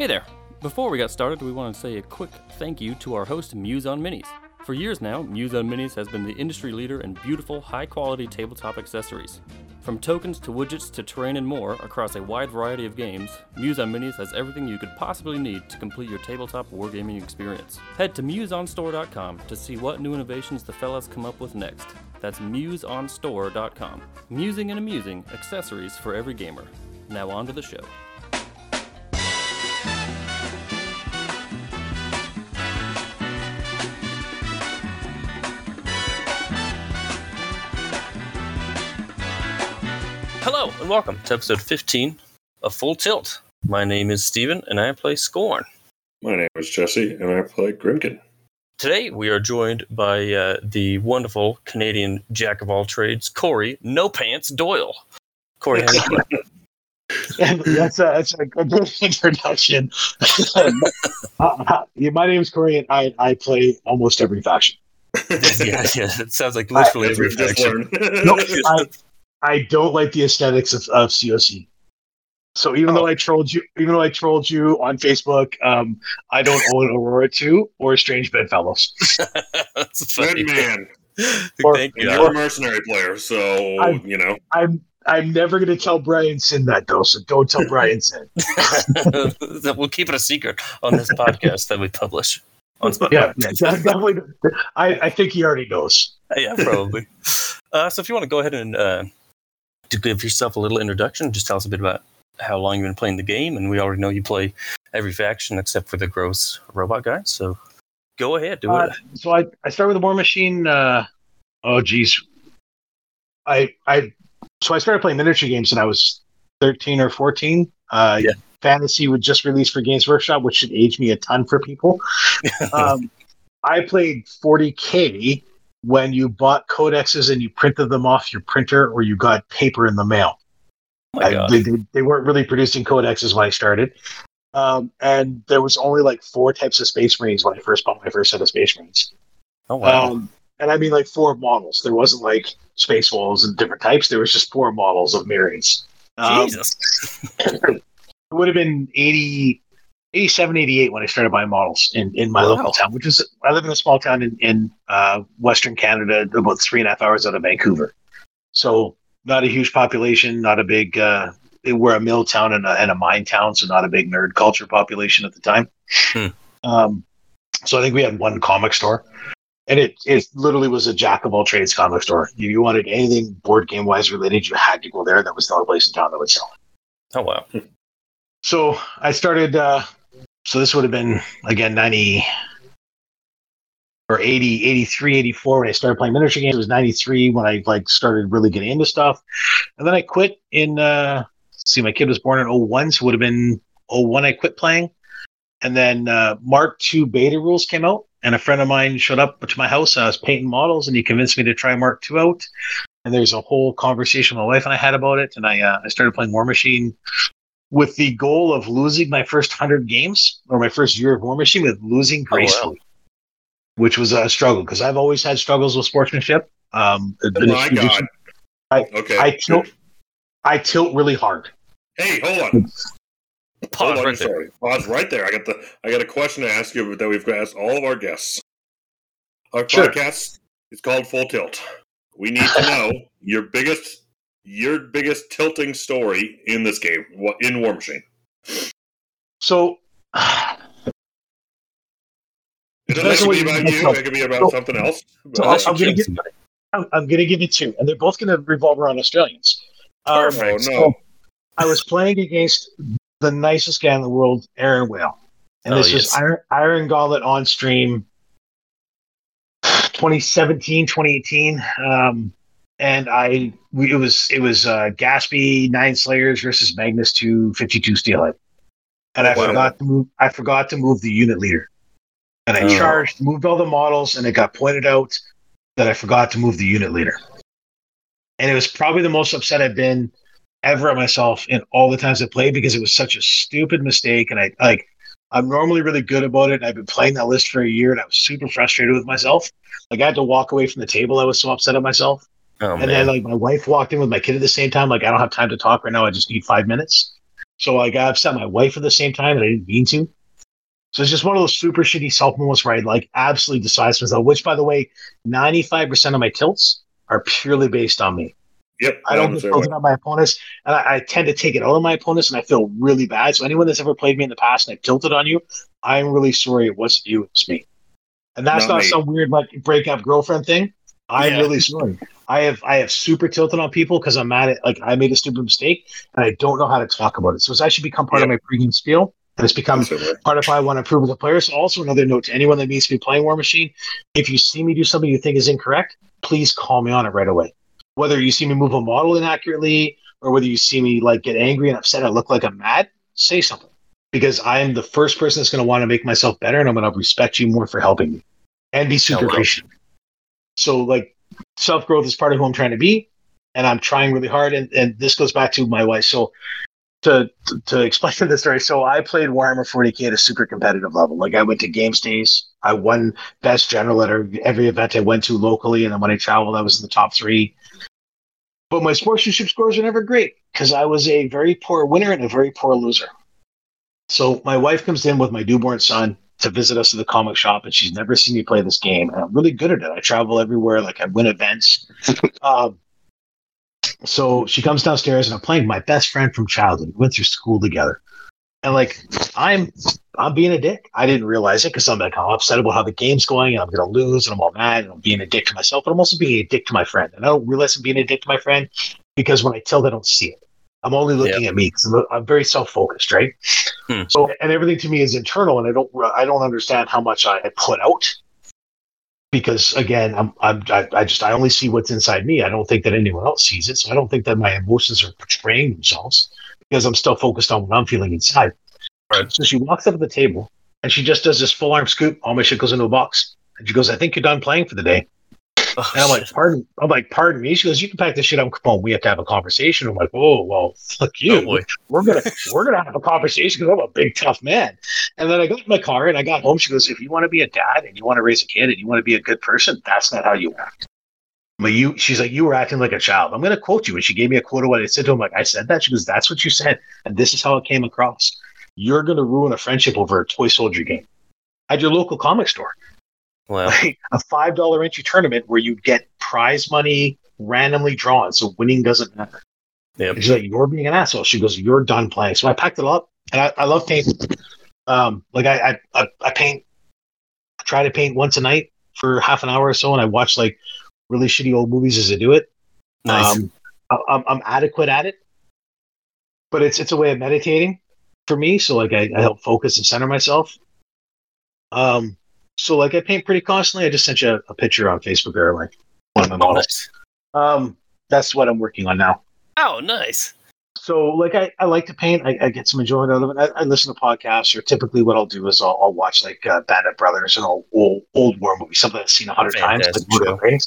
Hey there! Before we got started, we want to say a quick thank you to our host, Muse on Minis. For years now, Muse on Minis has been the industry leader in beautiful, high quality tabletop accessories. From tokens to widgets to terrain and more across a wide variety of games, Muse on Minis has everything you could possibly need to complete your tabletop wargaming experience. Head to museonstore.com to see what new innovations the fellas come up with next. That's museonstore.com. Musing and amusing accessories for every gamer. Now on to the show. And welcome to episode 15 of Full Tilt. My name is Steven and I play Scorn. My name is Jesse, and I play Grymkin. Today we are joined by uh, the wonderful Canadian jack of all trades, Cory No Pants Doyle. Cory, how? And that's a, that's a good introduction. uh, yeah, my name is Cory, and I, I play almost every faction. yeah, yeah, it sounds like literally As every faction. learned. No, I, I don't like the aesthetics of, of COC. So even though I trolled you, even though I trolled you on Facebook, um, I don't own Aurora Two or Strange Bedfellows. That's funny. Good man. Or- Thank you. you're a mercenary player, so I- you know. I'm I'm never going to tell Brian Sin that though, so don't tell Brian Sin. we'll keep it a secret on this podcast that we publish on Spotify. Yeah, yeah, definitely. I, I think he already knows. yeah, probably. Uh, so if you want to go ahead and uh, to give yourself a little introduction, just tell us a bit about how long you've been playing the game, and we already know you play every faction except for the gross robot guy. So go ahead, do Uh, it. so I, I started with the War Machine. Uh, oh, geez. I I so I started playing miniature games when I was thirteen or fourteen. Uh, Yeah. Fantasy would just release for Games Workshop, which should age me a ton for people. um, I played 40k when you bought codexes and you printed them off your printer, or you got paper in the mail. Oh I- they, they, weren't really producing codexes when I started. Um, and there was only like four types of Space Marines when I first bought my first set of Space Marines. Oh wow. Um, and I mean like four models. There wasn't like Space Wolves and different types. There was just four models of Marines. Um, Jesus. it would have been 80, 87, 88 when I started buying models in, in my Wow. local town, which is, I live in a small town in, in uh, Western Canada, about three and a half hours out of Vancouver. So not a huge population, not a big, uh, we're a mill town and a, and a mine town, so not a big nerd culture population at the time. Hmm. Um, so I think we had one comic store. And it, it literally was a jack of all trades comic store. If you wanted anything board game wise related, you had to go there. That was the only place in town that would sell it. Oh wow. So I started. Uh, so this would have been again ninety or 80, 83, 84 when I started playing miniature games. It was ninety three when I like started really getting into stuff, and then I quit in. Uh, see, my kid was born in 01, so it would have been 01 I quit playing, and then uh, Mark II beta rules came out, and a friend of mine showed up to my house. I was painting models, and he convinced me to try Mark II out. And there's a whole conversation my wife and I had about it, and I uh, I started playing War Machine with the goal of losing my first hundred games or my first year of War Machine with losing Oh, wow. gracefully, which was a struggle because I've always had struggles with sportsmanship. Um, Oh my god. I- okay. I tilt, I tilt really hard. Hey, hold on. Pause hold on. right there. Sorry. Pause right there. I got the. I got a question to ask you but that we've asked all of our guests. Our Sure. podcast is called Full Tilt. We need to know your biggest, your biggest tilting story in this game in War Machine. So, It doesn't have to be about you- you. It could be about So- something else. so I'll- Unless you I'm gonna killed. I'm, I'm going to give you two, and they're both going to revolve around Australians. Um, oh so no! I was playing against the nicest guy in the world, Aaron Whale. And Oh, this yes. was Iron, Iron Gauntlet on stream 2017, 2018. Um, and I, we, it was, it was, uh, Gatsby Nine Slayers versus Magnus 2 52 Steelhead. And I Wow. forgot to move, I forgot to move the unit leader. And I Oh. charged, moved all the models, and it got pointed out that I forgot to move the unit leader. And it was probably the most upset I've been ever at myself in all the times I played because it was such a stupid mistake. And I like, I'm normally really good about it. I've been playing that list for a year and I was super frustrated with myself. Like I had to walk away from the table. I was so upset at myself. Oh and man. then like my wife walked in with my kid at the same time. Like I don't have time to talk right now. I just need five minutes. So like I upset my wife at the same time, and I didn't mean to. So it's just one of those super shitty self moments where I like absolutely despise myself. Which, by the way, ninety five percent of my tilts are purely based on me. Yep. I don't get tilted on my opponents, and I, I, tend to take it out on my opponents, and I feel really bad. So anyone that's ever played me in the past and I tilted on you, I'm really sorry it wasn't you, it's me. And that's not, not some weird like breakup girlfriend thing. I'm yeah. really sorry. I have I have super tilted on people because I'm mad at like I made a stupid mistake and I don't know how to talk about it. So it's actually become part yep. of my pregame spiel. And it's become part of how I want to improve as a player. So also another note to anyone that needs to be playing War Machine: if you see me do something you think is incorrect, please call me on it right away. Whether you see me move a model inaccurately or whether you see me like get angry and upset and look like I'm mad, say something. Because I am the first person that's going to want to make myself better and I'm going to respect you more for helping me and be oh, super patient. So like self growth is part of who I'm trying to be, and I'm trying really hard. And, and this goes back to my wife. So to to explain the story, so I played Warhammer 40k at a super competitive level. Like I went to game stays, I won best general at every event I went to locally, and then when I traveled, I was in the top three. But my sportsmanship scores are never great because I was a very poor winner and a very poor loser. So my wife comes in with my newborn son to visit us at the comic shop, and she's never seen me play this game. And I'm really good at it. I travel everywhere, like I win events. um, so she comes downstairs, and I'm playing my best friend from childhood. We went through school together, and like I'm, I'm being a dick. I didn't realize it because I'm like I'm upset about how the game's going, and I'm gonna lose, and I'm all mad, and I'm being a dick to myself, but I'm also being a dick to my friend. And I don't realize I'm being a dick to my friend because when I tilt, I don't see it. I'm only looking yep. at me because I'm, very self-focused, right? Hmm. So, and everything to me is internal, and I don't, I don't understand how much I put out because, again, I'm, I'm, I, I just, I only see what's inside me. I don't think that anyone else sees it, so I don't think that my emotions are portraying themselves because I'm still focused on what I'm feeling inside. Right. So she walks up to the table and she just does this full arm scoop. All my shit goes into a box, and she goes, "I think you're done playing for the day." Oh, and I'm like, pardon, I'm like, pardon me. She goes, you can pack this shit up. Come on, we have to have a conversation. I'm like, oh well, fuck you. Oh, we're gonna we're gonna have a conversation because I'm a big tough man. And then I got in my car and I got home. She goes, if you want to be a dad and you want to raise a kid and you want to be a good person, that's not how you act. But you, she's like, you were acting like a child. I'm going to quote you. And she gave me a quote of what I said to him. Like, I said that. She goes, that's what you said. And this is how it came across. You're going to ruin a friendship over a toy soldier game at your local comic store. Wow. Like a five dollar entry tournament where you get prize money randomly drawn, so winning doesn't matter. Yep. she's like, "You're being an asshole." She goes, "You're done playing." So I packed it up, and I, I love painting. Um, like I, I, I paint, I try to paint once a night for half an hour or so, and I watch like really shitty old movies as I do it. Nice. Um, I, I'm, I'm adequate at it, but it's it's a way of meditating for me. So like I, I help focus and center myself. Um, so like I paint pretty constantly. I just sent you a, a picture on Facebook or like one of my models. Um, that's what I'm working on now. Oh, nice. So like I, I like to paint. I, I get some enjoyment out of it. I, I, listen to podcasts, or typically what I'll do is I'll, I'll watch like uh, Band of Brothers and old old, old war movies, something I've seen a hundred times, like,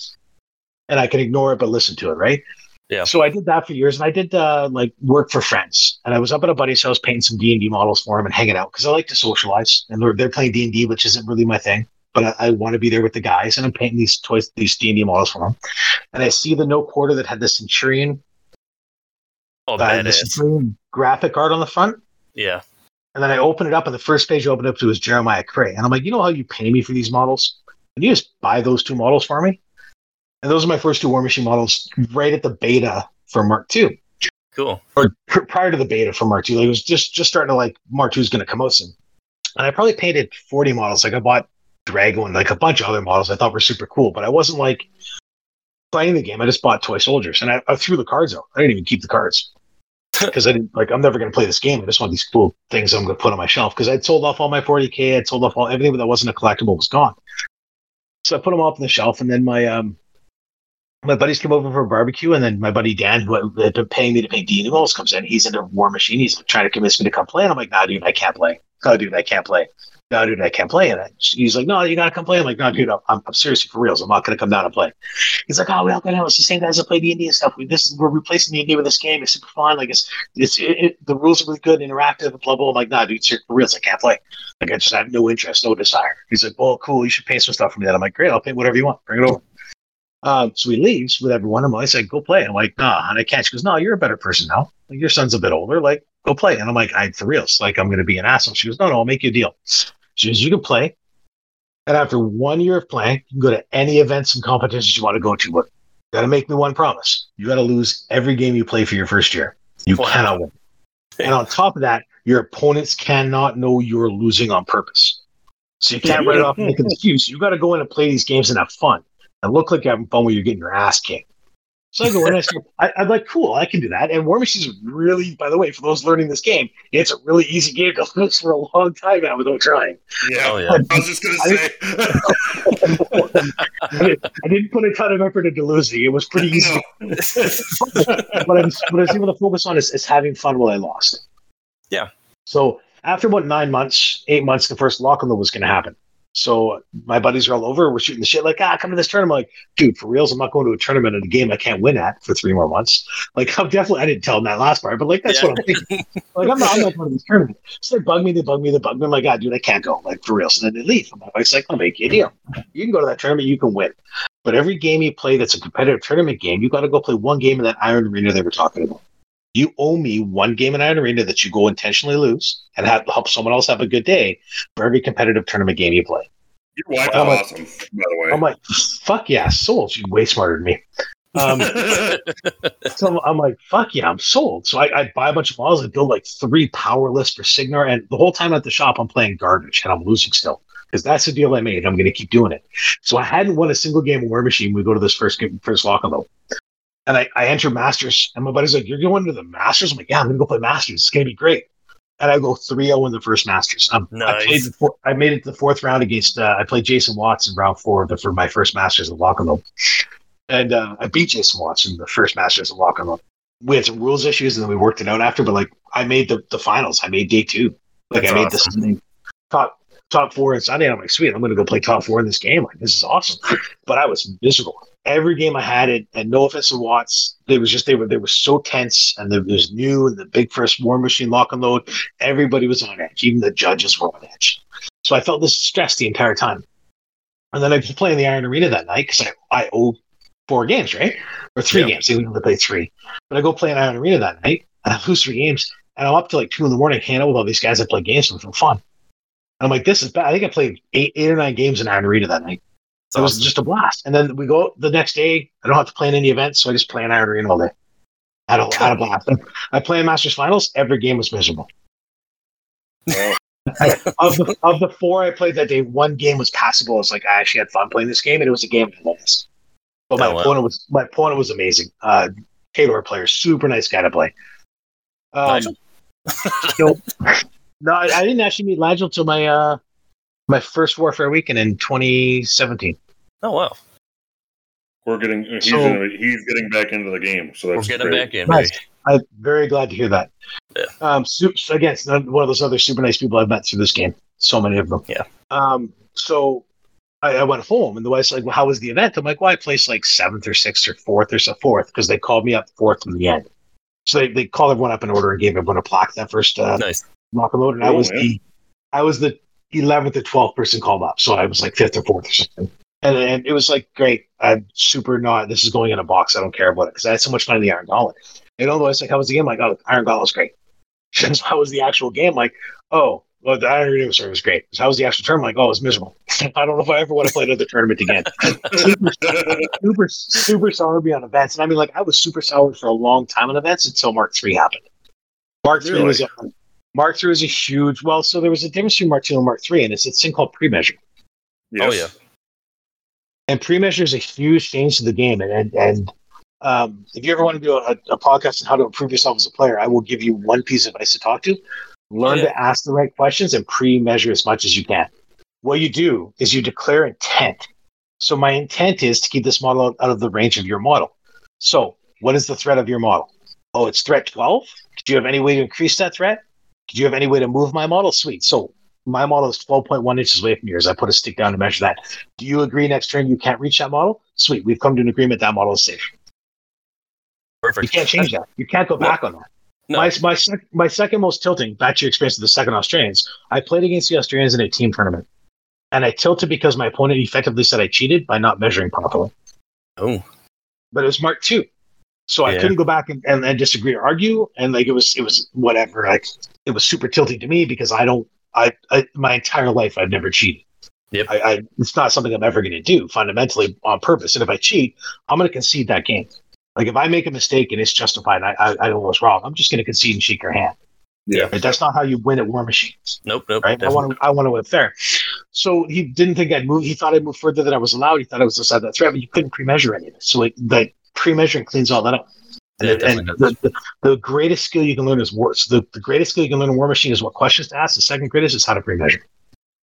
and I can ignore it but listen to it, right? Yeah. So I did that for years, and I did uh, like work for friends. And I was up at a buddy's house painting some D and D models for him and hanging out because I like to socialize. And they're, they're playing D and D, which isn't really my thing, but I, I want to be there with the guys. And I'm painting these toys, these D and D models for them. And I see the no quarter that had the Centurion. Oh, uh, the Centurion graphic art on the front. Yeah. And then I open it up, and the first page I opened up to was Jeremiah Kraye. And I'm like, you know how you pay me for these models? Can you just buy those two models for me? And those are my first two War Machine models right at the beta for Mark II. Cool. Or pr- prior to the beta for Mark II. Like it was just just starting to like Mark II is going to come out soon. And I probably painted 40 models. Like I bought Drago and like a bunch of other models I thought were super cool, but I wasn't like playing the game. I just bought toy soldiers and I, I threw the cards out. I didn't even keep the cards because I didn't like. I'm never going to play this game. I just want these cool things I'm going to put on my shelf because I'd sold off all my 40k. I'd sold off all everything that wasn't a collectible was gone. So I put them up on the shelf, and then my um my buddies come over for a barbecue, and then my buddy Dan, who had been paying me to paint D animals, comes in. He's into Warmachine. He's trying to convince me to come play, and I'm like, "Nah, dude, I can't play. No, dude, I can't play. No, dude, I can't play." And I, he's like, "No, you gotta come play." I'm like, "No, dude, I'm, I'm seriously for reals. I'm not gonna come down and play." He's like, "Oh, we all got out. It's the same guys that play D and stuff. We this we're replacing and D with this game. It's super fun. Like it's it's it, it, the rules are really good, interactive, and blah blah." I'm like, "Nah, dude, for reals. I can't play. Like I just have no interest, no desire." He's like, "Well, cool. You should paint some stuff for me." Then I'm like, "Great, I'll paint whatever you want. Bring it over." Um, so he leaves with everyone. I'm like, I said, go play. I'm like, nah, and I can't. She goes, no, you're a better person now. Like, your son's a bit older. Like, go play. And I'm like, I for reals. Like, I'm going to be an asshole. She goes, no, no, I'll make you a deal. She goes, you can play. And after one year of playing, you can go to any events and competitions you want to go to. But you got to make me one promise. You got to lose every game you play for your first year. You Wow. cannot win. And on top of that, your opponents cannot know you're losing on purpose. So you can't write it off and make an excuse. You got to go in and play these games and have fun and look like you're having fun when you're getting your ass kicked. So I go in and I start, I, I'm like, cool, I can do that. And War Machine is really, by the way, for those learning this game, it's a really easy game to lose for a long time now without trying. Yeah. Oh, yeah. I was just gonna say. I, didn't, I didn't put a ton of effort into losing. It was pretty easy. No. what I was, what I was able to focus on is, is having fun while I lost. Yeah. So after about nine months, eight months, the first lock and load was going to happen. So my buddies are all over. We're shooting the shit like, ah, come to this tournament. I'm like, dude, for reals, I'm not going to a tournament in a game I can't win at for three more months. Like, I'm definitely, I didn't tell them that last part, but like, that's Yeah. what I'm thinking. Like, I'm not, I'm not going to this tournament. So they bug me, they bug me, they bug me. I'm like, God, dude, I can't go. Like, for real. So then they leave. I'm like, like, I'll make you a deal. You can go to that tournament, you can win. But every game you play that's a competitive tournament game, you got to go play one game in that Iron Arena they were talking about. You owe me one game in Iron Arena that you go intentionally lose and have, help someone else have a good day for every competitive tournament game you play. Your wife is I'm like- awesome, by the way. I'm like, fuck yeah, sold. She's way smarter than me. Um, so I'm like, fuck yeah, I'm sold. So I, I buy a bunch of models. I build like three power lists for Cygnar. And the whole time at the shop, I'm playing garbage and I'm losing still because that's the deal I made. I'm going to keep doing it. So I hadn't won a single game of War Machine. We go to this first game, first lock and load. And I, I enter Masters, and my buddy's like, You're going to the Masters? I'm like, Yeah, I'm going to go play Masters. It's going to be great. And I go 3 0 in the first Masters. Um, I, Nice. played the four, I made it to the fourth round against, uh, I played Jason Watts in round four the, for my first Masters of Lock and Load. And uh, I beat Jason Watts in the first Masters of Lock and Load. We had some rules issues, and then we worked it out after. But like, I made the, the finals. I made day two. Like, That's I made awesome. the top top four on Sunday. I'm like, sweet, I'm going to go play top four in this game. Like, this is awesome. But I was miserable. Every game I had it, and no offense to Watts, they was just they were they were so tense, and it was new, and the big first War Machine lock and load. Everybody was on edge. Even the judges were on edge. So I felt this stress the entire time. And then I was playing the Iron Arena that night because I, I owe four games, right? Or three Yeah. games. They only play three. But I go play an Iron Arena that night, and I lose three games, and I'm up to like two in the morning hanging out with all these guys that play games with for fun. And I'm like, this is bad. I think I played eight, eight or nine games in Iron Arena that night. It was just a blast. And then we go the next day. I don't have to plan any events, so I just play in Iron Arena all day. I had a, had a blast. I play in Masters Finals. Every game was miserable. Of the, of the four I played that day, one game was passable. It's like I actually had fun playing this game, and it was a game I lost. But my Oh, wow. opponent was my opponent was amazing. Uh, Taylor player, super nice guy to play. Um, Nigel? no, I, I didn't actually meet Nigel till my uh, my first Warfare weekend in 2017. Oh wow, we're getting he's, So- gonna, he's getting back into the game, so we're that's getting great. back in. Nice. I'm very glad to hear that. Yeah. Um, super, again, it's one of those other super nice people I've met through this game. So many of them. Yeah. Um, so I, I went home and the wife's like, well, how was the event? I'm like, well, I placed like seventh or sixth or fourth or so fourth because they called me up fourth in the end. So they, they called everyone up in order and gave everyone a plaque that first uh, Nice. lock and load. And I was man. the, I was the 11th or 12th person called up. So I was like fifth or fourth or something. And, and it was like, great. I'm super not, this is going in a box. I don't care about it because I had so much fun in the Iron Gauntlet. And way, it's like, how was the game? Like, oh, Iron Gauntlet was great. how was the actual game? Like, oh, well, the Iron Arena was great. So how was the actual tournament? Like, oh, it was miserable. I don't know if I ever want to play another tournament again. super, super sour on events. And I mean, like, I was super sour for a long time on events until Mark 3 happened. Mark 3 Really? was a, Mark III was a huge, well, so there was a difference between Mark II and Mark III, and it's this thing called pre-measure. Yes. Oh, yeah. And pre-measure is a huge change to the game. And and, and um, if you ever want to do a, a podcast on how to improve yourself as a player, I will give you one piece of advice to talk to. Learn yeah. to ask the right questions and pre-measure as much as you can. What you do is you declare intent. So my intent is to keep this model out, out of the range of your model. So what is the threat of your model? Oh, it's threat 12. Do you have any way to increase that threat? Do you have any way to move my model? Sweet. So my model is 12.1 inches away from yours. I put a stick down to measure that. Do you agree next turn you can't reach that model? Sweet. We've come to an agreement that model is safe. Perfect. You can't change that. You can't go back on that. No. My, my, sec- my second most tilting, back to your experience with the second Australians, I played against the Australians in a team tournament. And I tilted because my opponent effectively said I cheated by not measuring properly. Oh, but it was Mark II. So I couldn't go back and, and, and disagree or argue. And like it was it was whatever. Like it was super tilting to me because I don't I, I my entire life I've never cheated. Yep. I, I it's not something I'm ever gonna do fundamentally on purpose. And if I cheat, I'm gonna concede that game. Like if I make a mistake and it's justified, I I, I know what's wrong. I'm just gonna concede and shake your hand. Yeah. Right? That's not how you win at War Machines. nope, nope. right? I want to, I want to win fair. So he didn't think I'd move. He thought I'd move further than I was allowed. He thought I was outside that threat, but you couldn't pre-measure any of it. So like, like pre-measuring cleans all that up. And, Yeah, and the, the, the greatest skill you can learn is war. So the, the greatest skill you can learn in War Machine is what questions to ask. The second greatest is how to pre-measure.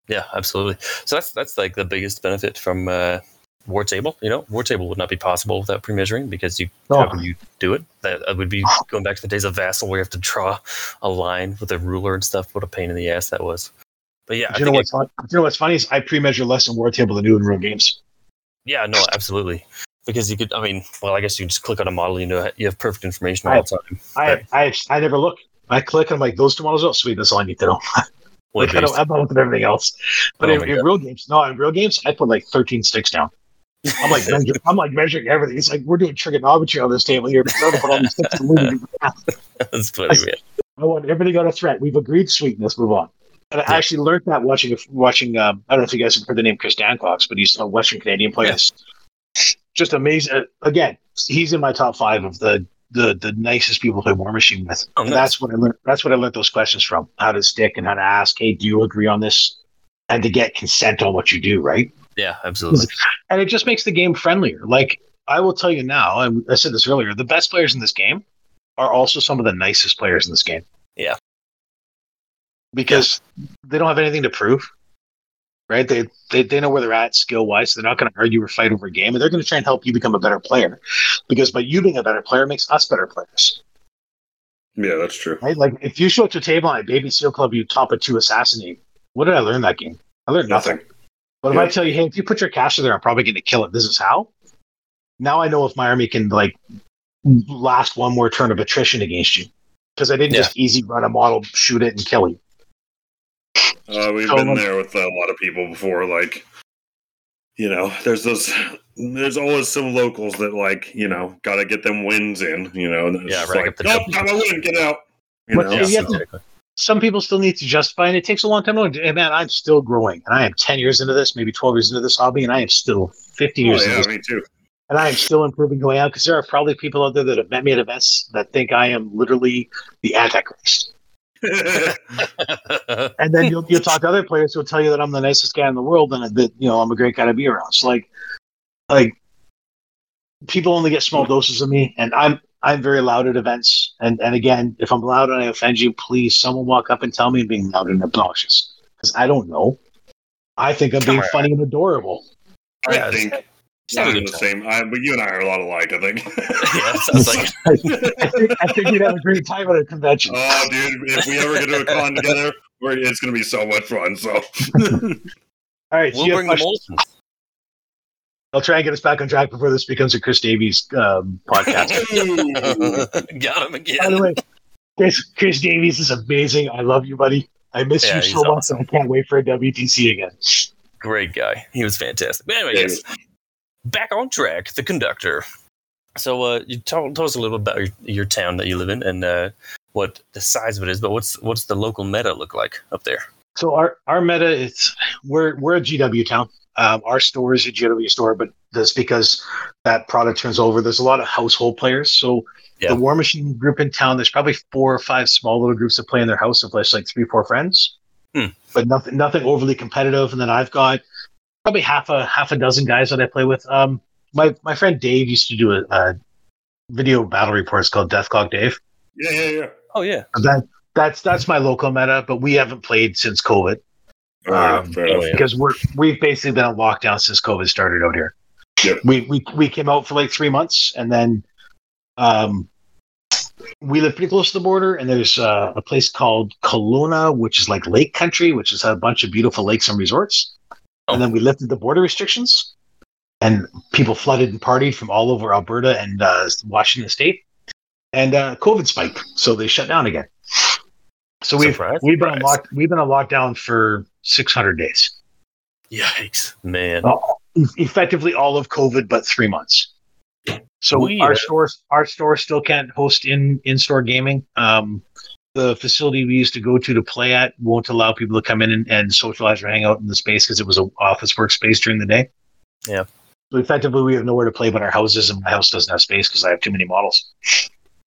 Yeah, absolutely. So that's that's like the biggest benefit from uh, War Table. You know, War Table would not be possible without pre-measuring because you No. how you do it? That, would be going back to the days of Vassal where you have to draw a line with a ruler and stuff. What a pain in the ass that was. But yeah, you know what's fun? You know what's funny is I pre-measure less in War Table than I do in real games. Yeah, no, absolutely. Because you could, I mean, well, I guess you just click on a model, you know, you have perfect information all I- the time. I, I, I never look. I click I'm like, those two models, oh sweet, that's all I need to know. Like, I don't. I'm not at everything else. But Oh in, in real games, no, in real games, I put like 13 sticks down. I'm like measuring, I'm like measuring everything. It's like we're doing trigonometry on this table here. But I'm put all these sticks and move it. That's funny, man. I want everything on a threat. We've agreed. Sweet. Let's move on. And I actually learned that watching watching. Um, I don't know if you guys have heard the name Chris Dancox, but he's a Western Canadian player. Just amazing. Uh, Again, he's in my top five of the the the nicest people to play War Machine with. Oh, And nice. that's what I learned. That's what I learned those questions from. How to stick and how to ask. Hey, do you agree on this? And to get consent on what you do, right? Yeah, absolutely. and it just makes the game friendlier. Like I will tell you now, and I said this earlier, the best players in this game are also some of the nicest players in this game. Yeah. Because they don't have anything to prove. Right? They they, they know where they're at skill wise. So they're not going to argue or fight over a game, and they're going to try and help you become a better player. Because by you being a better player makes us better players. Yeah, that's true. Right? Like if you show up to a table and a baby seal club, you top a two assassinate. What did I learn that game? I learned nothing. Nothing. But if Yeah. I tell you, hey, if you put your caster there, I'm probably going to kill it. This is how. Now I know if my army can like last one more turn of attrition against you because I didn't Yeah. just easy run a model, shoot it, and kill you. Uh, we've So, been there with a lot of people before. Like, you know, there's those. There's always some locals that like, you know, got to get them wins in. You know, and Yeah, just rack like, up the nope, W. got to win, get out. You But know, Yeah, Yeah, yeah. so- exactly. Some people still need to justify, and it takes a long time. And man, I'm still growing, and I am 10 years into this, maybe 12 years into this hobby, and I am still 50 Oh, years into yeah, this, me too. and I am still improving going out because there are probably people out there that have met me at events that think I am literally the Antichrist. And then you'll, you'll talk to other players who'll tell you that I'm the nicest guy in the world and that you know I'm a great guy to be around. So like, like people only get small doses of me, and I'm I'm very loud at events. And and again, if I'm loud and I offend you, please someone walk up and tell me I'm being loud and obnoxious because I don't know. I think I'm being Alright. funny and adorable. I Yeah, think it's not a I'm good the same. I, but you and I are a lot alike. I think. yeah, sounds like I think, I think we'd have a great time at a convention. oh, dude, if we ever get to a con together, we're, it's going to be so much fun. So, All right, we'll bring the questions? Molsons. I'll try and get us back on track before this becomes a Chris Davies um, podcast. Got him again. By the way, Chris, Chris Davies is amazing. I love you, buddy. I miss Yeah, you he's so much, awesome. and I can't wait for a WTC again. Great guy. He was fantastic. But anyway, Yeah, yes. Back on track, the conductor. So, uh, you tell, tell us a little bit about your, your town that you live in and uh, what the size of it is. But what's what's the local meta look like up there? So our our meta is we're we're a GW town. Um, our store is a GW store, but that's because that product turns over. There's a lot of household players. So Yeah. the War Machine group in town, there's probably four or five small little groups that play in their house of like three, four friends. Hmm. But nothing nothing overly competitive. And then I've got probably half a half a dozen guys that I play with. Um, my my friend Dave used to do a, a video battle reports called Death Clock Dave. yeah, yeah, yeah. Oh yeah, That that's that's my local meta, but we haven't played since COVID Oh, yeah, Um, fair enough. yeah. because we're we've basically been on lockdown since COVID started out here. Yep. We we we came out for like three months, and then um, we live pretty close to the border. And there's uh, a place called Kelowna, which is like lake country, which is a bunch of beautiful lakes and resorts. Oh. And then we lifted the border restrictions, and people flooded and partied from all over Alberta and uh, Washington State, and uh, COVID spiked, so they shut down again. So we've Surprise, we've been locked we've been on lockdown for 600 days yikes, man. Oh. effectively all of COVID, but three months. So We, our stores, our store still can't host in in store gaming. Um, the facility we used to go to to play at won't allow people to come in and, and socialize or hang out in the space because it was an office workspace during the day. Yeah. So effectively, we have nowhere to play but our houses, and my house doesn't have space because I have too many models.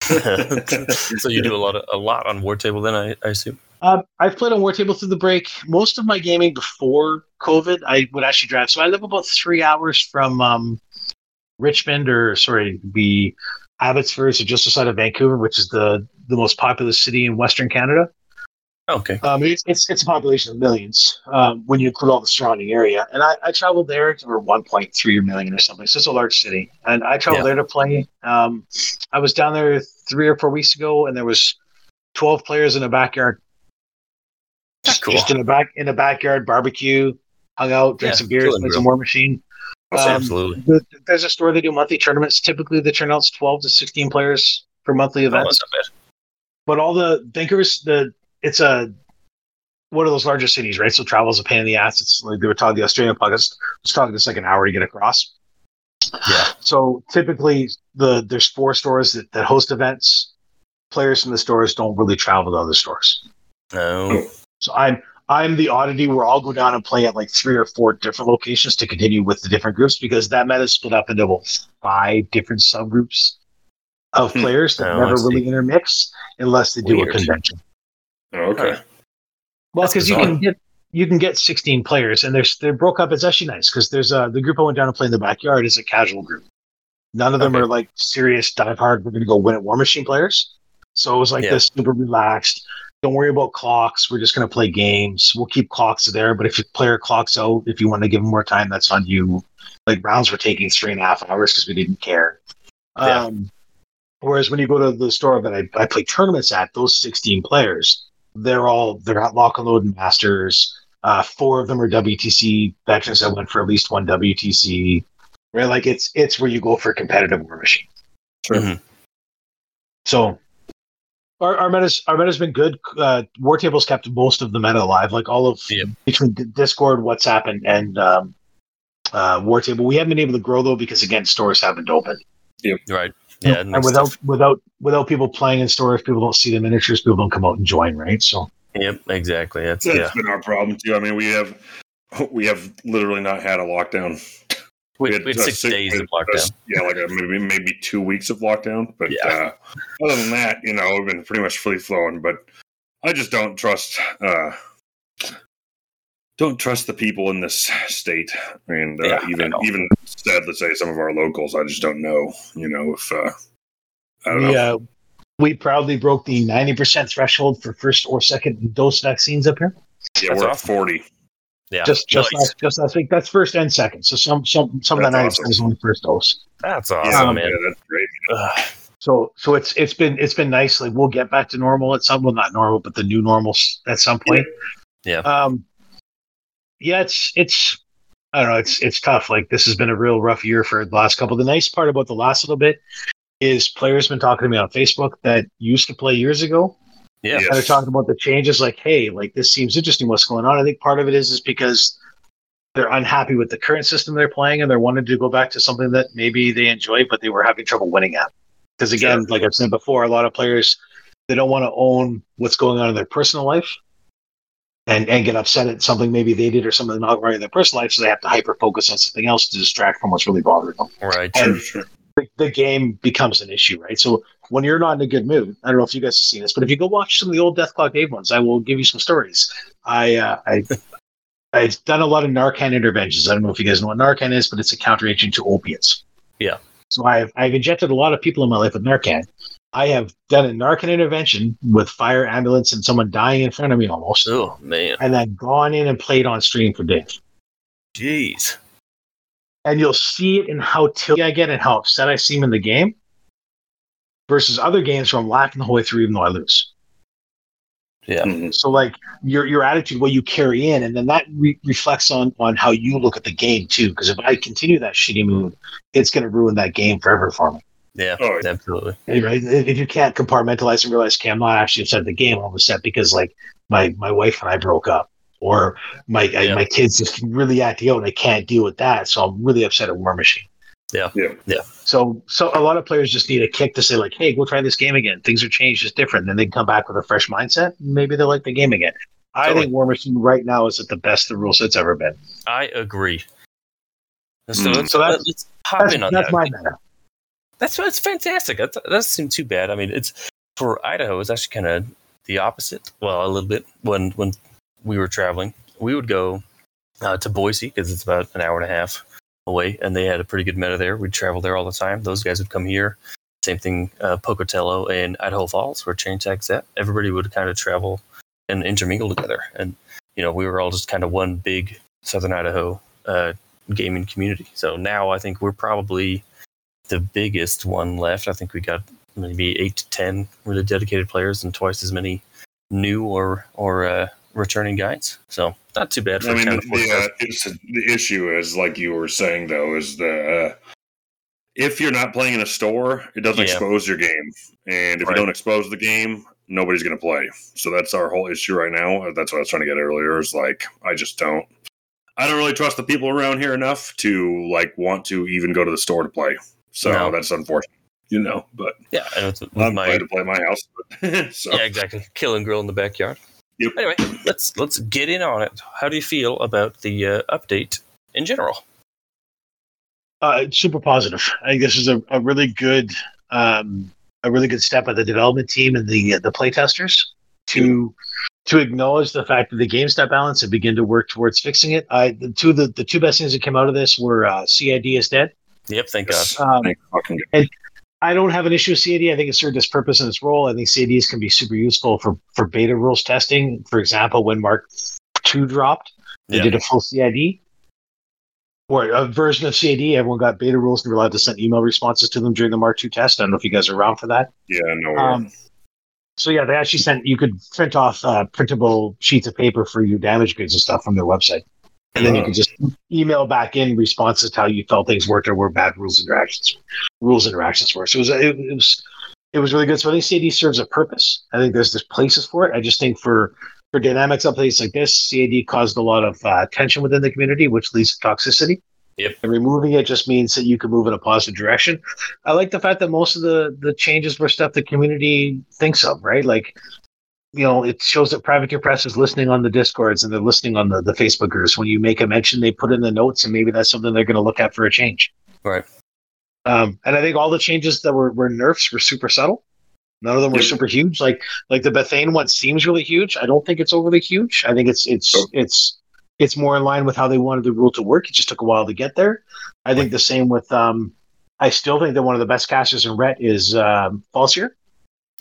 so you do a lot of, a lot on War Table then, I, I assume. Um, I've played on War Table through the break. Most of my gaming before COVID, I would actually drive. So I live about three hours from um, Richmond, or sorry, the Abbotsford, so just outside of Vancouver, which is the the most populous city in Western Canada. Okay. Um, it's, it's it's a population of millions um, when you include all the surrounding area. And I, I traveled there to or 1.3 million or something. So it's a large city, and I traveled Yeah. there to play. Um, I was down there three or four weeks ago, and there was 12 players in a backyard That's Cool. just in a back in a backyard barbecue, hung out, drank Yeah, some beers, played some War Machine. Um, Absolutely. the- there's a store they do monthly tournaments. Typically, the turnout's 12 to 16 players for monthly Oh, events. But all the Vancouver's the it's a one of those larger cities, right? So travel's a pain in the ass. It's like they were talking the Australian podcast was talking it's like an hour to get across. Yeah. So typically the there's four stores that, that host events. Players from the stores don't really travel to other stores. No. So I'm I'm the oddity where I'll go down and play at like three or four different locations to continue with the different groups because that meta is split up into about five different subgroups of Hmm. players that Oh, never really intermix unless they do Weird. a convention. Oh, okay. Well, because you can get you can get 16 players, and there's they're broke up. It's actually nice because there's uh the group I went down and played in the backyard is a casual group. None of them Okay. are like serious dive hard. We're gonna go win at War Machine players. So it was like Yeah. this super relaxed. Don't worry about clocks. We're just gonna play games. We'll keep clocks there, but if your player clocks out, if you want to give them more time, that's on you. Like rounds were taking three and a half hours because we didn't care. Yeah. Um, whereas when you go to the store that I, I play tournaments at, those 16 players, they're all they're at lock and load and masters. Uh, four of them are WTC veterans that went for at least one WTC. Right, like it's it's where you go for competitive war machine. Sure. Mhm. So our our meta's our meta's been good. Uh, War Table's kept most of the meta alive, like all of Yep. between Discord, WhatsApp, and and um, uh, War Table. We haven't been able to grow though because again, stores haven't opened. Yep. Right. Yeah. and makes without stuff- without without people playing in stores, people don't see the miniatures. People don't come out and join, right? So Yep. Exactly. That's That's yeah. been our problem too. I mean, we have we have literally not had a lockdown. We, had, we had uh, six days we of had, lockdown. Yeah, like uh, maybe maybe two weeks of lockdown. But Yeah. uh, other than that, you know, we've been pretty much free flowing. But I just don't trust. Uh, don't trust the people in this state, and uh, Yeah, I even even sad to say, some of our locals. I just don't know. You know, if uh, I don't we know. uh, we proudly broke the ninety percent threshold for first or second dose vaccines up here. yeah, that's we're at forty. Yeah. Just just nice. last, just last week. That's first and second. So some some some of that ninety That's percent is only first dose. That's awesome, yeah, man. that's great. Ugh. So so it's it's been it's been nice. Like we'll get back to normal at some well not normal, but the new normal at some point. Yeah. Um. Yeah, it's it's I don't know. It's it's tough. Like this has been a real rough year for the last couple. The nice part about the last little bit is players been talking to me on Facebook that used to play years ago. Yeah. And they're talking about the changes. Like, hey, like this seems interesting. What's going on? I think part of it is is because they're unhappy with the current system they're playing and they're wanting to go back to something that maybe they enjoy, but they were having trouble winning at. Because again, Sure. like I've said before, a lot of players they don't want to own what's going on in their personal life and and get upset at something maybe they did or something not right in their personal life, so they have to hyper focus on something else to distract from what's really bothering them. Right. And- Sure, sure. The, the game becomes an issue, right? So when you're not in a good mood, I don't know if you guys have seen this, but if you go watch some of the old Death Clock Dave ones, I will give you some stories. I uh, I I've done a lot of Narcan interventions. I don't know if you guys know what Narcan is, but it's a counteragent to opiates. Yeah. So I've I've injected a lot of people in my life with Narcan. I have done a Narcan intervention with fire ambulance and someone dying in front of me almost, Oh man. and then gone in and played on stream for Dave. Jeez. And you'll see it in how tilty I get and how upset I seem in the game, versus other games where I'm laughing the whole way through, even though I lose. Yeah. Mhm. So like your your attitude, what you carry in, and then that re- reflects on on how you look at the game too. Because if I continue that shitty mood, it's going to ruin that game forever for me. Yeah. Oh. Absolutely. Right? If you can't compartmentalize and realize, okay, I'm not actually upset at the game. I'm upset because like my my wife and I broke up, or my I, my kids just really acting out, and I can't deal with that. So I'm really upset at War Machine. Yeah. Yeah. Yeah. So So, a lot of players just need a kick to say like, "Hey, go try this game again. Things are changed, it's different." Then they come back with a fresh mindset. Maybe they like the game again. I Totally. think War Machine right now is at the best the rule set's ever been. I agree. So, Mm. So that's- let's hop That's, in on that's that. my meta. That's that's fantastic. That that doesn't seem too bad. I mean, it's for Idaho. It's actually kind of the opposite. Well, a little bit when when we were traveling, we would go uh, to Boise because it's about an hour and a half away, and they had a pretty good meta there. We'd travel there all the time. Those guys would come here. Same thing, uh, Pocatello and Idaho Falls, where Chain Tag's at. Everybody would kind of travel and intermingle together, and you know, we were all just kind of one big Southern Idaho uh, gaming community. So now I think we're probably the biggest one left. I think we got maybe eight to ten really dedicated players and twice as many new or or uh, returning guides. So not too bad for I mean, the, the, uh, the issue is, like you were saying, though, is the uh, if you're not playing in a store, it doesn't Yeah. expose your game, and if Right. you don't expose the game, nobody's going to play. So that's our whole issue right now. That's what I was trying to get earlier. Is like I just don't. I don't really trust the people around here enough to like want to even go to the store to play. So No. that's unfortunate, you know. But yeah, and with, with I'm my glad to play my house. But so yeah, exactly. Kill and grill in the backyard. Yep. Anyway, let's let's get in on it. How do you feel about the uh, update in general? Uh, super positive. I think this is a, a really good, um, a really good step by the development team and the the playtesters to to acknowledge the fact that the game's not balanced and begin to work towards fixing it. I the two the, the two best things that came out of this were uh, CID is dead. Yep, thank God. Um, thank fucking God. I don't have an issue with CAD. I think it served its purpose and its role. I think CADs can be super useful for, for beta rules testing. For example, when Mark II dropped, they Yeah. did a full CID or a version of CAD. Everyone got beta rules and were allowed to send email responses to them during the Mark II test. I don't know if you guys are around for that. Yeah, no. Um, so yeah, they actually sent you could print off uh, printable sheets of paper for your damage goods and stuff from their website, and then you could just email back in responses to how you felt things worked or were bad rules interactions, rules interactions were. So it was it, it was it was really good. So I think CAD serves a purpose. I think there's there's places for it. I just think for for dynamics updates like this, CAD caused a lot of uh, tension within the community, which leads to toxicity. Yep. And removing it just means that you can move in a positive direction. I like the fact that most of the the changes were stuff the community thinks of, right? Like, you know, it shows that Privateer Press is listening on the discords and they're listening on the the Facebook groups. When you make a mention, they put in the notes, and maybe that's something they're going to look at for a change. Right. Um, and I think all the changes that were were nerfs were super subtle. None of them were super huge. Like like the Bethayne one seems really huge. I don't think it's overly huge. I think it's it's it's it's more in line with how they wanted the rule to work. It just took a while to get there. I think the same with um I still think that one of the best casters in Ret is um Falsier.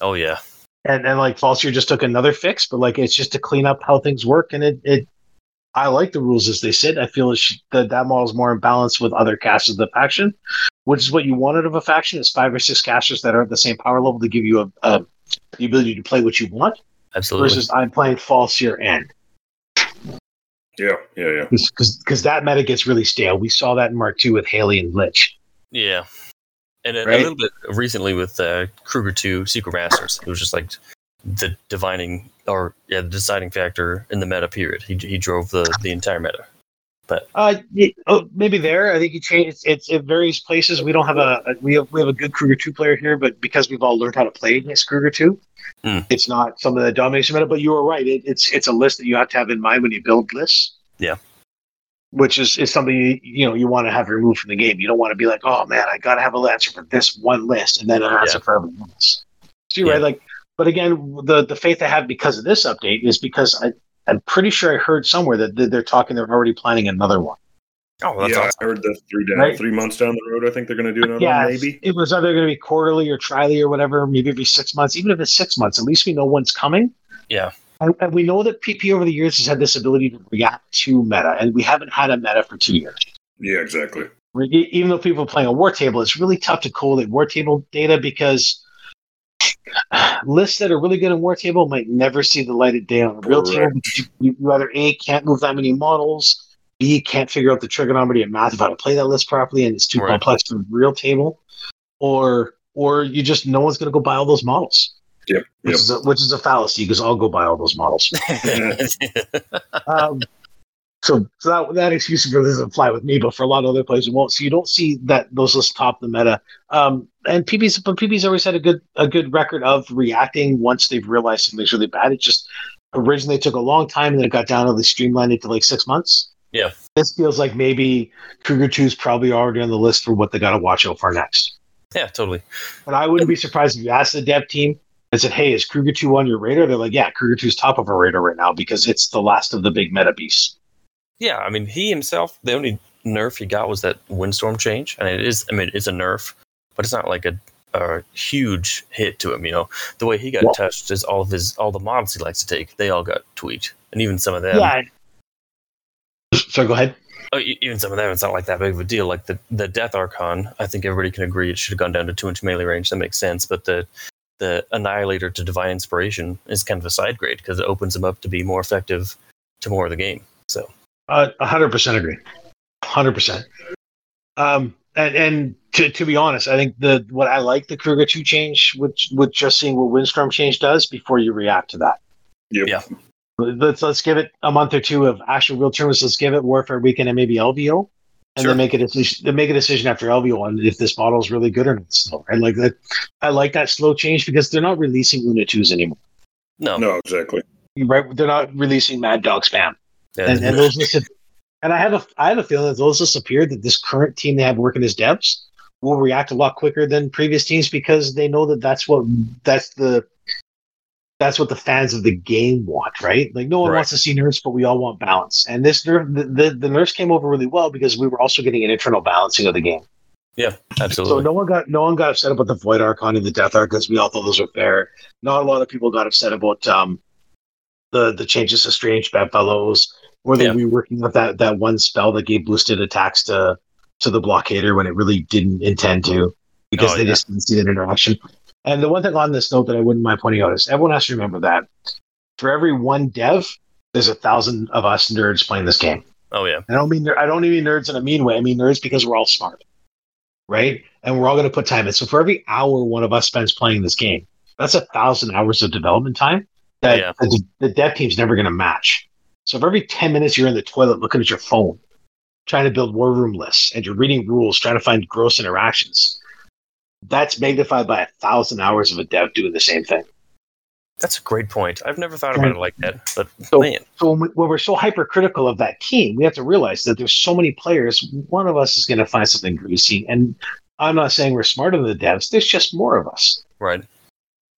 Oh yeah, And and like Falsier just took another fix, but like it's just to clean up how things work and it it I like the rules as they sit. I feel it should, that that model is more in balance with other casters of the faction, which is what you wanted of a faction. Is five or six casters that are at the same power level to give you a, a the ability to play what you want. absolutely. Versus I'm playing Falsier and yeah, yeah, yeah. because because that meta gets really stale. We saw that in Mark II with Haley and Lich. Yeah. And a, a little bit recently with uh, Krueger 2 Secret Masters. It was just like the divining or yeah, the deciding factor in the meta period. He, he drove the, the entire meta. Uh, y- oh, maybe there. I think you changed. It's, it's it varies places. We don't have a, a we have we have a good Krueger two player here, but because we've all learned how to play against Krueger two, Hmm. it's not some of the domination meta. But you were right. It, it's it's a list that you have to have in mind when you build lists. Yeah. Which is, is something you, you know you want to have removed from the game. You don't want to be like, oh man, I got to have a answer for this one list, and then an answer Yeah. for everyone else. So you're Yeah. right. Like, but again, the the faith I have because of this update is because I I'm pretty sure I heard somewhere that they're talking they're already planning another one. Oh, that's yeah, awesome. I heard that three down, Right. three months down the road. I think they're going to do another yeah, one, maybe. it was either going to be quarterly or trially or whatever, maybe every six months. Even if it's six months, at least we know when's coming. Yeah. And, and we know that PP over the years has had this ability to react to meta, and we haven't had a meta for two years. Yeah, exactly. Even though people are playing a war table, it's really tough to collate war table data because lists that are really good in war table might never see the light of day on a real table. You, you either A, can't move that many models, B, can't figure out the trigonometry and math of how to play that list properly, and it's too Right. complex for a real table, or or you just no one's going to go buy all those models. Yep. Which Yep. is a, which is a fallacy because I'll go buy all those models. um, so, so that, that excuse really doesn't fly with me, but for a lot of other players, it won't. So you don't see that those lists top the meta. Um, and PB's, but PB's always had a good a good record of reacting once they've realized something's really bad. It just originally took a long time, and then it got down to the streamlined it to like six months. Yeah. This feels like maybe Krueger Two is probably already on the list for what they got to watch out for next. Yeah, totally. But I wouldn't be surprised if you asked the dev team and said, "Hey, is Krueger Two on your radar?" They're like, "Yeah, Krueger Two is top of our radar right now because it's the last of the big meta beasts." Yeah, I mean, he himself, the only nerf he got was that windstorm change, and it is, I mean, it's a nerf, but it's not like a, a huge hit to him. You know, the way he got Yeah. touched is all of his all the models he likes to take. They all got tweaked, and even some of them. yeah. So go ahead. Oh, even some of them, it's not like that big of a deal. Like the the Death Archon, I think everybody can agree it should have gone down to two inch melee range. That makes sense. But the the Annihilator to Divine Inspiration is kind of a side grade because it opens them up to be more effective to more of the game. So Uh, A hundred percent agree. Hundred percent. Um, and and to, to be honest, I think the what I like the Krueger two change, which with just seeing what Windstorm change does before you react to that. Yep. Yeah. Let's let's give it a month or two of actual real terms. Let's give it Warfare Weekend and maybe LVO, and Sure. then make a decision. Then make a decision after LVO on if this model is really good or not. Still, right? Like that. I like that slow change because they're not releasing Una twos anymore. no, No, exactly. Right? They're not releasing Mad Dog spam. Yeah, and, and those lists have, and I have a I have a feeling that those lists appear that this current team they have working as devs will react a lot quicker than previous teams because they know that that's what that's the that's what the fans of the game want, right? Like no one Right. wants to see nerfs, but we all want balance. And this nerf the, the the nerfs came over really well because we were also getting an internal balancing of the game. yeah, absolutely. So no one got no one got upset about the Void Archon and the Death Arc because we all thought those were fair. Not a lot of people got upset about um, the the changes to Strange Bedfellows or the Yeah. reworking of that that one spell that gave boosted attacks to to the blockader when it really didn't intend to because Oh, they yeah. just didn't see that interaction. And the one thing on this note that I wouldn't mind pointing out is everyone has to remember that for every one dev, there's a thousand of us nerds playing this game. oh yeah, I don't mean I don't mean nerds in a mean way. I mean nerds because we're all smart, right? And we're all going to put time in. So for every hour one of us spends playing this game, that's a thousand hours of development time that Yeah. the, the dev team's never going to match. So if every ten minutes you're in the toilet looking at your phone, trying to build war room lists, and you're reading rules, trying to find gross interactions, that's magnified by a thousand hours of a dev doing the same thing. that's a great point. I've never thought about it like that, but So- man, So when, we, when we're so hypercritical of that team, we have to realize that there's so many players. One of us is going to find something greasy, and I'm not saying we're smarter than the devs. There's just more of us, right?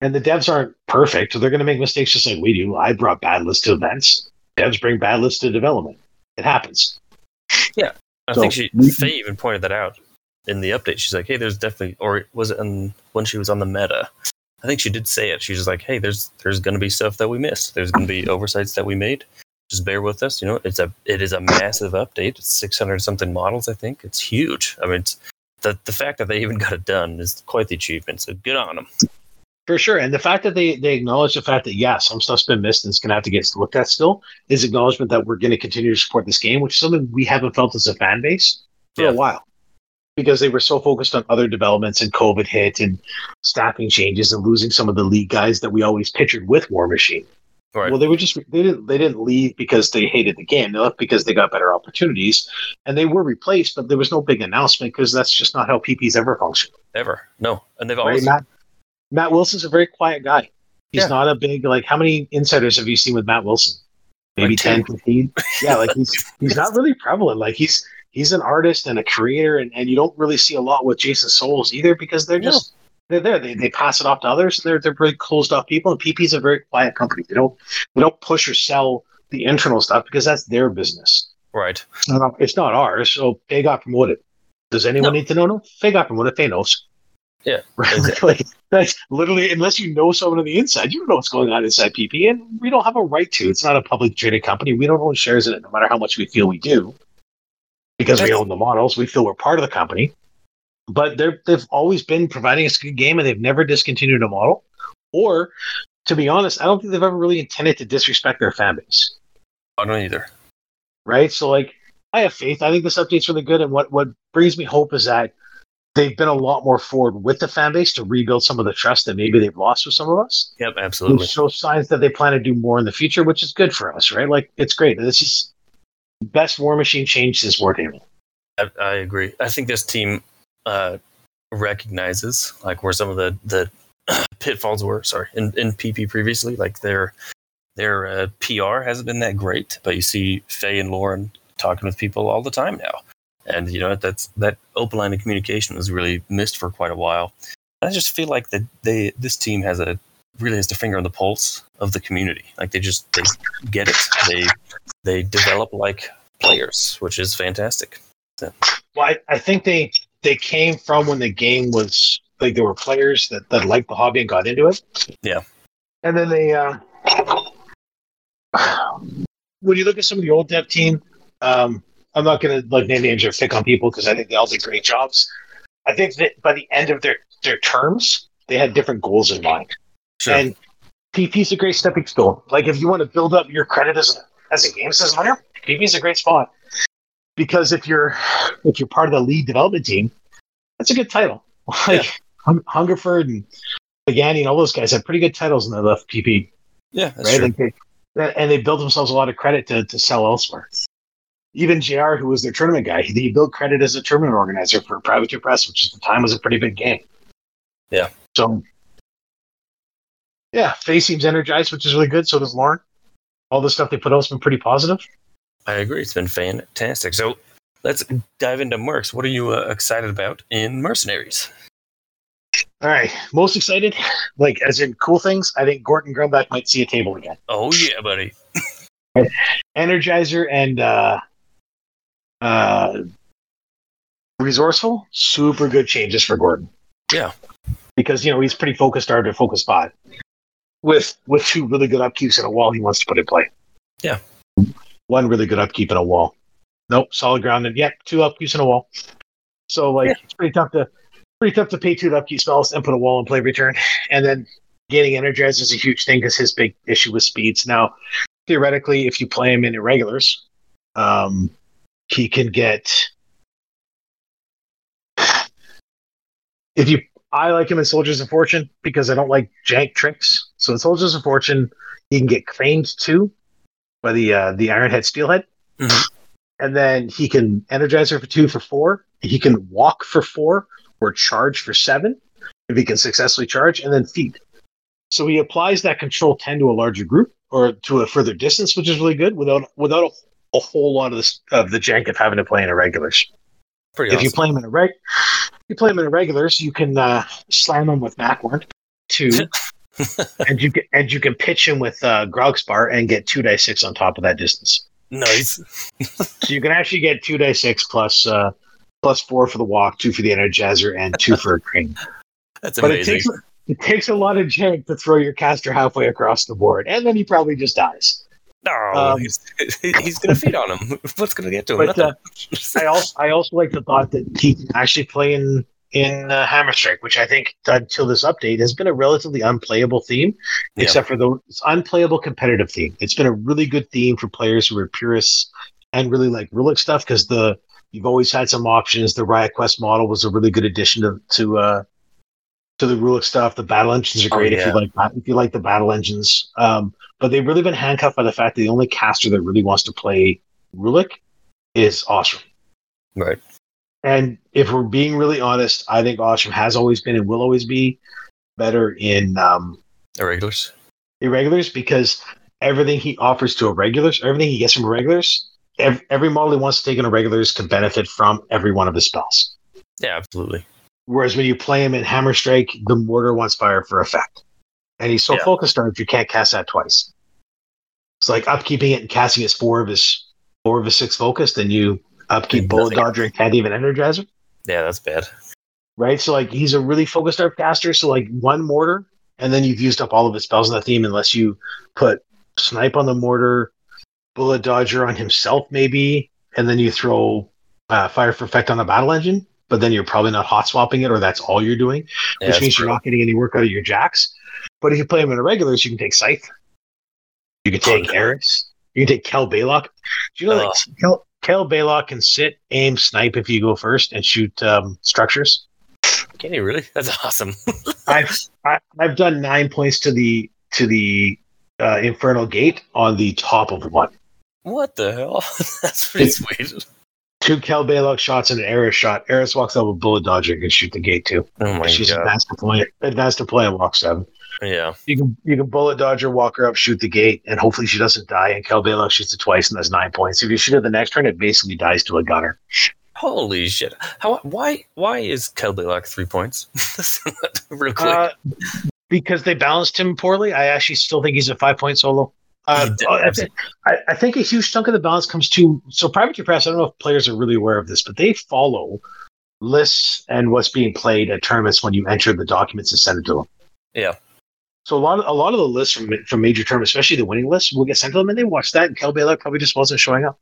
and the devs aren't perfect. So they're going to make mistakes just like we do. I brought bad lists to events. Devs bring bad lists to development. It happens. Yeah, I So, think she we- Faye even pointed that out in the update. She's like, "Hey, there's definitely," or was it in, when she was on the meta? I think she did say it. She's just like, "Hey, there's there's going to be stuff that we missed. There's going to be oversights that we made. Just bear with us. You know, it's a it is a massive update. It's 600 something models. I think it's huge. I mean, it's, the the fact that they even got it done is quite the achievement. So good on them. For sure. And the fact that they, they acknowledge the fact that, yeah, some stuff's been missed and it's going to have to get looked at still is acknowledgement that we're going to continue to support this game, which is something we haven't felt as a fan base for Yeah. a while because they were so focused on other developments and COVID hit and staffing changes and losing some of the league guys that we always pictured with War Machine. Right. Well, they were just they didn't they didn't leave because they hated the game. They left because they got better opportunities, and they were replaced. But there was no big announcement because that's just not how PP's ever functioned. Ever no, and they've Right? always Matt, Matt Wilson's a very quiet guy. He's Yeah. not a big like. How many insiders have you seen with Matt Wilson? Maybe Like 10, two. 15? Yeah, like he's he's not really prevalent. Like he's he's an artist and a creator, and, and you don't really see a lot with Jason Soles either because they're No. just they're there. They, they pass it off to others. They're they're very closed off people, and PP's a very quiet company. They don't they don't push or sell the internal stuff because that's their business. right. It's not, it's not ours. So they got promoted. Does anyone No. need to know? No, they got promoted. They knows. Yeah, Right. exactly. like, that's literally, unless you know someone on the inside, you don't know what's going on inside PP, and we don't have a right to. It's not a public traded company. We don't own shares in it, no matter how much we feel we do, because we own the models. We feel we're part of the company. But they're, they've always been providing us a good game, and they've never discontinued a model. Or, to be honest, I don't think they've ever really intended to disrespect their fan base I don't either. right? So like I have faith. I think this update's really good. And what what brings me hope is that they've been a lot more forward with the fan base to rebuild some of the trust that maybe they've lost with some of us. Yep, Which absolutely. shows signs that they plan to do more in the future, which is good for us, right? Like it's great. This is best War Machine change since War Table. I, I agree. I think this team uh, recognizes like where some of the the pitfalls were. Sorry, in, in PP previously, like their their uh, PR hasn't been that great, but you see Faye and Lauren talking with people all the time now, and you know that's that open line of communication was really missed for quite a while. I just feel like that they this team has a really has their finger on the pulse of the community. Like they just they get it. They they develop like players, which is fantastic. Well, I, I think they they came from when the game was like there were players that, that liked the hobby and got into it. Yeah. And then they uh when you look at some of the old dev team, um I'm not gonna like name names or pick on people because I think they all did great jobs. I think that by the end of their their terms, they had different goals in mind. Sure. And PP is a great stepping stone. Like if you want to build up your credit as a as a games designer, PP is a great spot. Because if you're if you're part of the lead development team, that's a good title. Like Hung- Hungerford and Pagani and all those guys have pretty good titles in the left PP, yeah, that's right? true. Like they, and they built themselves a lot of credit to, to sell elsewhere. Even JR, who was their tournament guy, he, he built credit as a tournament organizer for Privateer Press, which at the time was a pretty big game. Yeah. So, yeah, Faye seems energized, which is really good. So does Lauren. All the stuff they put out has been pretty positive. I agree. It's been fantastic. So let's dive into Mercs. What are you uh, excited about in Mercenaries? All right, most excited, like as in cool things. I think Gorten Grundback might see a table again. Oh yeah, buddy. Energizer and uh, uh, Resourceful, super good changes for Gorten. Yeah. because you know he's pretty focused hard to focus spot with with two really good upkeeps and a wall he wants to put in play. Yeah. one really good upkeep and a wall. Nope, solid ground and yep, two upkeeps and a wall. So like Yeah. it's pretty tough to pretty tough to pay two upkeep spells and put a wall in play return, and then gaining energize is a huge thing because his big issue with speeds. Now, theoretically, if you play him in irregulars, um, he can get. If you, I like him in Soldiers of Fortune because I don't like jank tricks. So in Soldiers of Fortune, he can get craned too by the uh, the Ironhead Steelhead, Mhm. and then he can energize her for two for four. He can walk for four or charge for seven if he can successfully charge, and then feed. So he applies that control ten to a larger group or to a further distance, which is really good without without a, a whole lot of this of the jank of having to play in irregulars. Pretty If awesome. you play him in a reg, you play him in irregulars, you can uh, slam him with Macworm two, and you can and you can pitch him with uh, Grogspar and get two dice six on top of that distance. nice. So you can actually get two dice six plus uh, plus four for the walk, two for the energizer, and two for a crane. That's But it amazing. takes it takes a lot of jank to throw your caster halfway across the board, and then he probably just dies. No, um, he's, he's gonna feed on him. What's gonna get to him? But, uh, I also I also like the thought that he can actually playing in in uh, Hammer Strike, which I think until this update has been a relatively unplayable theme, Yeah. except for the it's unplayable competitive theme. It's been a really good theme for players who are purists and really like Rhulic stuff because the you've always had some options. The Riot Quest model was a really good addition to to uh, to the Rhulic stuff. The battle engines are Oh, great if you like if you like the battle engines. Um, but they've really been handcuffed by the fact that the only caster that really wants to play Rhulic is Ostrom. right. And if we're being really honest, I think Ostrom has always been and will always be better in um, Irregulars. irregulars because everything he offers to irregulars, everything he gets from irregulars, every, every model he wants to take in irregulars can benefit from every one of his spells. Yeah, absolutely. Whereas when you play him in Hammer Strike, the mortar wants fire for effect. And he's so Yeah. focused on it, you can't cast that twice. It's like upkeeping it and casting it four of his four of his six focus, then you upkeep bullet dodger and can't even energize it. Yeah, that's bad. right? So like he's a really focused art caster. So like one mortar, and then you've used up all of his spells in the theme, unless you put snipe on the mortar, bullet dodger on himself, maybe, and then you throw uh, fire for effect on the battle engine. But then you're probably not hot swapping it, or that's all you're doing, Yeah, which means you're not getting any work out of your jacks. But if you play him in the regulars, you can take Scythe, you can take Oh. Eris, you can take Kell Bailoch. Do you know that Kel, Kell Bailoch can sit, aim, snipe if you go first, and shoot um, structures? Can you really? That's awesome. I've I, I've done nine points to the to the uh, infernal gate on the top of one. What the hell? That's pretty sweet. Two Kell Bailoch shots and an Eris shot. Eris walks up with bullet dodger and can shoot the gate too. Oh my She's god. advanced to play. Advanced to play and walk seven. Yeah. You can you can bullet dodge her, walk her up, shoot the gate, and hopefully she doesn't die. And Kell Bailoch shoots it twice, and that's nine points. If you shoot it the next turn, it basically dies to a gunner. Holy shit. How why why is Kell Bailoch three points? Real quick. Uh, because they balanced him poorly. I actually still think he's a five point solo. Uh, I, think, I, I think a huge chunk of the balance comes to so privateer press. I don't know if players are really aware of this, but they follow lists and what's being played at tournaments when you enter the documents and send it to them. Yeah. So a lot of a lot of the lists from from major term, especially the winning lists, will get sent to them, and they watch that. And Kell Bailoch probably just wasn't showing up.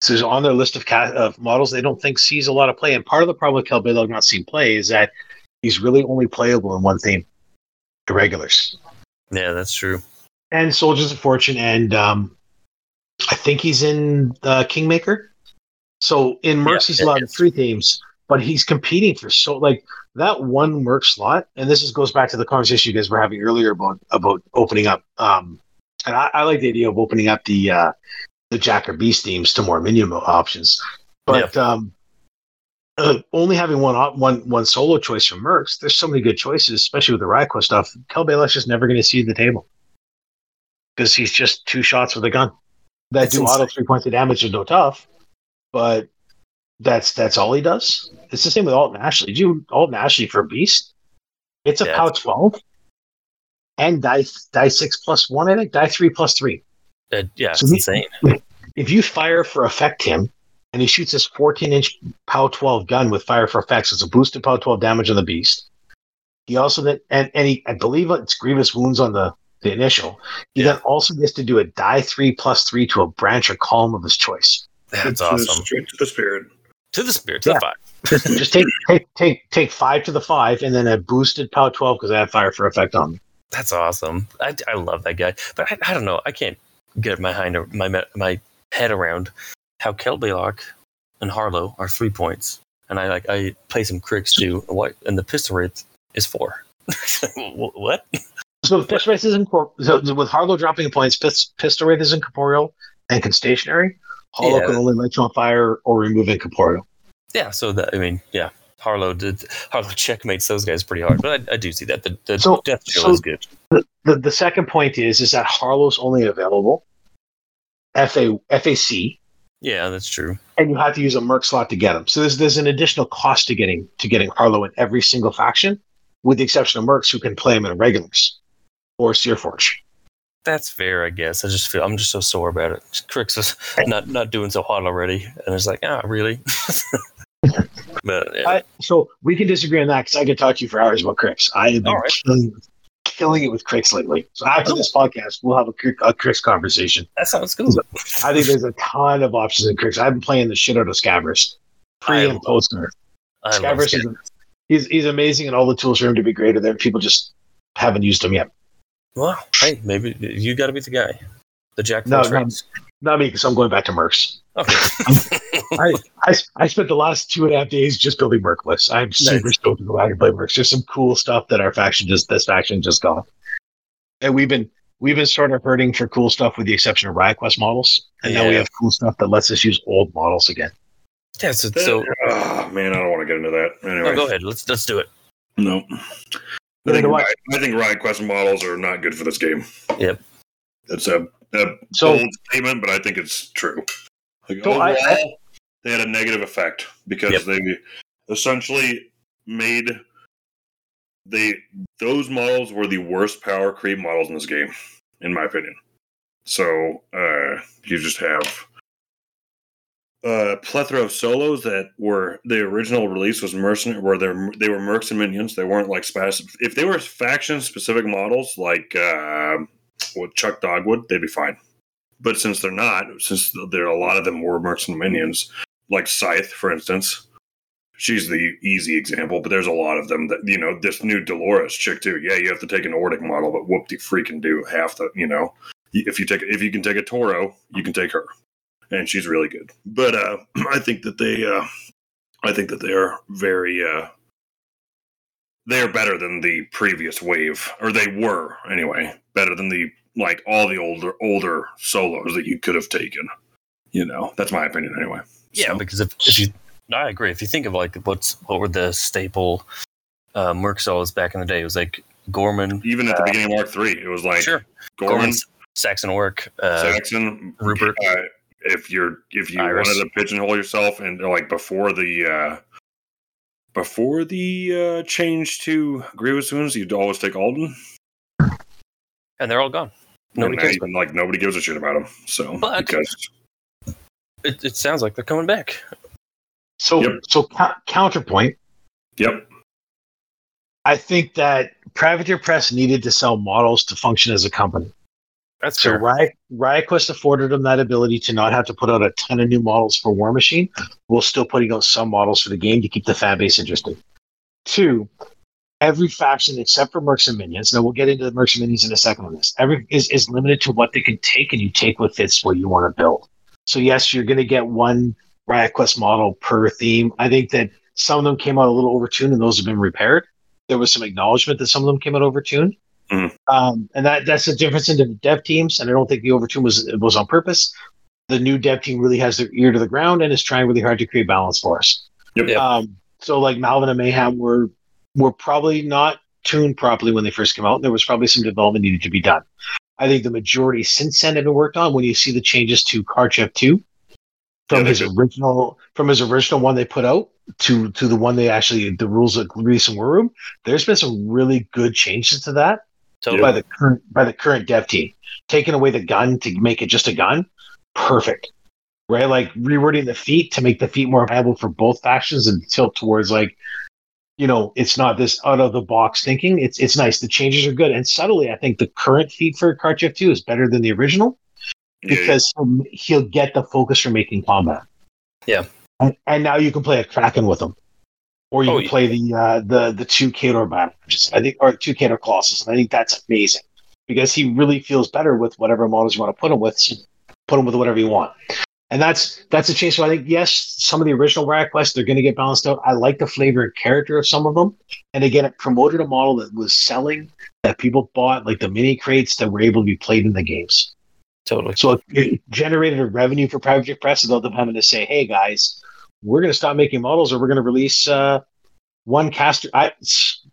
So it's on their list of ca- of models they don't think sees a lot of play. And part of the problem with Kell Bailoch not seeing play is that he's really only playable in one theme, the regulars yeah, that's true. and Soldiers of Fortune, and um, I think he's in the Kingmaker. So in Mercs, Yeah, he's yeah, allowed yes. three themes, but he's competing for so like that one Merc slot. And this is, goes back to the conversation you guys were having earlier about about opening up. Um, and I, I like the idea of opening up the uh, the Jack or Beast themes to more minion options, but um, uh, only having one one one solo choice from Mercs, there's so many good choices, especially with the Ryquest stuff. Kell Bailoch's just never going to see the table because he's just two shots with a gun that That's do auto three points of damage and no tough. But that's that's all he does. It's the same with Alten Ashley. Do you Alten Ashley for a beast? It's a Yeah. pow twelve and die die six plus one. I think die three plus three. Uh, yeah, it's So he- insane. If you fire for effect him, and he shoots his 14 inch POW 12 gun with fire for effects, it's a boosted POW 12 damage on the beast. He also did, and, and he, I believe it's grievous wounds on the, the initial. He Yeah. then also gets to do a die three plus three to a branch or column of his choice. That's To awesome. Straight to the spirit. To the spirit, to Yeah. the five. Just, just take, take take take five to the five, and then a boosted POW 12 because I have fire for effect on me. That's awesome. I, I love that guy, but I, I don't know. I can't get my hind my my head around how Kell Bailoch and Harlan are three points, and I like I play some Cryx too. What and the pistol wraith is four. What? So pistol wraith is incorporeal. So with Harlan dropping points, pistol wraith is incorporeal and can stationary. Harlan Yeah. can only light you on fire or remove incorporeal. Yeah. So that I mean, yeah. Harlan did Harlan checkmates those guys pretty hard, but I, I do see that the, the So- death chill so- is good. The, the second point is is that Harlan's only available FA FAC, Yeah, that's true. and you have to use a merc slot to get him. So there's there's an additional cost to getting to getting Harlan in every single faction, with the exception of mercs who can play him in regulars or Searforge. That's fair, I guess. I just feel I'm just so sore about it. Cryx is not not doing so hot already, and it's like, ah, really? but yeah. I, so we can disagree on that because I could talk to you for hours about Cryx. I have been right. killing, killing it with Cryx lately. So after this podcast, we'll have a, a Cryx conversation. that sounds good. I think there's a ton of options in Cryx. I've been playing the shit out of Scaverous. Pre I and post nerf. Scaverous is he's he's amazing, and all the tools for him to be greater than people just haven't used him yet. Well, hey, maybe you got to be the guy, the Jack No, Frost no. Not me, because I'm going back to Mercs. Okay. I, I I spent the last two and a half days just building Merc lists. I'm super stoked to go back and play Mercs. There's some cool stuff that our faction just this faction just got, and we've been we've been sort of hurting for cool stuff with the exception of Riot Quest models, and now we have cool stuff that lets us use old models again. yeah. So, so oh, man, I don't want to get into that. Anyway, no, go ahead. Let's let's do it. No. I Neither think, do I. Riot, think Riot Quest models are not good for this game. Yep. It's a, a So- bold statement, but I think it's true. Like, So I- overall, they had a negative effect because Yep. they essentially made they those models were the worst power creep models in this game, in my opinion. So uh, you just have a plethora of solos that were the original release was mercenary where they they were mercs and minions. They weren't like specific. If they were faction specific models like uh, what Chuck Dogwood, they'd be fine. But since they're not, since there a lot of them were mercs and minions, like Scythe, for instance, she's the easy example. But there's a lot of them that you know. This new Dolores chick too. Yeah, you have to take an Nordic model, but whoop de freaking do half the you know. If you take if you can take a Toro, you can take her and she's really good. But uh, I think that they, uh, I think that they are very, uh, they are better than the previous wave, or they were anyway, better than the like all the older older solos that you could have taken. You know, that's my opinion anyway. Yeah, So, because if, if you, no, I agree. If you think of like what's what were the staple uh, Merc solos back in the day, it was like Gorman, even at the beginning of Mark Three, it was like sure, Gorman, Gorman, Saxon Orrik, uh, Saxon, Rupert. If you're if you Iris. wanted to pigeonhole yourself and like before the uh before the uh change to Grievous Wounds, you'd always take Alten. and they're all gone. Nobody And cares. even, like nobody gives a shit about them. So But- because It, it sounds like they're coming back. So Yep. so cou- counterpoint. yep, I think that Privateer Press needed to sell models to function as a company. That's So. Riot, RiotQuest afforded them that ability to not have to put out a ton of new models for War Machine, while still putting out some models for the game to keep the fan base interested. Two, every faction except for Mercs and Minions. Now we'll get into the Mercs and Minions in a second on this. Every is, is limited to what they can take, and you take what fits what you want to build. So yes, you're going to get one RiotQuest model per theme. I think that some of them came out a little overtuned, and those have been repaired. There was some acknowledgement that some of them came out overtuned. Um, and that that's the difference in the dev teams. And I don't think the overtune was was on purpose. The new dev team really has their ear to the ground and is trying really hard to create balance for us. Yep. Yep. Um, so like Malvin and Mayhem were were probably not tuned properly when they first came out. And there was probably some development needed to be done. I think the majority since then have been worked on. When you see the changes to Karchev two from Yeah, his did. original from his original one they put out to to the one they actually the rules of release in War Room, there's been some really good changes to that Totally. by the current by the current dev team. Taking away the gun to make it just a gun, perfect. Right, like rewording the feet to make the feet more viable for both factions and tilt towards like, you know, it's not this out of the box thinking. It's it's nice. The changes are good, and subtly, I think the current feed for Karchev two is better than the original Yeah, because he'll, he'll get the focus from making combat. Yeah. and, and now you can play a Kraken with him, or you Oh, can yeah. play the uh, the the two Khador battles. I think, or two Khador Colossus, and I think that's amazing because he really feels better with whatever models you want to put him with. So put him with whatever you want, and that's that's a change. So I think yes, some of the original Riot Quests they're going to get balanced out. I like the flavor and character of some of them, and again, it promoted a model that was selling that people bought, like the mini crates that were able to be played in the games. totally. So it, it generated a revenue for Privateer Press without them having to say, "Hey guys, we're going to stop making models, or we're going to release uh, one caster. I,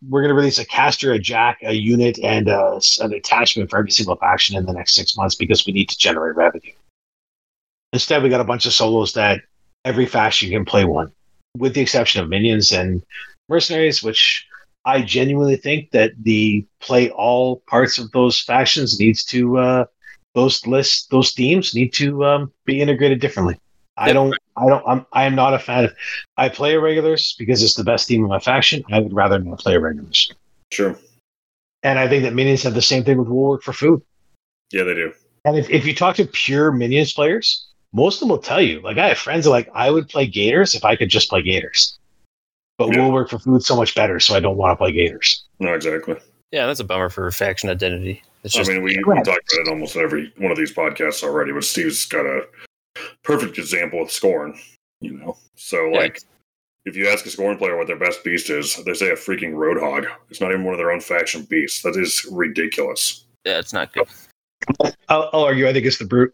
we're going to release a caster, a jack, a unit, and uh, an attachment for every single faction in the next six months because we need to generate revenue." Instead, we got a bunch of solos that every faction can play one, with the exception of minions and mercenaries, which I genuinely think that the play all parts of those factions needs to. Uh, those lists, those themes need to um, be integrated differently. I don't, I don't, I'm, I am not a fan of. I play irregulars because it's the best team of my faction. I would rather not play irregulars. sure. And I think that minions have the same thing with will work for food. Yeah, they do. And if, if you talk to pure minions players, most of them will tell you. Like I have friends that are like, I would play Gators if I could just play Gators. But Yeah. will work for food so much better, so I don't want to play Gators. No, exactly. Yeah, that's a bummer for faction identity. It's just I mean, we, we talked about it almost every one of these podcasts already, but Steve's got a perfect example with Skorne. You know, so Yeah. like, if you ask a Skorne player what their best beast is, they say a freaking Roadhog. It's not even one of their own faction beasts. That is ridiculous. yeah, it's not good. I'll, I'll argue. I think it's the brute,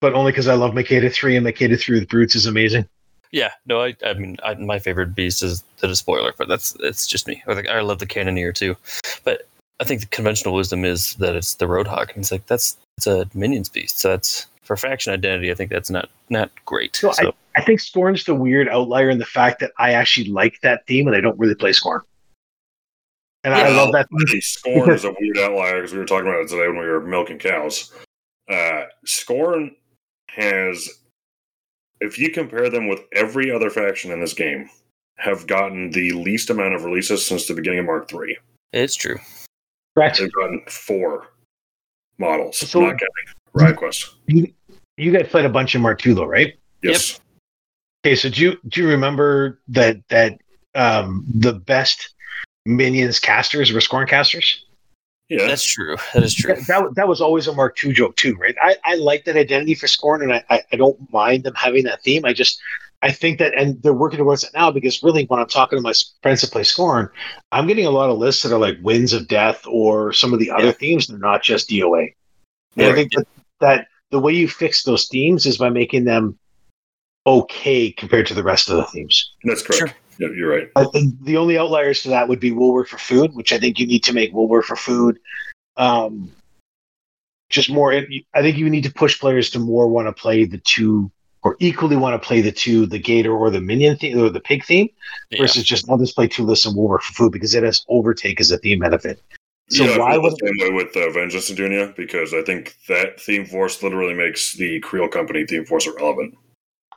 but only because I love Makeda three and Makeda three with brutes is amazing. Yeah, no, I, I mean, I, my favorite beast is the despoiler, but that's it's just me. Or the, I love the cannoneer too, but I think the conventional wisdom is that it's the roadhog, and it's like that's it's a minions beast. So that's for faction identity. I think that's not not great. No, so I think Skorne's the weird outlier in the fact that I actually like that theme and I don't really play Skorne. And I love that. I Skorne is a weird outlier because we were talking about it today when we were milking cows. Uh, Skorne has, if you compare them with every other faction in this game, have gotten the least amount of releases since the beginning of Mark Three. it's true. Correct. They've gotten four models, So- not counting Riot Quest. You, you guys played a bunch in Mark II, though, right? Yes. Okay, so do you do you remember that that um, the best minions casters were Skorne casters? Yeah. That's true. That is true. That, that, that was always a Mark II joke too, right? I, I like that identity for Skorne, and I, I, I don't mind them having that theme. I just I think that, and they're working towards it now because really, when I'm talking to my friends that play Skorne, I'm getting a lot of lists that are like Winds of Death or some of the other Yeah. themes. They're not just DOA. And I Right. think that, that the way you fix those themes is by making them okay compared to the rest of the themes. That's correct. Sure. Yeah, you're right. I think the only outliers to that would be Will Work for Food, which I think you need to make Will Work for Food. Um, just more, I think you need to push players to more want to play the two, or equally want to play the two, the Gator or the Minion theme or the Pig theme, Yeah. versus just I'll just play two lists and Will Work for Food because it has overtake as a theme benefit. So yeah, why was the same way with uh, Vengeance and Dhunia because I think that theme force literally makes the Kriel Company theme force irrelevant.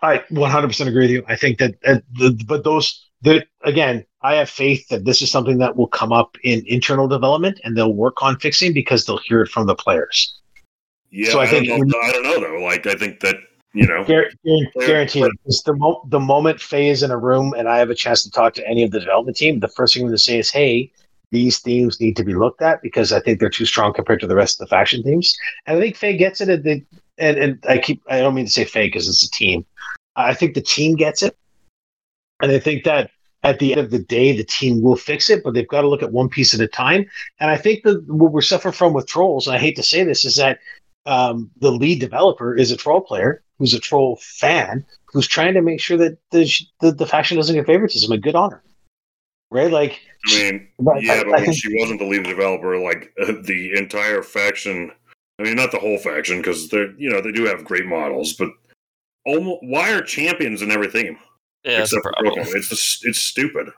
I 100% agree with you. I think that, uh, the, but those, that again, I have faith that this is something that will come up in internal development and they'll work on fixing because they'll hear it from the players. Yeah, So I I, think don't when- know. I don't know though. Like I think that you know, Guar- guar- It's the, mo- the moment Faye is in a room and I have a chance to talk to any of the development team, the first thing I'm going to say is, hey, these themes need to be looked at because I think they're too strong compared to the rest of the faction themes. And I think Faye gets it. And, they, and, and I keep, I don't mean to say Faye because it's a team. I think the team gets it. And I think that at the end of the day, the team will fix it, but they've got to look at one piece at a time. And I think that what we're suffering from with trolls, and I hate to say this, is that um, the lead developer is a troll player who's a troll fan who's trying to make sure that the the, the faction doesn't get favoritism a good honor, right? Like, I mean, but yeah, I- but I think- she wasn't the lead developer, like uh, the entire faction. I mean, not the whole faction because they're you know they do have great models, but almost why are champions in everything Yeah, except for problem. Kriel Company? It's just, it's stupid.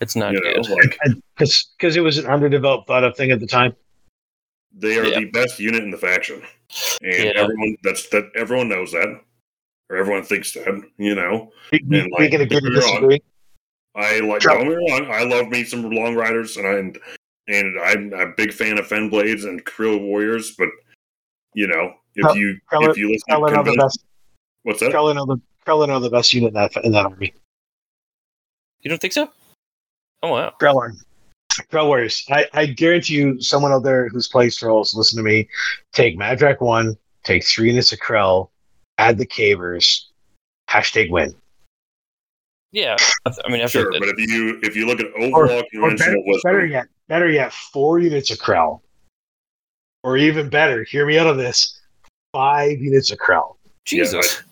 It's not you know, good. like because because it was an underdeveloped thought of thing at the time. they are Yeah. the best unit in the faction, and Yeah. everyone that's that everyone knows that, or everyone thinks that. You know, We, we, And, we like, can agree to don't get me wrong, disagree. I like Sure. don't me wrong, I love me some long riders, and I and I'm a big fan of Fennblades and Kriel Warriors, but you know, if Krell- you Krell- if you listen to Krellin are the best. what's that? Krellin are the Krellin are the best unit in that in that army. You don't think so? Oh wow. Krellin. Krell Warriors. I, I guarantee you, someone out there who's playing trolls, listen to me. Take Madrak one, take three units of Krell, add the Cavers, hashtag win. Yeah. I, th- I mean, I Sure, but if you if you look at Or- overall Or better, conventional better yet, better yet, four units of Krell. Or even better, hear me out on this. Five units of Krell. Jesus.